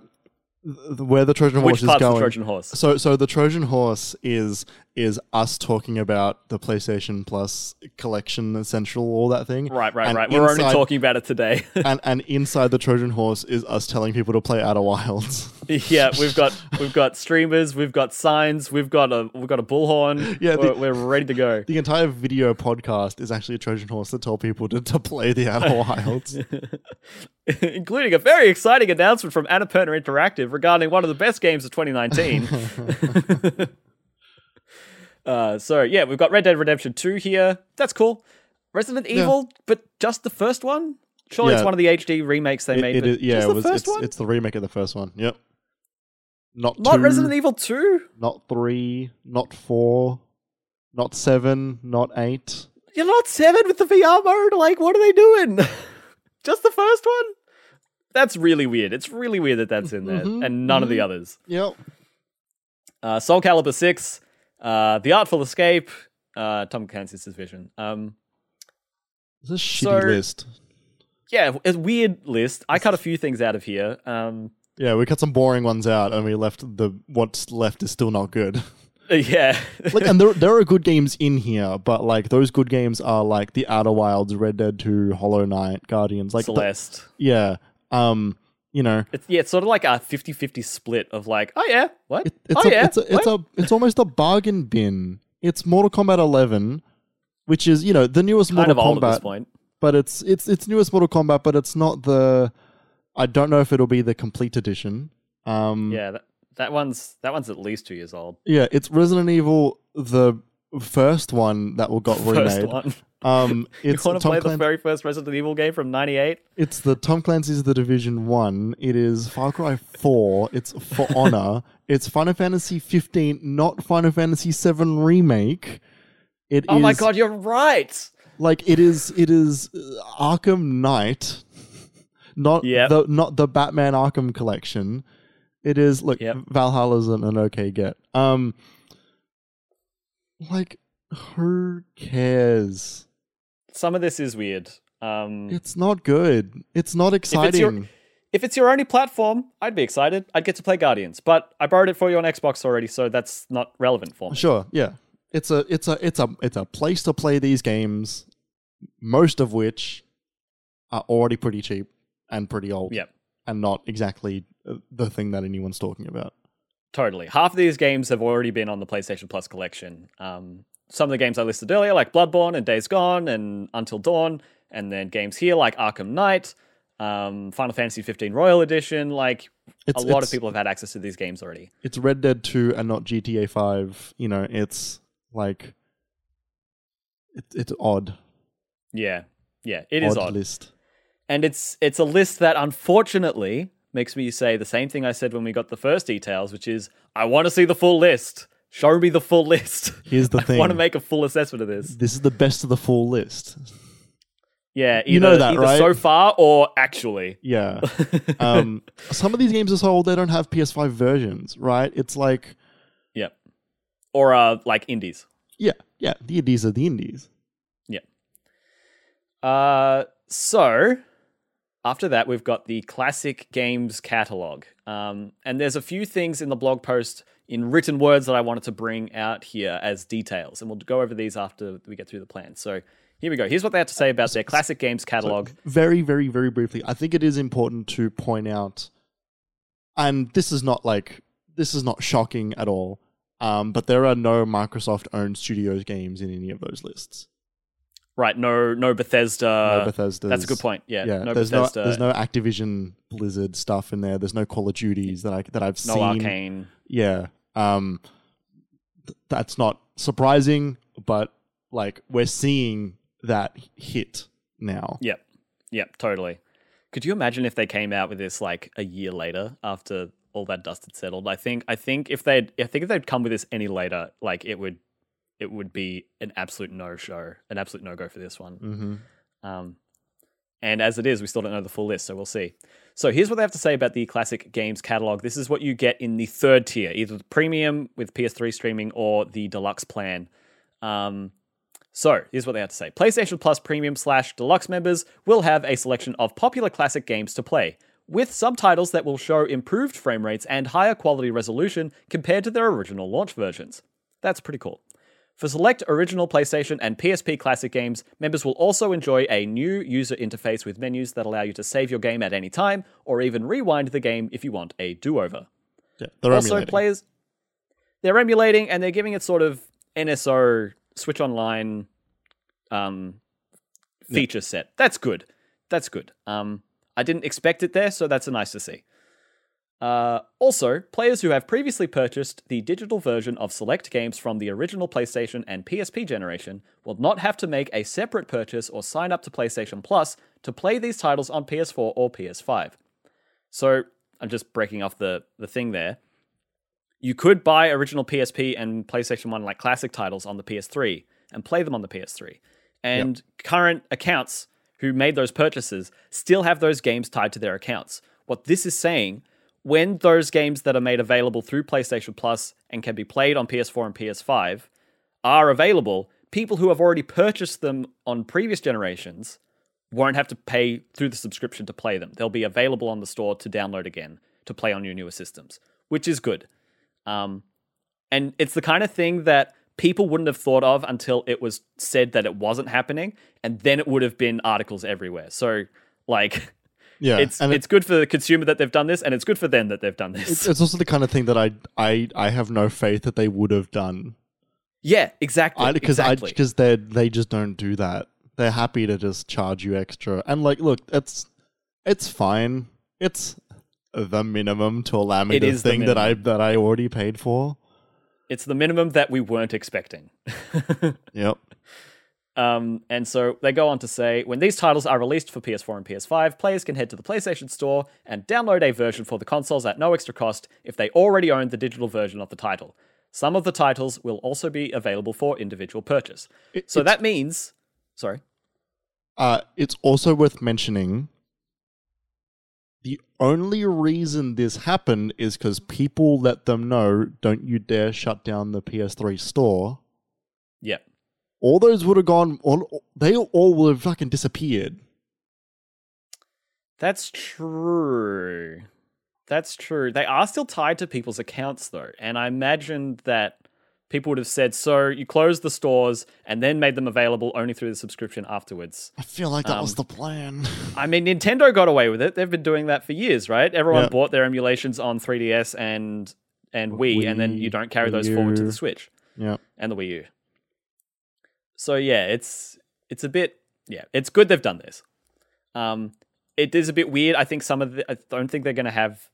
where the Trojan horse Which is part's going. the Trojan horse? So so the Trojan horse is is us talking about the PlayStation Plus collection essential all that thing. Right, right, And right. We're only talking about it today. and and inside the Trojan horse is us telling people to play Outer Wilds. yeah, we've got we've got streamers, we've got signs, we've got a we've got a bullhorn. Yeah, we're, we're ready to go. the entire video podcast is actually a Trojan horse to tell people to, to play the Outer Wilds. including a very exciting announcement from Annapurna Interactive regarding one of the best games of 2019. Uh, so yeah, we've got Red Dead Redemption 2 here. That's cool. Resident Evil, but just the first one. Surely it's one of the HD remakes they It- made. it is- yeah, it the was. first It's, one. it's the remake of the first one. Yep. Not Not two, Resident Evil 2. not three, not four, not seven, not eight. You're not seven with the VR mode. Like, what are they doing? just the first one. That's really weird. It's really weird that that's in there Mhm, and none of the others. Yep. uh, Soul Calibur 6, uh, The Artful Escape, uh, Tom Clancy's Division. Um, It's a shitty So- list. yeah, it's a weird list. I cut a few things out of here. Um, Yeah, we cut some boring ones out, and we left the what's left is still not good. yeah. like, and there there are good games in here, but like those good games are like the Outer Wilds, Red Dead Two, Hollow Knight, Guardians. Like, the- Celeste. yeah, um, you know, It's, yeah, it's sort of like a 50 50 split of like, oh yeah, what? it, it's oh a, yeah, it's a, it's a it's almost a bargain bin. It's Mortal Kombat 11, which is you know the newest kind Mortal of old at this Kombat, point. but it's it's it's newest Mortal Kombat, but it's not the. I don't know if it'll be the complete edition. Um, Yeah, that, that one's that one's at least two years old. Yeah, it's Resident Evil, the first one that will got First remade. Um, You it's want to Tom play the very first Resident Evil game from '98? It's the Tom Clancy's The Division One. It is Far Cry Four. It's For Honor. It's Final Fantasy 15, not Final Fantasy 7 remake. It Oh my god, you're right. Like it is. It is uh, Arkham Knight, not Yep. the not the Batman Arkham collection. It is look Yep. Valhalla's an, an okay get. Um, like who cares? Some of this is weird. Um, It's not good. It's not exciting. your- if it's your only platform, I'd be excited. I'd get to play Guardians, but I borrowed it for you on Xbox already, so that's not relevant for me. Sure, yeah. It's a it's a it's a it's a place to play these games, most of which are already pretty cheap and pretty old. Yep. And not exactly uh, the thing that anyone's talking about. Totally. Half of these games have already been on the PlayStation Plus collection. Um, some of the games I listed earlier, like Bloodborne and Days Gone and Until Dawn, and then games here like Arkham Knight, um, Final Fantasy 15 Royal Edition. Like It's a lot of people have had access to these games already. It's Red Dead 2 and not GTA 5. You know, it's like it, it's odd. Yeah, yeah, it is odd, odd, list. and it's it's a list that unfortunately makes me say the same thing I said when we got the first details, which is I want to see the full list. Show me the full list. Here's the thing. I want to make a full assessment of this. this is the best of the full list. Yeah, either, You know that, either right? so far or actually. Yeah. um, some of these games are so old they don't have PS5 versions, right? It's like, Yep. Or uh, like indies. yeah, yeah, the indies are the indies. Yeah. Uh, so after that, we've got the classic games catalog. Um, and there's a few things in the blog post in written words that I wanted to bring out here as details, and we'll go over these after we get through the plan. So here we go. Here's what they have to say about their classic games catalog. Very, very, very briefly, I think it is important to point out, and this is not like this is not shocking at all. Um, but there are no Microsoft-owned studios games in any of those lists. right? No, no Bethesda. no Bethesda. That's a good point. Yeah, Yeah, no there's Bethesda. no there's no Activision Blizzard stuff in there. There's no Call of Duties that I that I've no seen. No Arcane. Yeah. Um th- that's not surprising, but like we're seeing that hit now. Yep. Yep, totally. Could you imagine if they came out with this like a year later after all that dust had settled? I think I think if they'd I think if they'd come with this any later, like it would it would be an absolute no show, an absolute no go for this one. Mm-hmm. Um, and as it is, we still don't know the full list, so we'll see. So here's what they have to say about the classic games catalog. This is what you get in the third tier, either the premium with PS3 streaming or the deluxe plan. Um, so here's what they have to say: PlayStation Plus Premium slash Deluxe members will have a selection of popular classic games to play, with subtitles that will show improved frame rates and higher quality resolution compared to their original launch versions. That's pretty cool. For select original PlayStation and PSP classic games, members will also enjoy a new user interface with menus that allow you to save your game at any time or even rewind the game if you want a do over. Yeah. They're Also, emulating. players they're emulating and they're giving it sort of NSO Switch Online um, feature set. That's good. That's good. Um, I didn't expect it there, so that's nice to see. Uh, also, players who have previously purchased the digital version of select games from the original PlayStation and PSP generation will not have to make a separate purchase or sign up to PlayStation Plus to play these titles on PS4 or PS5. So, I'm just breaking off the, the thing there. You could buy original PSP and PlayStation 1 like classic titles on the PS3 and play them on the PS3. And current accounts who made those purchases still have those games tied to their accounts. What this is saying, when those games that are made available through PlayStation Plus and can be played on PS4 and PS5 are available, people who have already purchased them on previous generations won't have to pay through the subscription to play them. They'll be available on the store to download again to play on your newer systems, which is good. Um, and it's the kind of thing that people wouldn't have thought of until it was said that it wasn't happening, and then it would have been articles everywhere. So, like, yeah. it's and it's good for the consumer that they've done this, and it's good for them that they've done this. it's, it's also the kind of thing that I I I have no faith that they would have done. yeah, exactly. Because exactly. because they they just don't do that. They're happy to just charge you extra. And like, look, it's it's fine. It's the minimum to allow me It the is the thing that I that I already paid for. it's the minimum that we weren't expecting. Yep. Um, and so they go on to say when these titles are released for PS4 and PS5, players can head to the PlayStation Store and download a version for the consoles at no extra cost if they already own the digital version of the title. Some of the titles will also be available for individual purchase. It- So that means, sorry, Uh, it's also worth mentioning the only reason this happened is because people let them know don't you dare shut down the PS3 store all those would have gone. All they all would have fucking disappeared. That's true. That's true. They are still tied to people's accounts though, and I imagine that people would have said, "So you closed the stores and then made them available only through the subscription afterwards." I feel like that Um, was the plan. I mean, Nintendo got away with it. They've been doing that for years, right? Everyone Yeah. bought their emulations on 3DS and and Wii, and then you don't carry those Wii forward to the Switch yeah, and the Wii U. So yeah, it's it's a bit yeah, it's good they've done this. Um, it is a bit weird. I think some of the I don't think they're going to have.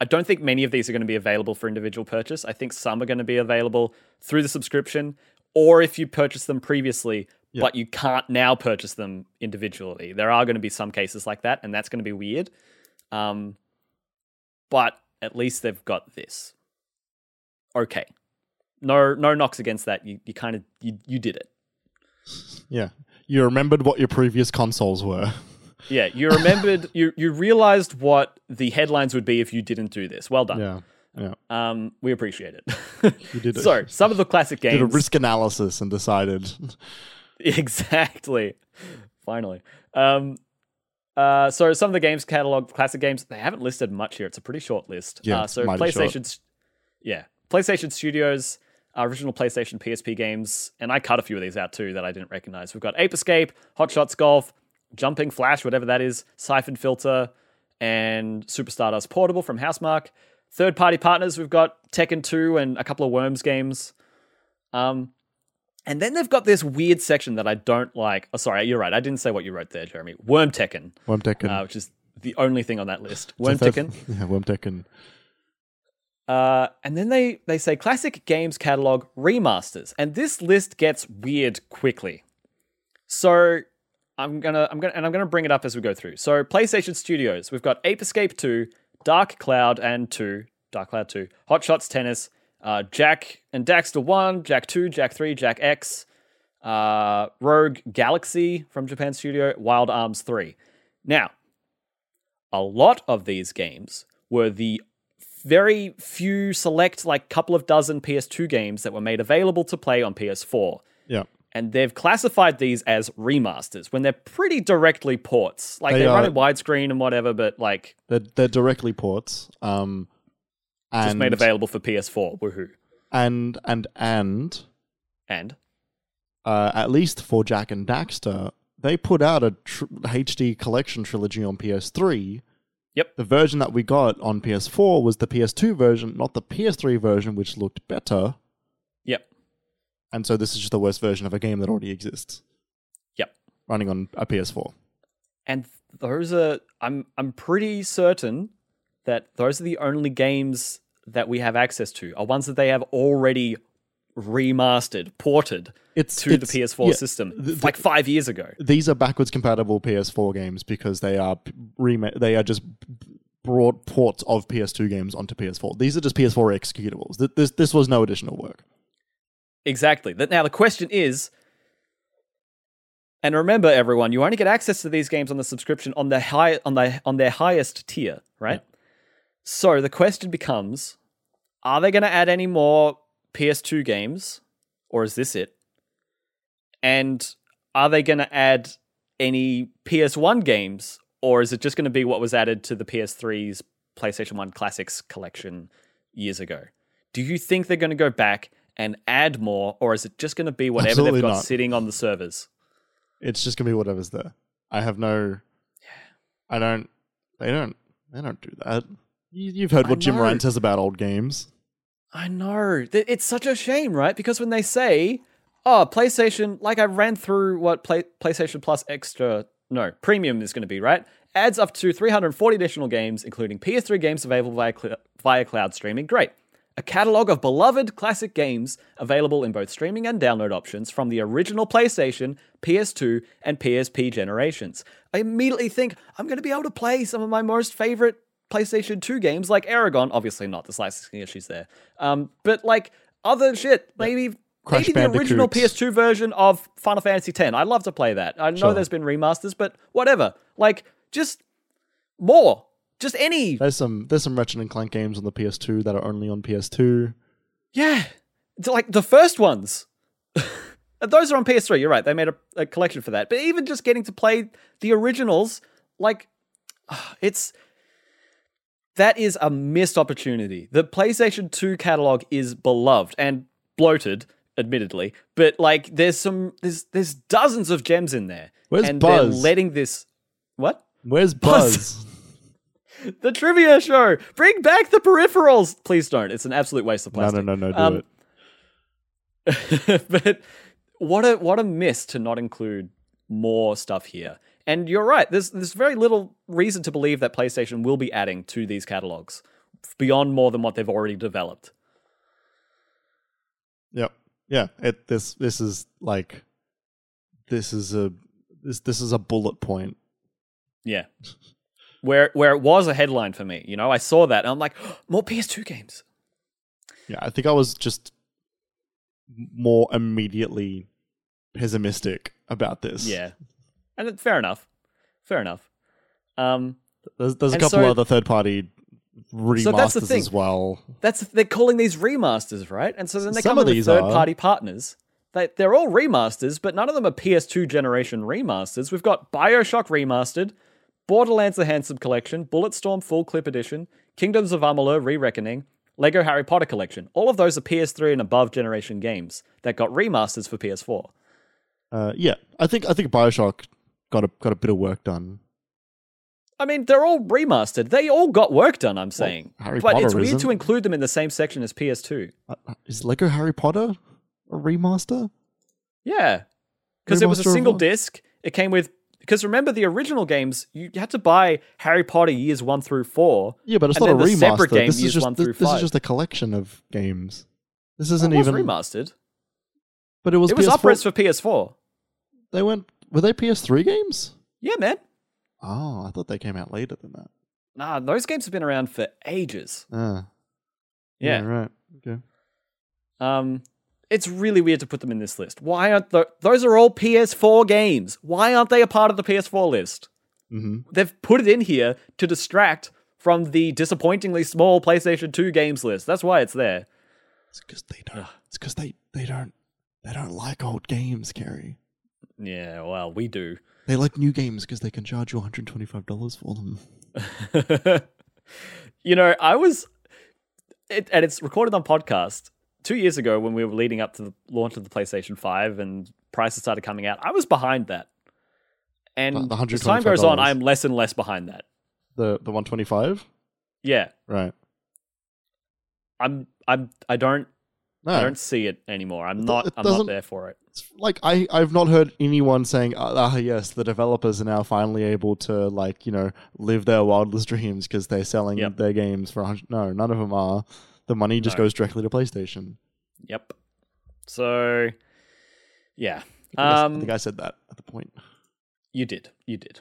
I don't think many of these are going to be available for individual purchase. I think some are going to be available through the subscription, or if you purchased them previously, Yeah. but you can't now purchase them individually. There are going to be some cases like that, and that's going to be weird. Um, but at least they've got this. Okay, no no knocks against that. You you kind of you you did it. Yeah. You remembered what your previous consoles were. Yeah, you remembered you you realized what the headlines would be if you didn't do this. Well done. Yeah, yeah. Um, we appreciate it. You did it. so some of the classic games. Did a risk analysis and decided. exactly. Finally. Um, uh, so some of the games catalog, classic games, they haven't listed much here. It's a pretty short list. Yeah, uh, so PlayStation. Yeah, PlayStation Studios, original PlayStation PSP games, and I cut a few of these out too that I didn't recognize. We've got Ape Escape, Hot Shots Golf, Jumping Flash, whatever that is, Siphon Filter, and Super Stardust Portable from Housemarque. Third party partners, we've got Tekken 2 and a couple of Worms games. Um, and then they've got this weird section that I don't like. Oh, sorry, you're right. I didn't say what you wrote there, Jeremy. Worm Tekken, Worm Tekken. uh, which is the only thing on that list. Worm Tekken. Yeah, Worm Tekken. Uh, and then they they say classic games catalog remasters, and this list gets weird quickly. So I'm gonna I'm gonna and I'm gonna bring it up as we go through. So PlayStation Studios, we've got Ape Escape 2, Dark Cloud and 2, Dark Cloud 2, Hot Shots Tennis, uh, Jak and Daxter 1, Jak 2, Jak 3, Jak X, uh, Rogue Galaxy from Japan Studio, Wild Arms 3. Now, a lot of these games were the very few select, like couple of dozen PS2 games that were made available to play on PS4. Yeah. And they've classified these as remasters when they're pretty directly ports. Like They they, run in widescreen and whatever, but like They're, they're directly ports. Um, and, just made available for PS4. Woohoo. And, and, and, And uh, at least for Jak and Daxter, they put out a tr- HD collection trilogy on PS3. Yep. The version that we got on PS4 was the PS2 version, not the PS3 version, which looked better. yep. And so this is just the worst version of a game that already exists, Yep. running on a PS4. And those are I'm I'm pretty certain that those are the only games that we have access to are ones that they have already remastered, ported It's to the PS4 yeah, system the- like 5 years ago. these are backwards compatible PS4 games because they are rema- they are just broad ports of PS2 games onto PS4. These are just PS4 executables. Th- This this was no additional work. Exactly. That now the question is, and remember, everyone, you only get access to these games on the subscription on the high on the on their highest tier, right? So the question becomes: Are they going to add any more PS2 games, or is this it? And are they going to add any PS1 games, or is it just going to be what was added to the PS3's PlayStation 1 Classics collection years ago? Do you think they're going to go back and add more, or is it just going to be whatever Absolutely they've got not. sitting on the servers? It's just gonna be whatever's there. I have no. I don't. They don't. They don't do that. You, you've heard what Jim. Ryan says about old games. I know. It's such a shame, right? Because when they say, oh, PlayStation, like I ran through what Play- PlayStation Plus Extra, no, Premium is going to be, right? Adds up to 340 additional games, including PS3 games available via, cl- via cloud streaming. Great. A catalog of beloved classic games available in both streaming and download options from the original PlayStation, PS2, and PSP generations. I immediately think I'm going to be able to play some of my most favorite PlayStation 2 games like Eragon, obviously not, there's licensing issues there. Um, but like other shit, maybe Crash maybe the original PS2 version of Final Fantasy X. I'd love to play that. I know Sure. there's been remasters, but whatever. Like just more. Just any. There's some there's some Ratchet and Clank games on the PS2 that are only on PS2. Yeah. It's like the first ones. Those are on PS3. You're right. They made a, a collection for that. But even just getting to play the originals, like, it's that is a missed opportunity. The PlayStation 2 catalog is beloved and bloated, admittedly, but like there's some there's there's dozens of gems in there. Where's and Buzz? they're letting this what? Where's Buzz. Buzz? The trivia show. Bring back the peripherals. Please don't. It's an absolute waste of plastic. no, no, no, no, do Um, it. but what a what a miss to not include more stuff here. And you're right. There's there's very little reason to believe that PlayStation will be adding to these catalogs beyond more than what they've already developed. Yep. Yeah. It this this is like this is a this this is a bullet point. Yeah. Where where it was a headline for me, you know, I saw that and I'm like, oh, more PS2 games. Yeah, I think I was just more immediately pessimistic about this. Yeah, and fair enough, fair enough. Um, There's, there's a couple so- other third party remasters that's the thing. as well. that's they're calling these remasters, right? And so then they Some come of with these third are. party partners. They they're all remasters, but none of them are PS2 generation remasters. We've got BioShock remastered, Borderlands: The Handsome Collection, Bulletstorm Full Clip Edition, Kingdoms of Amalur: Re-Reckoning, Lego Harry Potter Collection. All of those are PS3 and above generation games that got remasters for PS4. Uh, yeah, I think I think Bioshock got a got a bit of work done. I mean, they're all remastered. They all got work done, I'm saying. Harry but Potter it's weird isn't. to include them in the same section as PS2. Uh, uh, is Lego Harry Potter a remaster? Yeah. Because it was a single disc. It came with. Because remember, the original games, you had to buy Harry Potter years one through four. Yeah, but it's And not a remaster. separate game this is just one this, is just a collection of games. This isn't was even. remastered. But it was It was PS4. upwards for PS4. They went. Were they PS3 games? Yeah, man. Oh, I thought they came out later than that. Nah, those games have been around for ages. Ah, Yeah. right. Okay. Um, it's really weird to put them in this list. Why aren't the, those are all PS4 games? Why aren't they a part of the PS4 list? hmm They've put it in here to distract from the disappointingly small PlayStation 2 games list. That's why it's there. It's because they don't. It's because they they don't they don't like old games, Kerry. Yeah, well, we do. They like new games because they can charge you one hundred twenty five dollars for them. you know, I was, it, and it's recorded on podcast two years ago when we were leading up to the launch of the PlayStation 5 and prices started coming out. I was behind that. And The- the as time goes on, I am less and less behind that. The the one twenty five, Yeah, right? I'm, I'm, I don't, No, I don't see it anymore. I'm not, it I'm doesn't- there for it. It's like I I've not heard anyone saying ah ah, yes the developers are now finally able to like you know live their wildest dreams because they're selling Yep. their games for a hundred. No, none of them are. The money just No. goes directly to PlayStation. Yep. So, yeah. I think, I, Um, think I said that at the point. you did, you did.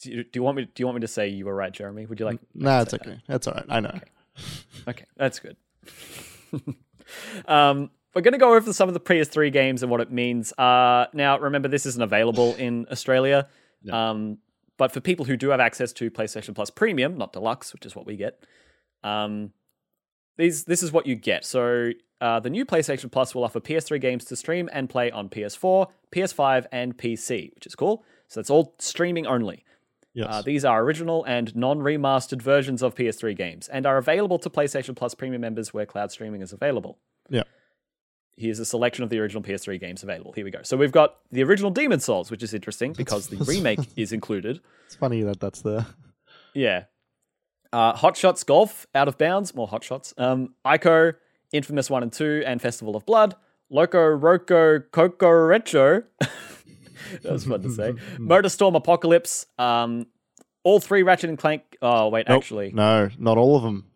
Do you, do you want me? Do you want me to say you were right, Jeremy? Would you like? Nah, it's okay. That's all right. I know. Okay, that's good. um, we're going to go over some of the PS3 games and what it means. Uh, now, remember, this isn't available in Australia. Yeah. Um, but for people who do have access to PlayStation Plus Premium, not Deluxe, which is what we get, um, these this is what you get. So uh, the new PlayStation Plus will offer PS3 games to stream and play on PS4, PS5, and PC, which is cool. So it's all streaming only. Yes. Uh, these are original and non remastered versions of PS3 games and are available to PlayStation Plus premium members where cloud streaming is available. Yeah. Here's a selection of the original PS3 games available. Here we go. So we've got the original Demon Souls, which is interesting because the remake is included. it's funny that that's there. Yeah. Uh, Hot Shots Golf, Out of Bounds, more Hot Shots. Um, Ico, Infamous 1 and 2, and Festival of Blood. Loco Roco Cocoreccho. that was fun to say. Motorstorm Apocalypse. Um, all three Ratchet and Clank. Oh, wait, Nope. actually. No, not all of them.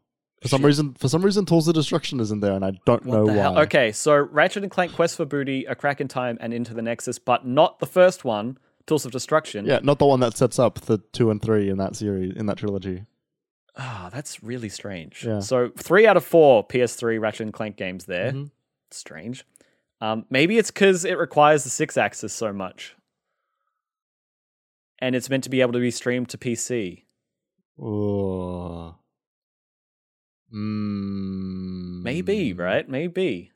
For some reason, for some reason, Tools of Destruction isn't there, and I don't know What the why. hell? Okay, so Ratchet and Clank Quest for Booty, A Crack in Time, and Into the Nexus, but not the first one, Tools of Destruction. Yeah, not the one that sets up the two and three in that series in that trilogy. Ah, that's really strange. Yeah. So three out of four PS3 Ratchet and Clank games there. Mhm. Strange. Um, maybe it's because it requires the Sixaxis so much, and it's meant to be able to be streamed to PC. Oh. Mm. Maybe, right? Maybe.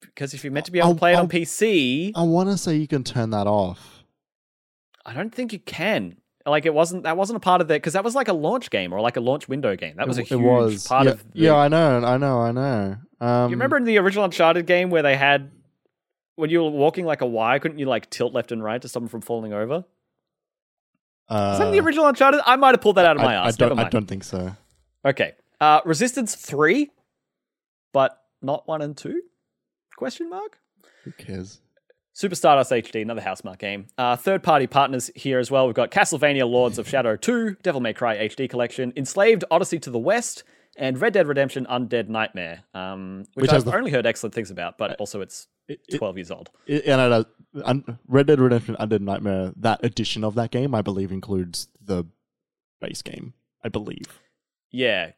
because if you're meant to be able to I'll- play it on I'll- PC, I want to say you can turn that off. I don't think you can. Like it wasn't that wasn't a part of the because that was like a launch game or like a launch window game. That was a huge was. part yeah, of. The, yeah, I know, I know, I know. Um, you remember in the original Uncharted game where they had when you were walking like a wire, couldn't you like tilt left and right to stop them from falling over? Uh, Is that in the original Uncharted? I might have pulled that out of my I, I ass. don't. I don't think so. Okay. Uh, Resistance three, but not one and two? Question mark. Who cares? Super Stardust HD, another Housemarque game. Uh, third party partners here as well. We've got Castlevania Lords of Shadow 2, Devil May Cry HD Collection, Enslaved Odyssey to the West, and Red Dead Redemption Undead Nightmare, um, which, Which I've the- only heard excellent things about, but also it's It, it, 12 years old. it- and uh, un- Red Dead Redemption Undead Nightmare, that edition of that game, I believe, includes the base game. I believe. Yeah,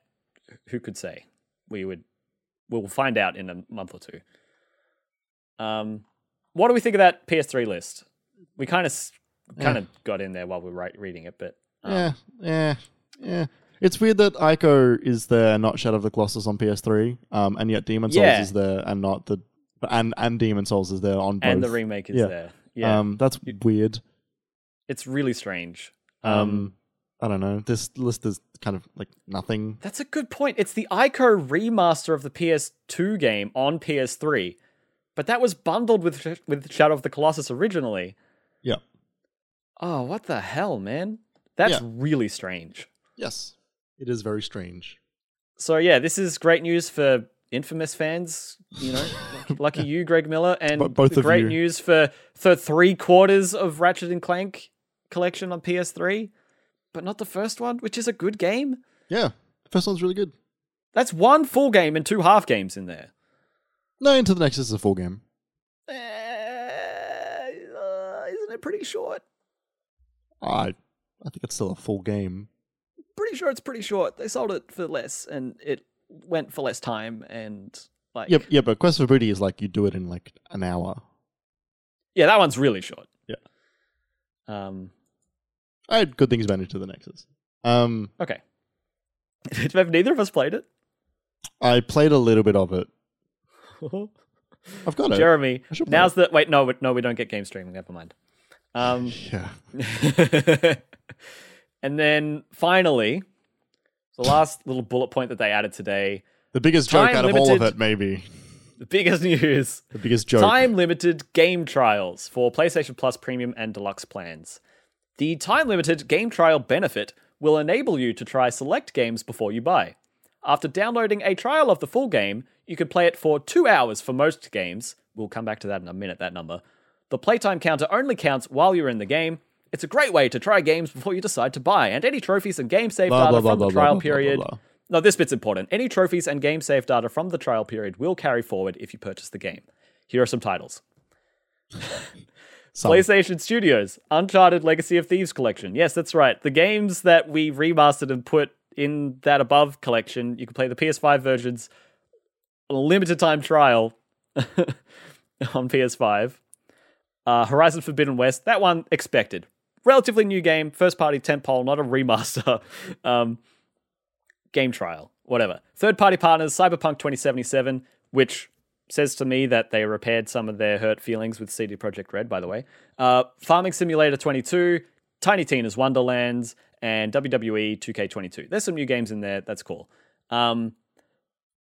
who could say? We would. We'll find out in a month or two. Um, what do we think of that PS3 list? We kind of kind Yeah. of got in there while we were reading it, but um, Yeah, yeah, yeah. It's weird that Ico is there not Shadow of the Colossus on PS3, um, and yet Demon Souls Yeah. is there and not the and and Demon Souls is there on both. and the remake is Yeah. there. Yeah, Um, that's weird. it's really strange. Um, Um, I don't know. This list is kind of like nothing. that's a good point. It's the Ico remaster of the PS2 game on PS3, but that was bundled with with Shadow of the Colossus originally. Yeah. Oh, what the hell, man? That's Yeah. really strange. Yes, it is very strange. So yeah, this is great news for Infamous fans. You know, lucky you, Greg Miller, and Bo- both great you. news for for three quarters of Ratchet and Clank collection on PS3, but not the first one, which is a good game. Yeah, the first one's really good. That's one full game and two half games in there. No, Into the Nexus is a full game. Eh, uh, isn't it pretty short? I I think it's still a full game. Pretty sure it's pretty short. They sold it for less, and it went for less time, and like Yep, yeah, but Quest for Booty is like you do it in like an hour. yeah, that one's really short. Yeah. Um. I had good things about Into the Nexus. Um, Okay. Have neither of us played it? I played a little bit of it. I've got it. Jeremy, now's the wait. No, we- no, we don't get game streaming. Never mind. Um, Yeah. and then finally, the last little bullet point that they added today: The biggest joke out of all of it, maybe. the biggest news. The biggest joke. Time limited game trials for PlayStation Plus Premium and Deluxe plans. The time limited game trial benefit will enable you to try select games before you buy. After downloading a trial of the full game, you can play it for two hours for most games. We'll come back to that in a minute, that number. The playtime counter only counts while you're in the game. It's a great way to try games before you decide to buy, and any trophies and game save Blah, data blah, blah, from the trial period. No, this bit's important. Any trophies and game save data from the trial period will carry forward if you purchase the game. Here are some titles. Some. PlayStation Studios, Uncharted Legacy of Thieves collection. Yes, that's right. The games that we remastered and put in that above collection, you can play the PS5 versions on a limited time trial on PS5. Uh, Horizon Forbidden West, that one expected. Relatively new game, first party tentpole, not a remaster. um, game trial, whatever. Third party partners, Cyberpunk 2077, which says to me that they repaired some of their hurt feelings with CD Projekt Red, by the way. Uh, Farming Simulator 22, Tiny Tina's Wonderlands, and WWE 2K22. There's some new games in there. That's cool. Um,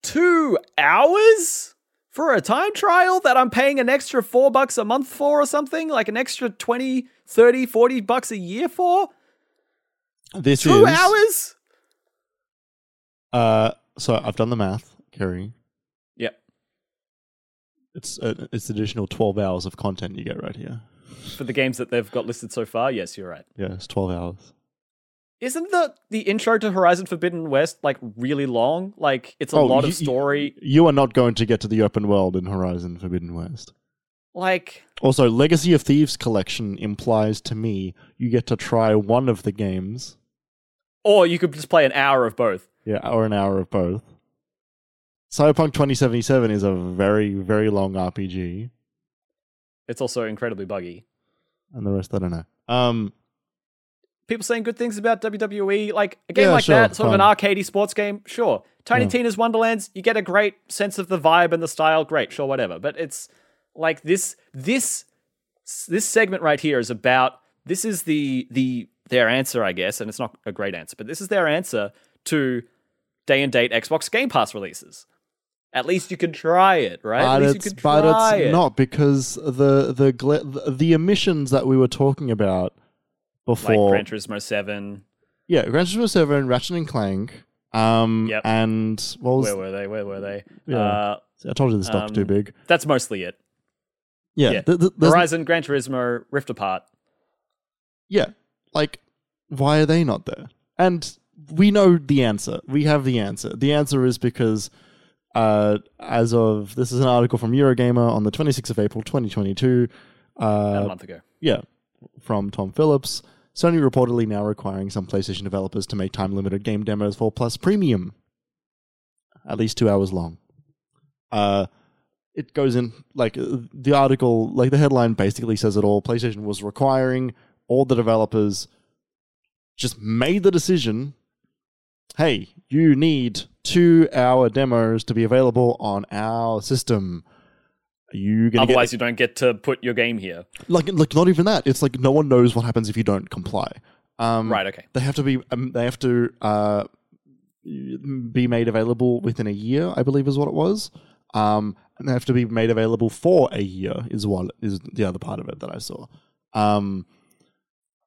two hours for a time trial that I'm paying an extra four bucks a month for or something? Like an extra 20, 30, 40 bucks a year for? This Two is hours? Uh, so I've done the math, Kerry. It's uh, it's additional twelve hours of content you get right here. For the games that they've got listed so far, yes, you're right. Yeah, it's twelve hours. Isn't the the intro to Horizon Forbidden West like really long? Like it's a Oh, lot you- of story. You are not going to get to the open world in Horizon Forbidden West. Like Also, Legacy of Thieves collection implies to me you get to try one of the games, or you could just play an hour of both. yeah, or an hour of both. Cyberpunk 2077 is a very, very long RPG, It's also incredibly buggy. and the rest I don't know. Um, People saying good things about WWE, like a game Yeah, like sure, that, sort of an fine. arcadey sports game, sure. Tiny Yeah. Tina's Wonderlands, you get a great sense of the vibe and the style. Great, sure, whatever. But it's like this this this segment right here is about this is the the their answer, I guess, and it's not a great answer, but this is their answer to day and date Xbox Game Pass releases. At least you can try it, right? At But least it's but it's it. not because the the the, emissions that we were talking about before, like. Gran Turismo Seven. yeah, Gran Turismo Seven, Ratchet and Clank, um, Yep. and what was Where were they? Where were they? Yeah. Uh, I told you the stock's too um, big. that's mostly it. Yeah, yeah. th- th- Horizon, Gran Turismo, Rift Apart. yeah. Like, why are they not there? And we know the answer. We have the answer. The answer is because, uh, as of this is an article from Eurogamer on the 26th of April, 2022. About a Uh, month ago. yeah, from Tom Phillips. Sony reportedly now requiring some PlayStation developers to make time limited game demos for Plus Premium, at least two hours long. Uh, it goes in like uh, the article, like the headline basically says it all. PlayStation was requiring all the developers just made the decision hey, you need two hour demos to be available on our system. Are you going to get Otherwise, you don't get to put your game here. like like not even that it's like no one knows what happens if you don't comply um Right, okay. they have to be um, they have to uh be made available within a year i believe is what it was um and they have to be made available for a year is what is the other part of it that i saw um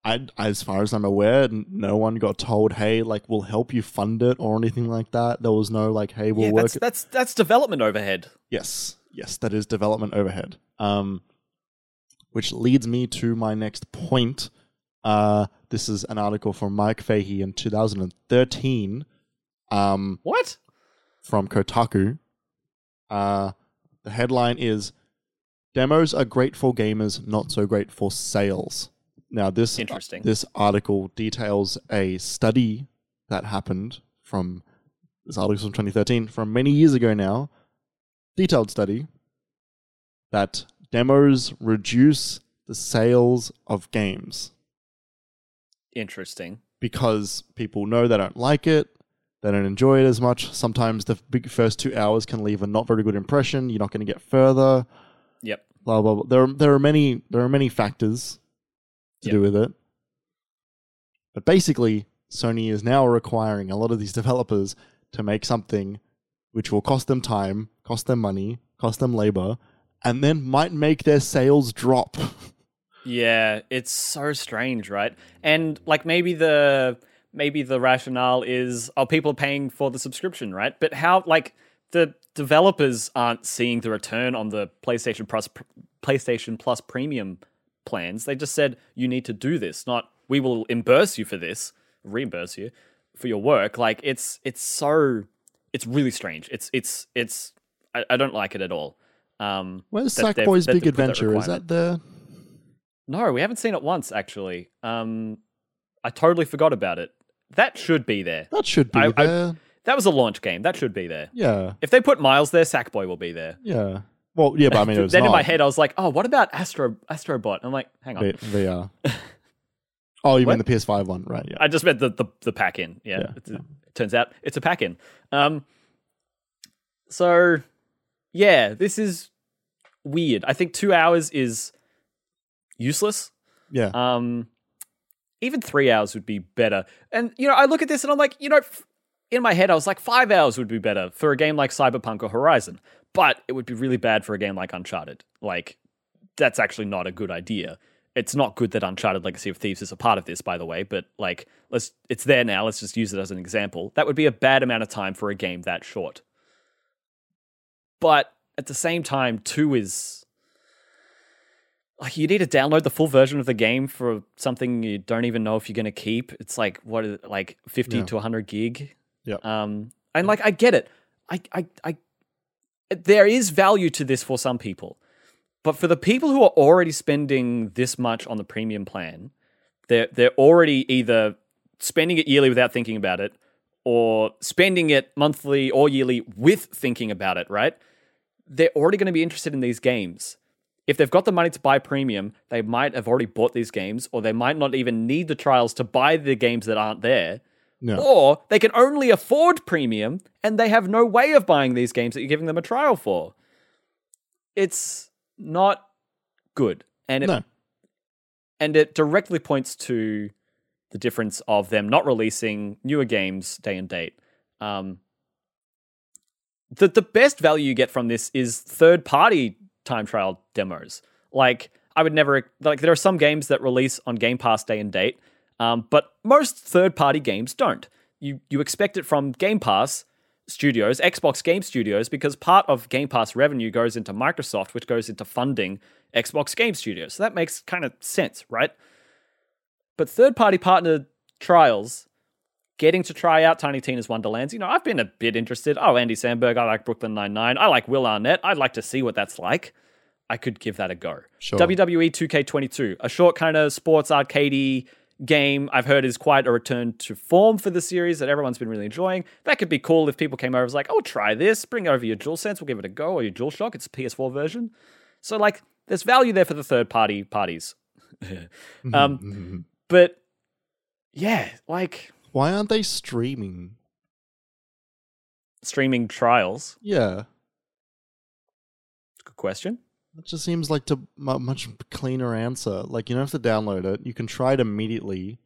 I, as far as I'm aware, no one got told, "Hey, like we'll help you fund it" or anything like that. There was no like, "Hey, we'll yeah, work." that's, that's that's development overhead. Yes, yes, that is development overhead. Um, which leads me to my next point. Uh, this is an article from Mike Fahey in 2013 um, What? from Kotaku. Uh, the headline is Demos are great for gamers, not so great for sales. Now, this Interesting. this article details a study that happened from this article from 2013 from many years ago now detailed study that demos reduce the sales of games Interesting. because people know they don't like it they don't enjoy it as much sometimes the big first two hours can leave a not very good impression you're not going to get further Yep. blah blah blah there, there are many there are many factors to Yep. do with it but basically sony is now requiring a lot of these developers to make something which will cost them time cost them money cost them labor and then might make their sales drop Yeah, it's so strange, right? And like maybe the maybe the rationale is oh people are paying for the subscription, right? But how like the developers aren't seeing the return on the PlayStation Plus PlayStation Plus premium plans. They just said you need to do this, not we will reimburse you for this, reimburse you for your work. Like it's it's so it's really strange. It's it's it's I, I don't like it at all. Um, where's sackboy's big put that adventure is that there No, we haven't seen it once actually. Um, I totally forgot about it. That should be there. that should be I- I- there That was a launch game. That should be there. yeah If they put Miles there, Sackboy will be there. yeah well yeah but i mean it was then in my head, I was like, "Oh, what about Astro Astrobot?" I'm like, "Hang on, V- VR. oh, you What? mean the PS5 one, right? Yeah. I just meant the the, the pack in. Yeah, Yeah. It's a- it turns out it's a pack in. Um, so yeah, this is weird. I think two hours is useless. yeah. Um, even three hours would be better. And you know, I look at this and I'm like, you know, f- in my head, I was like, five hours would be better for a game like Cyberpunk or Horizon, but it would be really bad for a game like Uncharted. Like, that's actually not a good idea. It's not good that Uncharted Legacy of Thieves is a part of this, by the way. But like, let's it's there now. Let's just use it as an example. That would be a bad amount of time for a game that short. But at the same time, two is like you need to download the full version of the game for something you don't even know if you're going to keep. It's like what is it, like 50 Yeah. to 100 gig. Yeah. Um and like I get it. I I I there is value to this for some people. But for the people who are already spending this much on the premium plan, they're they're already either spending it yearly without thinking about it or spending it monthly or yearly with thinking about it, right? They're already going to be interested in these games if they've got the money to buy premium, they might have already bought these games, or they might not even need the trials to buy the games that aren't there, Or they can only afford premium and they have no way of buying these games that you're giving them a trial for. It's not good. And it, No. and it directly points to the difference of them not releasing newer games day and date. Um, the the best value you get from this is third party time trial demos. Like I would never like there are some games that release on Game Pass day and date, um, but most third party games don't. You you expect it from Game Pass studios, Xbox Game Studios, because part of Game Pass revenue goes into Microsoft, which goes into funding Xbox Game Studios. So that makes kind of sense, right? But third party partner trials, getting to try out Tiny Tina's Wonderlands, you know, I've been a bit interested. Oh, Andy Samberg, I like Brooklyn Nine-Nine, I like Will Arnett, I'd like to see what that's like. I could give that a go. Sure. WWE 2K22, a short kind of sports arcadey game I've heard is quite a return to form for the series that everyone's been really enjoying. That could be cool if people came over and was like, oh, try this, bring over your DualSense, we'll give it a go, or your DualShock, it's a PS4 version. So, like, there's value there for the third party parties. um, but yeah, like Why aren't they streaming? streaming trials. Yeah. Good question. That just seems like a much cleaner answer. Like you don't have to download it. You can try it immediately.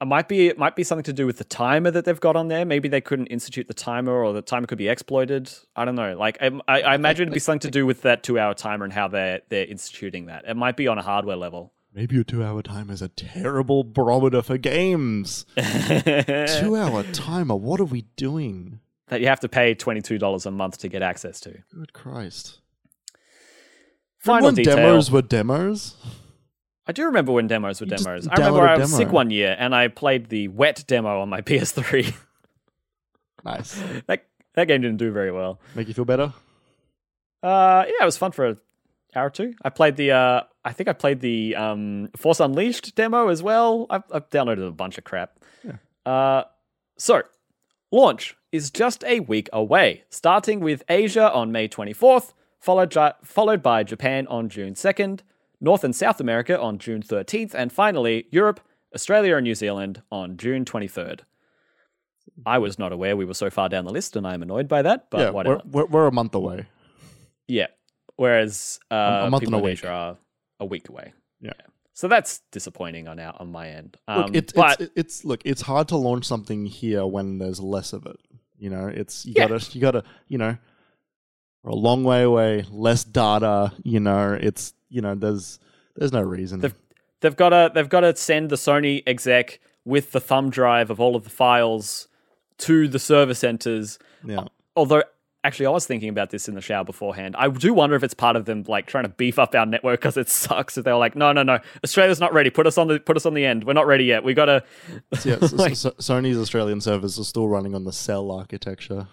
It might be it might be something to do with the timer that they've got on there. Maybe they couldn't institute the timer, or the timer could be exploited. I don't know. Like I, I, I imagine it'd be something to do with that two-hour timer and how they're they're instituting that. It might be on a hardware level. Maybe a two-hour timer is a terrible barometer for games. Two-hour timer. What are we doing? that you have to pay twenty two dollars a month to get access to. Good Christ! Final when detail. demos were demos. I do remember when demos were demos. I remember I was demo. sick one year and I played the wet demo on my PS3. Nice. that that game didn't do very well. Make you feel better. Uh, yeah, it was fun for an hour or two. I played the, uh, I think I played the um, Force Unleashed demo as well. I've, I've downloaded a bunch of crap. Uh, so, launch is just a week away, starting with Asia on May 24th, followed, followed by Japan on June 2nd, North and South America on June 13th, and finally Europe, Australia, and New Zealand on June 23rd. I was not aware we were so far down the list, and I am annoyed by that, but yeah, whatever. we're, we're a month away. Yeah. Whereas uh, a month people and a in week. Asia are a week away. Yeah. So that's disappointing on our on my end. Um, Look, it's, but it's it's look, it's hard to launch something here when there's less of it. You know, it's you Yeah. gotta you gotta you know, we're a long way away, less data. You know, it's you know, there's there's no reason. They've- they've got to they've got to send the Sony exec with the thumb drive of all of the files to the server centers. yeah, uh, Although actually I was thinking about this in the shower beforehand. I do wonder if it's part of them like trying to beef up our network because it sucks if they were like, no, no, no, Australia's not ready. Put us on the put us on the end. We're not ready yet. We got to yeah. so, like- so, Sony's Australian servers are still running on the cell architecture.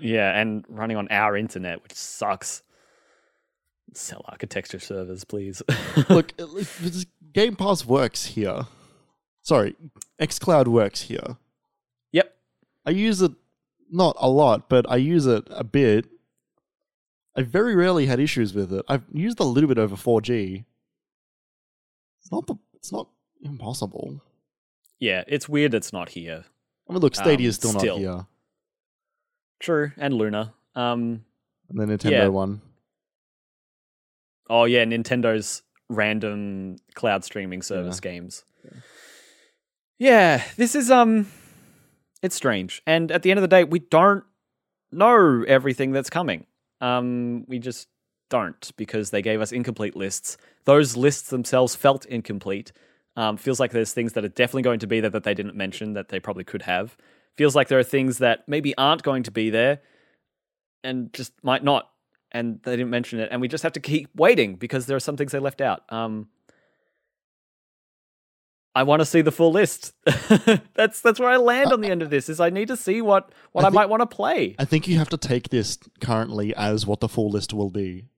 Yeah, and running on our internet, which sucks. Sell architecture servers, please. look, it- it- this Game Pass works here. Sorry, XCloud works here. yep. I use it not a lot, but I use it a bit. I very rarely had issues with it. I've used a little bit over 4G. It's not the, it's not impossible. Yeah, it's weird it's not here. I mean, look, Stadia Um, is still, still. not here, True, and Luna. Um and the Nintendo Yeah. one. oh yeah, Nintendo's random cloud streaming service games. Yeah, this is um it's strange. And at the end of the day, we don't know everything that's coming. Um we just don't because they gave us incomplete lists. Those lists themselves felt incomplete. Um, feels like there's things that are definitely going to be there that they didn't mention that they probably could have. Feels like there are things that maybe aren't going to be there and just might not. And they didn't mention it. And we just have to keep waiting because there are some things they left out. Um, I want to see the full list. that's that's where I land on the end of this. Is I need to see what what I I, think- might want to play. I think you have to take this currently as what the full list will be.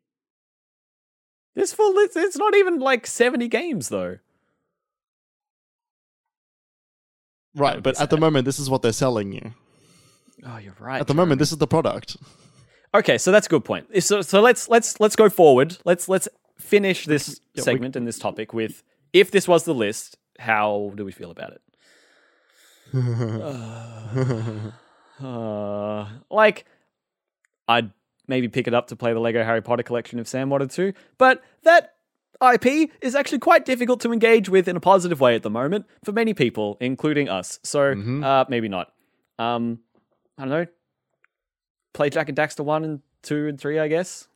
This full list. It's not even like seventy games though. Right, but at the moment, this is what they're selling you. Oh, you're right. At the moment, this is the product. Okay, so that's a good point. So, so let's let's let's go forward. Let's let's finish this Yeah, we- segment and this topic with if this was the list, how do we feel about it? Uh, like, I'd maybe pick it up to play the Lego Harry Potter collection if Sam wanted to, but that IP is actually quite difficult to engage with in a positive way at the moment for many people, including us. So Mhm. uh, maybe not. Um, I don't know. Play Jak and Daxter one and two and three, I guess.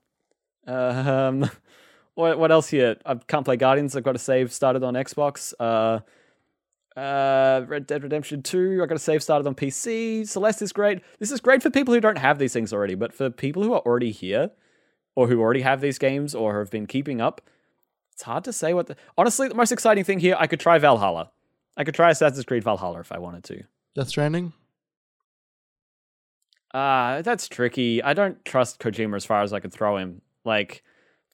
Um, what what else here? I can't play Guardians. I've got a save started on Xbox. Uh, uh, Red Dead Redemption 2, I got a save started on PC. Celeste is great. This is great for people who don't have these things already, but for people who are already here or who already have these games or have been keeping up, it's hard to say what the. Honestly, the most exciting thing here, I could try Valhalla. I could try Assassin's Creed Valhalla if I wanted to. Death Stranding. Ah, that's tricky. I don't trust Kojima as far as I could throw him. Like,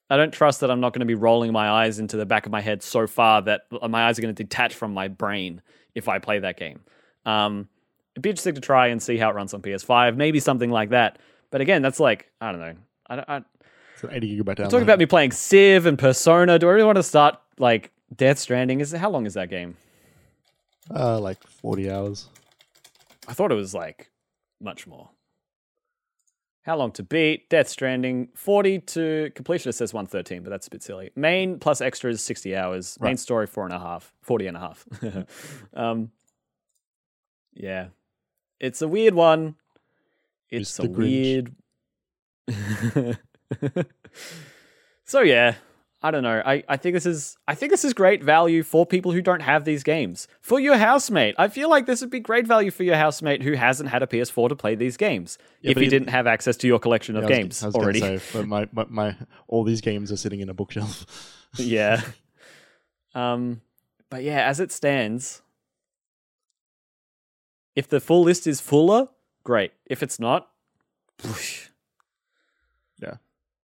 I don't trust that I'm not going to be rolling my eyes into the back of my head so far that my eyes are going to detach from my brain if I play that game. Um, it'd be interesting to try and see how it runs on PS5, maybe something like that. But again, that's like I don't know. I, don't- I, It's an 80 gigabyte download. talking about me playing Civ and Persona. Do I really want to start like Death Stranding? Is how long is that game? uh, like 40 hours. I thought it was like much more. How long to beat? Death Stranding, 40 to completion. It says 113, but that's a bit silly. Main plus extras, 60 hours. Main Right. story, four and a half, 40 and a half. um, yeah. It's a weird one. It's Mr. a Grinch. weird. so yeah, I don't know. I, I think this is I think this is great value for people who don't have these games. For your housemate, I feel like this would be great value for your housemate who hasn't had a PS4 to play these games. Yeah, if he didn't have access to your collection of Yeah, I was- games I was already. say, but my, my, my all these games are sitting in a bookshelf. yeah. Um but yeah, as it stands, if the full list is fuller, great. If it's not,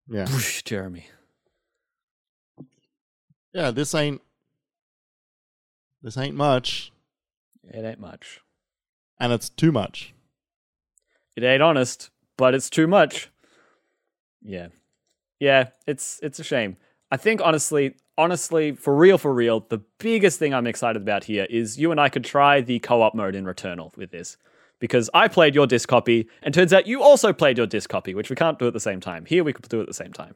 whoosh, Jeremy. yeah. This ain't this ain't much, It ain't much. and it's too much. It ain't honest, but it's too much. Yeah. Yeah, it's it's a shame. I think honestly, honestly, for real, for real, the biggest thing I'm excited about here is you and I could try the co-op mode in Returnal with this. Because I played your disc copy, and turns out you also played your disc copy, which we can't do at the same time. Here we could do it at the same time.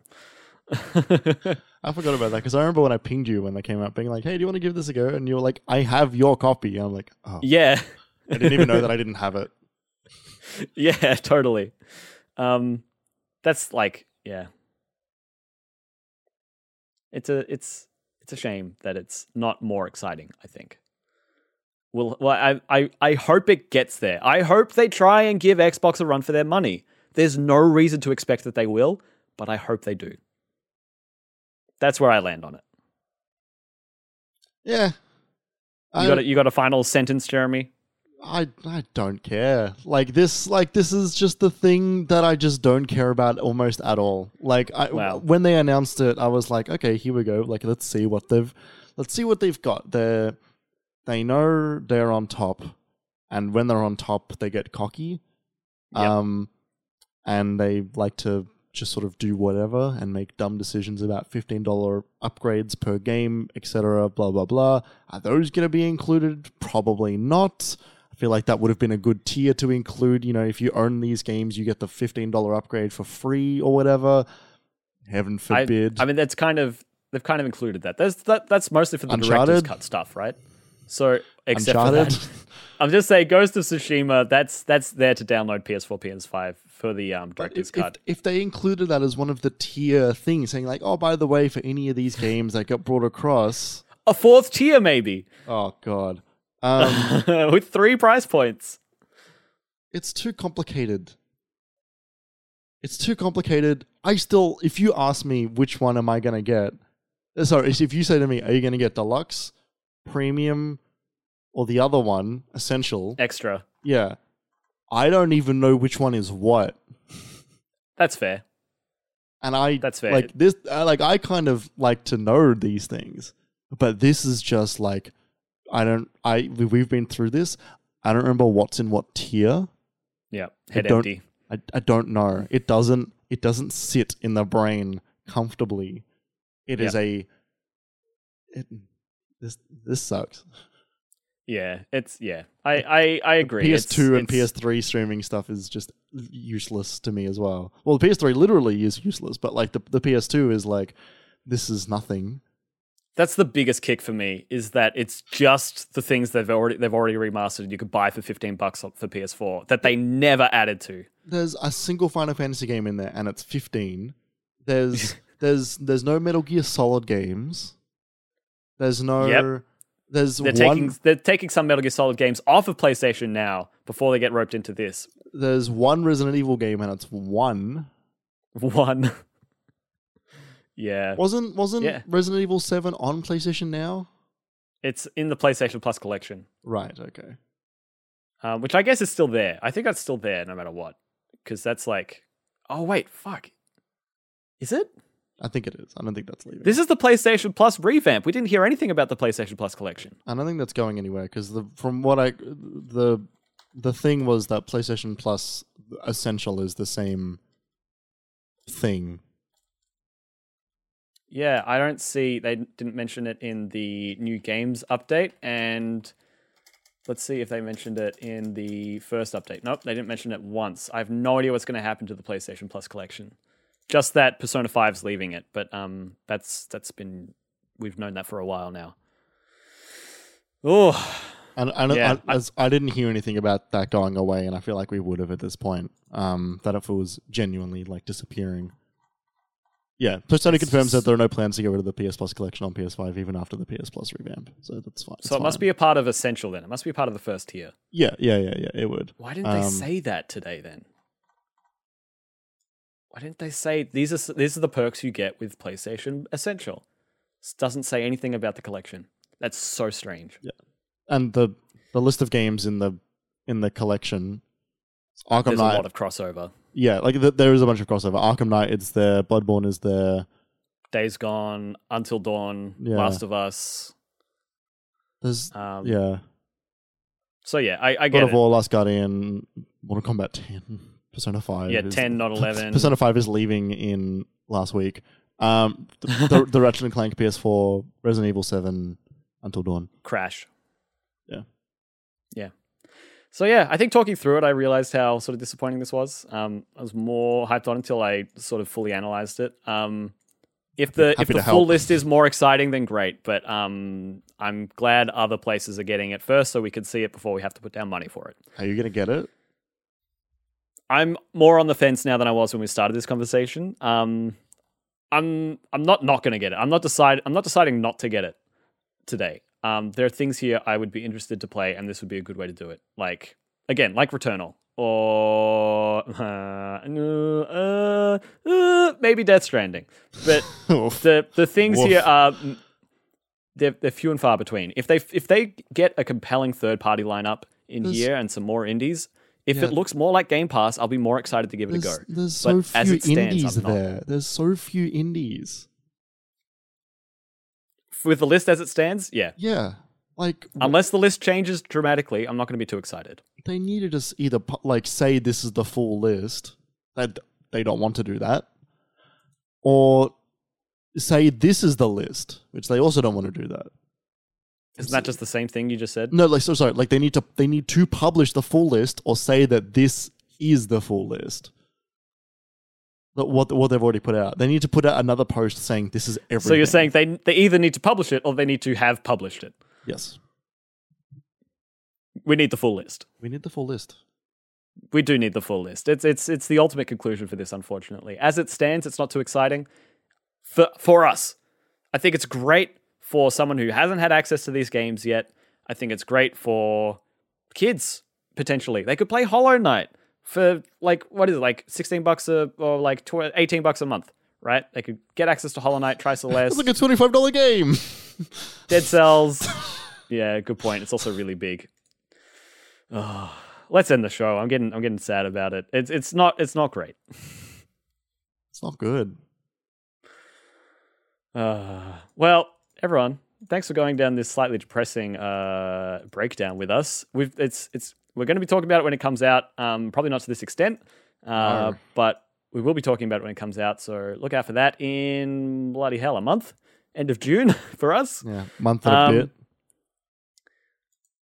I forgot about that because I remember when I pinged you when they came out, being like, "Hey, do you want to give this a go?" And you were like, "I have your copy." And I'm like, "Oh, yeah. I didn't even know that I didn't have it." yeah, totally. Um, that's like, yeah. It's a it's it's a shame that it's not more exciting. I think. Well, well, I I I hope it gets there. I hope they try and give Xbox a run for their money. There's no reason to expect that they will, but I hope they do. That's where I land on it. Yeah, You I, got a, you got a final sentence, Jeremy? I I don't care. Like this, like this is just the thing that I just don't care about almost at all. Like I, Wow. when they announced it, I was like, okay, here we go. Like let's see what they've, let's see what they've got. They they know they're on top, and when they're on top, they get cocky. Yep. Um, and they like to just sort of do whatever and make dumb decisions about fifteen dollar upgrades per game, etc. Blah blah blah. Are those going to be included? Probably not. I feel like that would have been a good tier to include. You know, if you own these games, you get the fifteen dollar upgrade for free or whatever. Heaven I, forbid. I mean, that's kind of they've kind of included that. That's that, that's mostly for the director's cut stuff, right? So except Uncharted. for that, I'm just saying, Ghost of Tsushima. That's that's there to download PS4, PS5 for the um, director's if, if, cut. if they included that as one of the tier things, saying like, "Oh, by the way, for any of these games that got brought across," A fourth tier, maybe, oh god, um, with three price points. it's too complicated. It's too complicated. I still, if you ask me which one am I gonna get, uh, sorry, if you say to me, "Are you gonna get deluxe, premium, or the other one, essential?" Extra. Yeah, I don't even know which one is what. That's fair. and I That's fair. Like this, uh, like I kind of like to know these things, but this is just like I don't. I we- we've been through this. I don't remember what's in what tier. Yeah, head don't- empty. I, I don't know. It doesn't. It doesn't sit in the brain comfortably. It is a. It, this this sucks. Yeah, it's yeah. I I, I agree. PS2 It's- and it's- PS3 streaming stuff is just useless to me as well. Well, the PS3 literally is useless, but like the the PS2 is like this is nothing. That's the biggest kick for me is that it's just the things they've already they've already remastered and you could buy for 15 bucks for PS4 that they never added to. There's a single Final Fantasy game in there, and it's 15. There's there's there's no Metal Gear Solid games. There's no. Yep. There's They're one. taking they're taking some Metal Gear Solid games off of PlayStation now before they get roped into this. There's one Resident Evil game, and it's one. One. yeah. Wasn't wasn't Yeah. Resident Evil Seven on PlayStation now? It's in the PlayStation Plus collection. Right. Okay. um, which I guess is still there. I think that's still there no matter what, because that's like, oh wait, fuck, is it? I think it is. I don't think that's leaving. This is the PlayStation Plus revamp. We didn't hear anything about the PlayStation Plus collection. I don't think that's going anywhere because the from what I the the thing was that PlayStation Plus Essential is the same thing. Yeah, I don't see they didn't mention it in the new games update, and let's see if they mentioned it in the first update. Nope, they didn't mention it once. I have no idea what's going to happen to the PlayStation Plus collection. Just that Persona 5's leaving it, but um, that's that's been we've known that for a while now. Oh, And, and Yeah, I, I- as I didn't hear anything about that going away, and I feel like we would have at this point. Um, that if it was genuinely like disappearing. Yeah, Persona confirms that there are no plans to get rid of the PS Plus collection on PS5 even after the PS Plus revamp. So that's fine. so it must be a part of Essential then. It must be a part of the first tier. Yeah, yeah, yeah, yeah. It would. Why didn't they Um, say that today then? Why didn't they say these are these are the perks you get with PlayStation Essential? This doesn't say anything about the collection. That's so strange. Yeah. And the the list of games in the in the collection. Arkham There's Knight. a lot of crossover. yeah, like th- there is a bunch of crossover. Arkham Knight, it's there. Bloodborne is there. Days Gone, Until Dawn, Yeah. Last of Us. There's Um, yeah, So yeah, I, I God of. War, Last Guardian, Mortal Kombat 10, Persona 5. Yeah, is- 10, not 11. Persona 5 is leaving in last week. Um, the, the, the Ratchet and Clank PS4, Resident Evil 7, Until Dawn. Crash. Yeah. Yeah. So yeah, I think talking through it, I realized how sort of disappointing this was. Um, I was more hyped on until I sort of fully analyzed it. Um, if the if the full help. list is more exciting, then great. But um, I'm glad other places are getting it first, so we could see it before we have to put down money for it. Are you going to get it? I'm more on the fence now than I was when we started this conversation. Um, I'm I'm not not going to get it. I'm not decide I'm not deciding not to get it today. Um, there are things here I would be interested to play, and this would be a good way to do it. Like again, like Returnal or uh, uh, uh, maybe Death Stranding. But the the things Woof. here are mm, they're, they're few and far between. If they if they get a compelling third party lineup in There's- here and some more indies, if Yeah. it looks more like Game Pass, I'll be more excited to give it a go. There's, there's But so as few it stands, indies I'm not. there. There's so few indies. With the list as it stands, yeah. Yeah. Like, Unless the list changes dramatically, I'm not going to be too excited. they need to just either like say this is the full list that they don't want to do that or say this is the list which they also don't want to do that Isn't that just the same thing you just said? no like so sorry like they need to they need to publish the full list or say that this is the full list That what what they've already put out they need to put out another post saying this is everything So you're saying they they either need to publish it or they need to have published it. yes We need the full list. we need the full list We do need the full list. It's it's it's the ultimate conclusion for this, unfortunately. As it stands, it's not too exciting for for us. I think it's great for someone who hasn't had access to these games yet. I think it's great for kids potentially. They could play Hollow Knight for like what is it like sixteen bucks a or like tw- eighteen bucks a month, right? They could get access to Hollow Knight, try Celeste, it's like a $25 game Dead Cells. yeah, good point. It's also really big. Oh, let's end the show. I'm getting I'm getting sad about it. It's it's not it's not great. it's not good Uh, well, everyone, thanks for going down this slightly depressing uh, breakdown with us. We've it's it's we're going to be talking about it when it comes out. Um, probably not to this extent, uh, No. but we will be talking about it when it comes out. So look out for that in bloody hell a month, end of June for us. yeah month and Um, a bit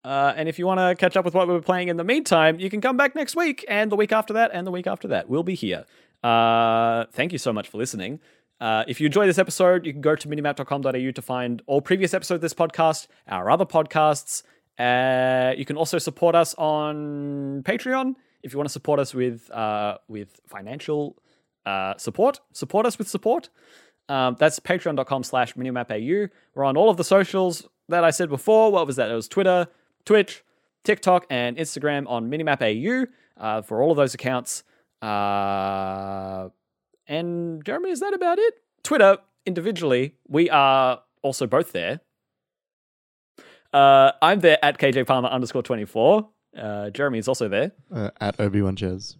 Uh, and if you want to catch up with what we were playing in the meantime, you can come back next week and the week after that and the week after that. We'll be here. Uh, thank you so much for listening. Uh, if you enjoy this episode, you can go to minimap.com.au to find all previous episodes of this podcast, our other podcasts. Uh, you can also support us on Patreon if you want to support us with uh, with financial uh, support. Support us with support. Um, that's patreon.com slash minimapau. We're on all of the socials that I said before. What was that? It was Twitter, Twitch, TikTok, and Instagram on minimapau uh, for all of those accounts. Uh, and Jeremy, is that about it? Twitter, individually, we are also both there. Uh, I'm there at KJ Palmer underscore 24. Uh, Jeremy is also there. Uh, at Obi Wan Jez.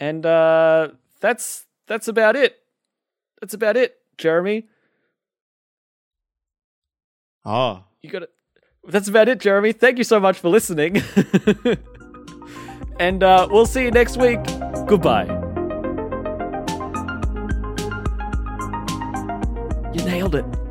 And uh, that's that's about it. That's about it, Jeremy. Ah. You got it. That's about it, Jeremy. Thank you so much for listening. and uh, we'll see you next week. Goodbye. You nailed it.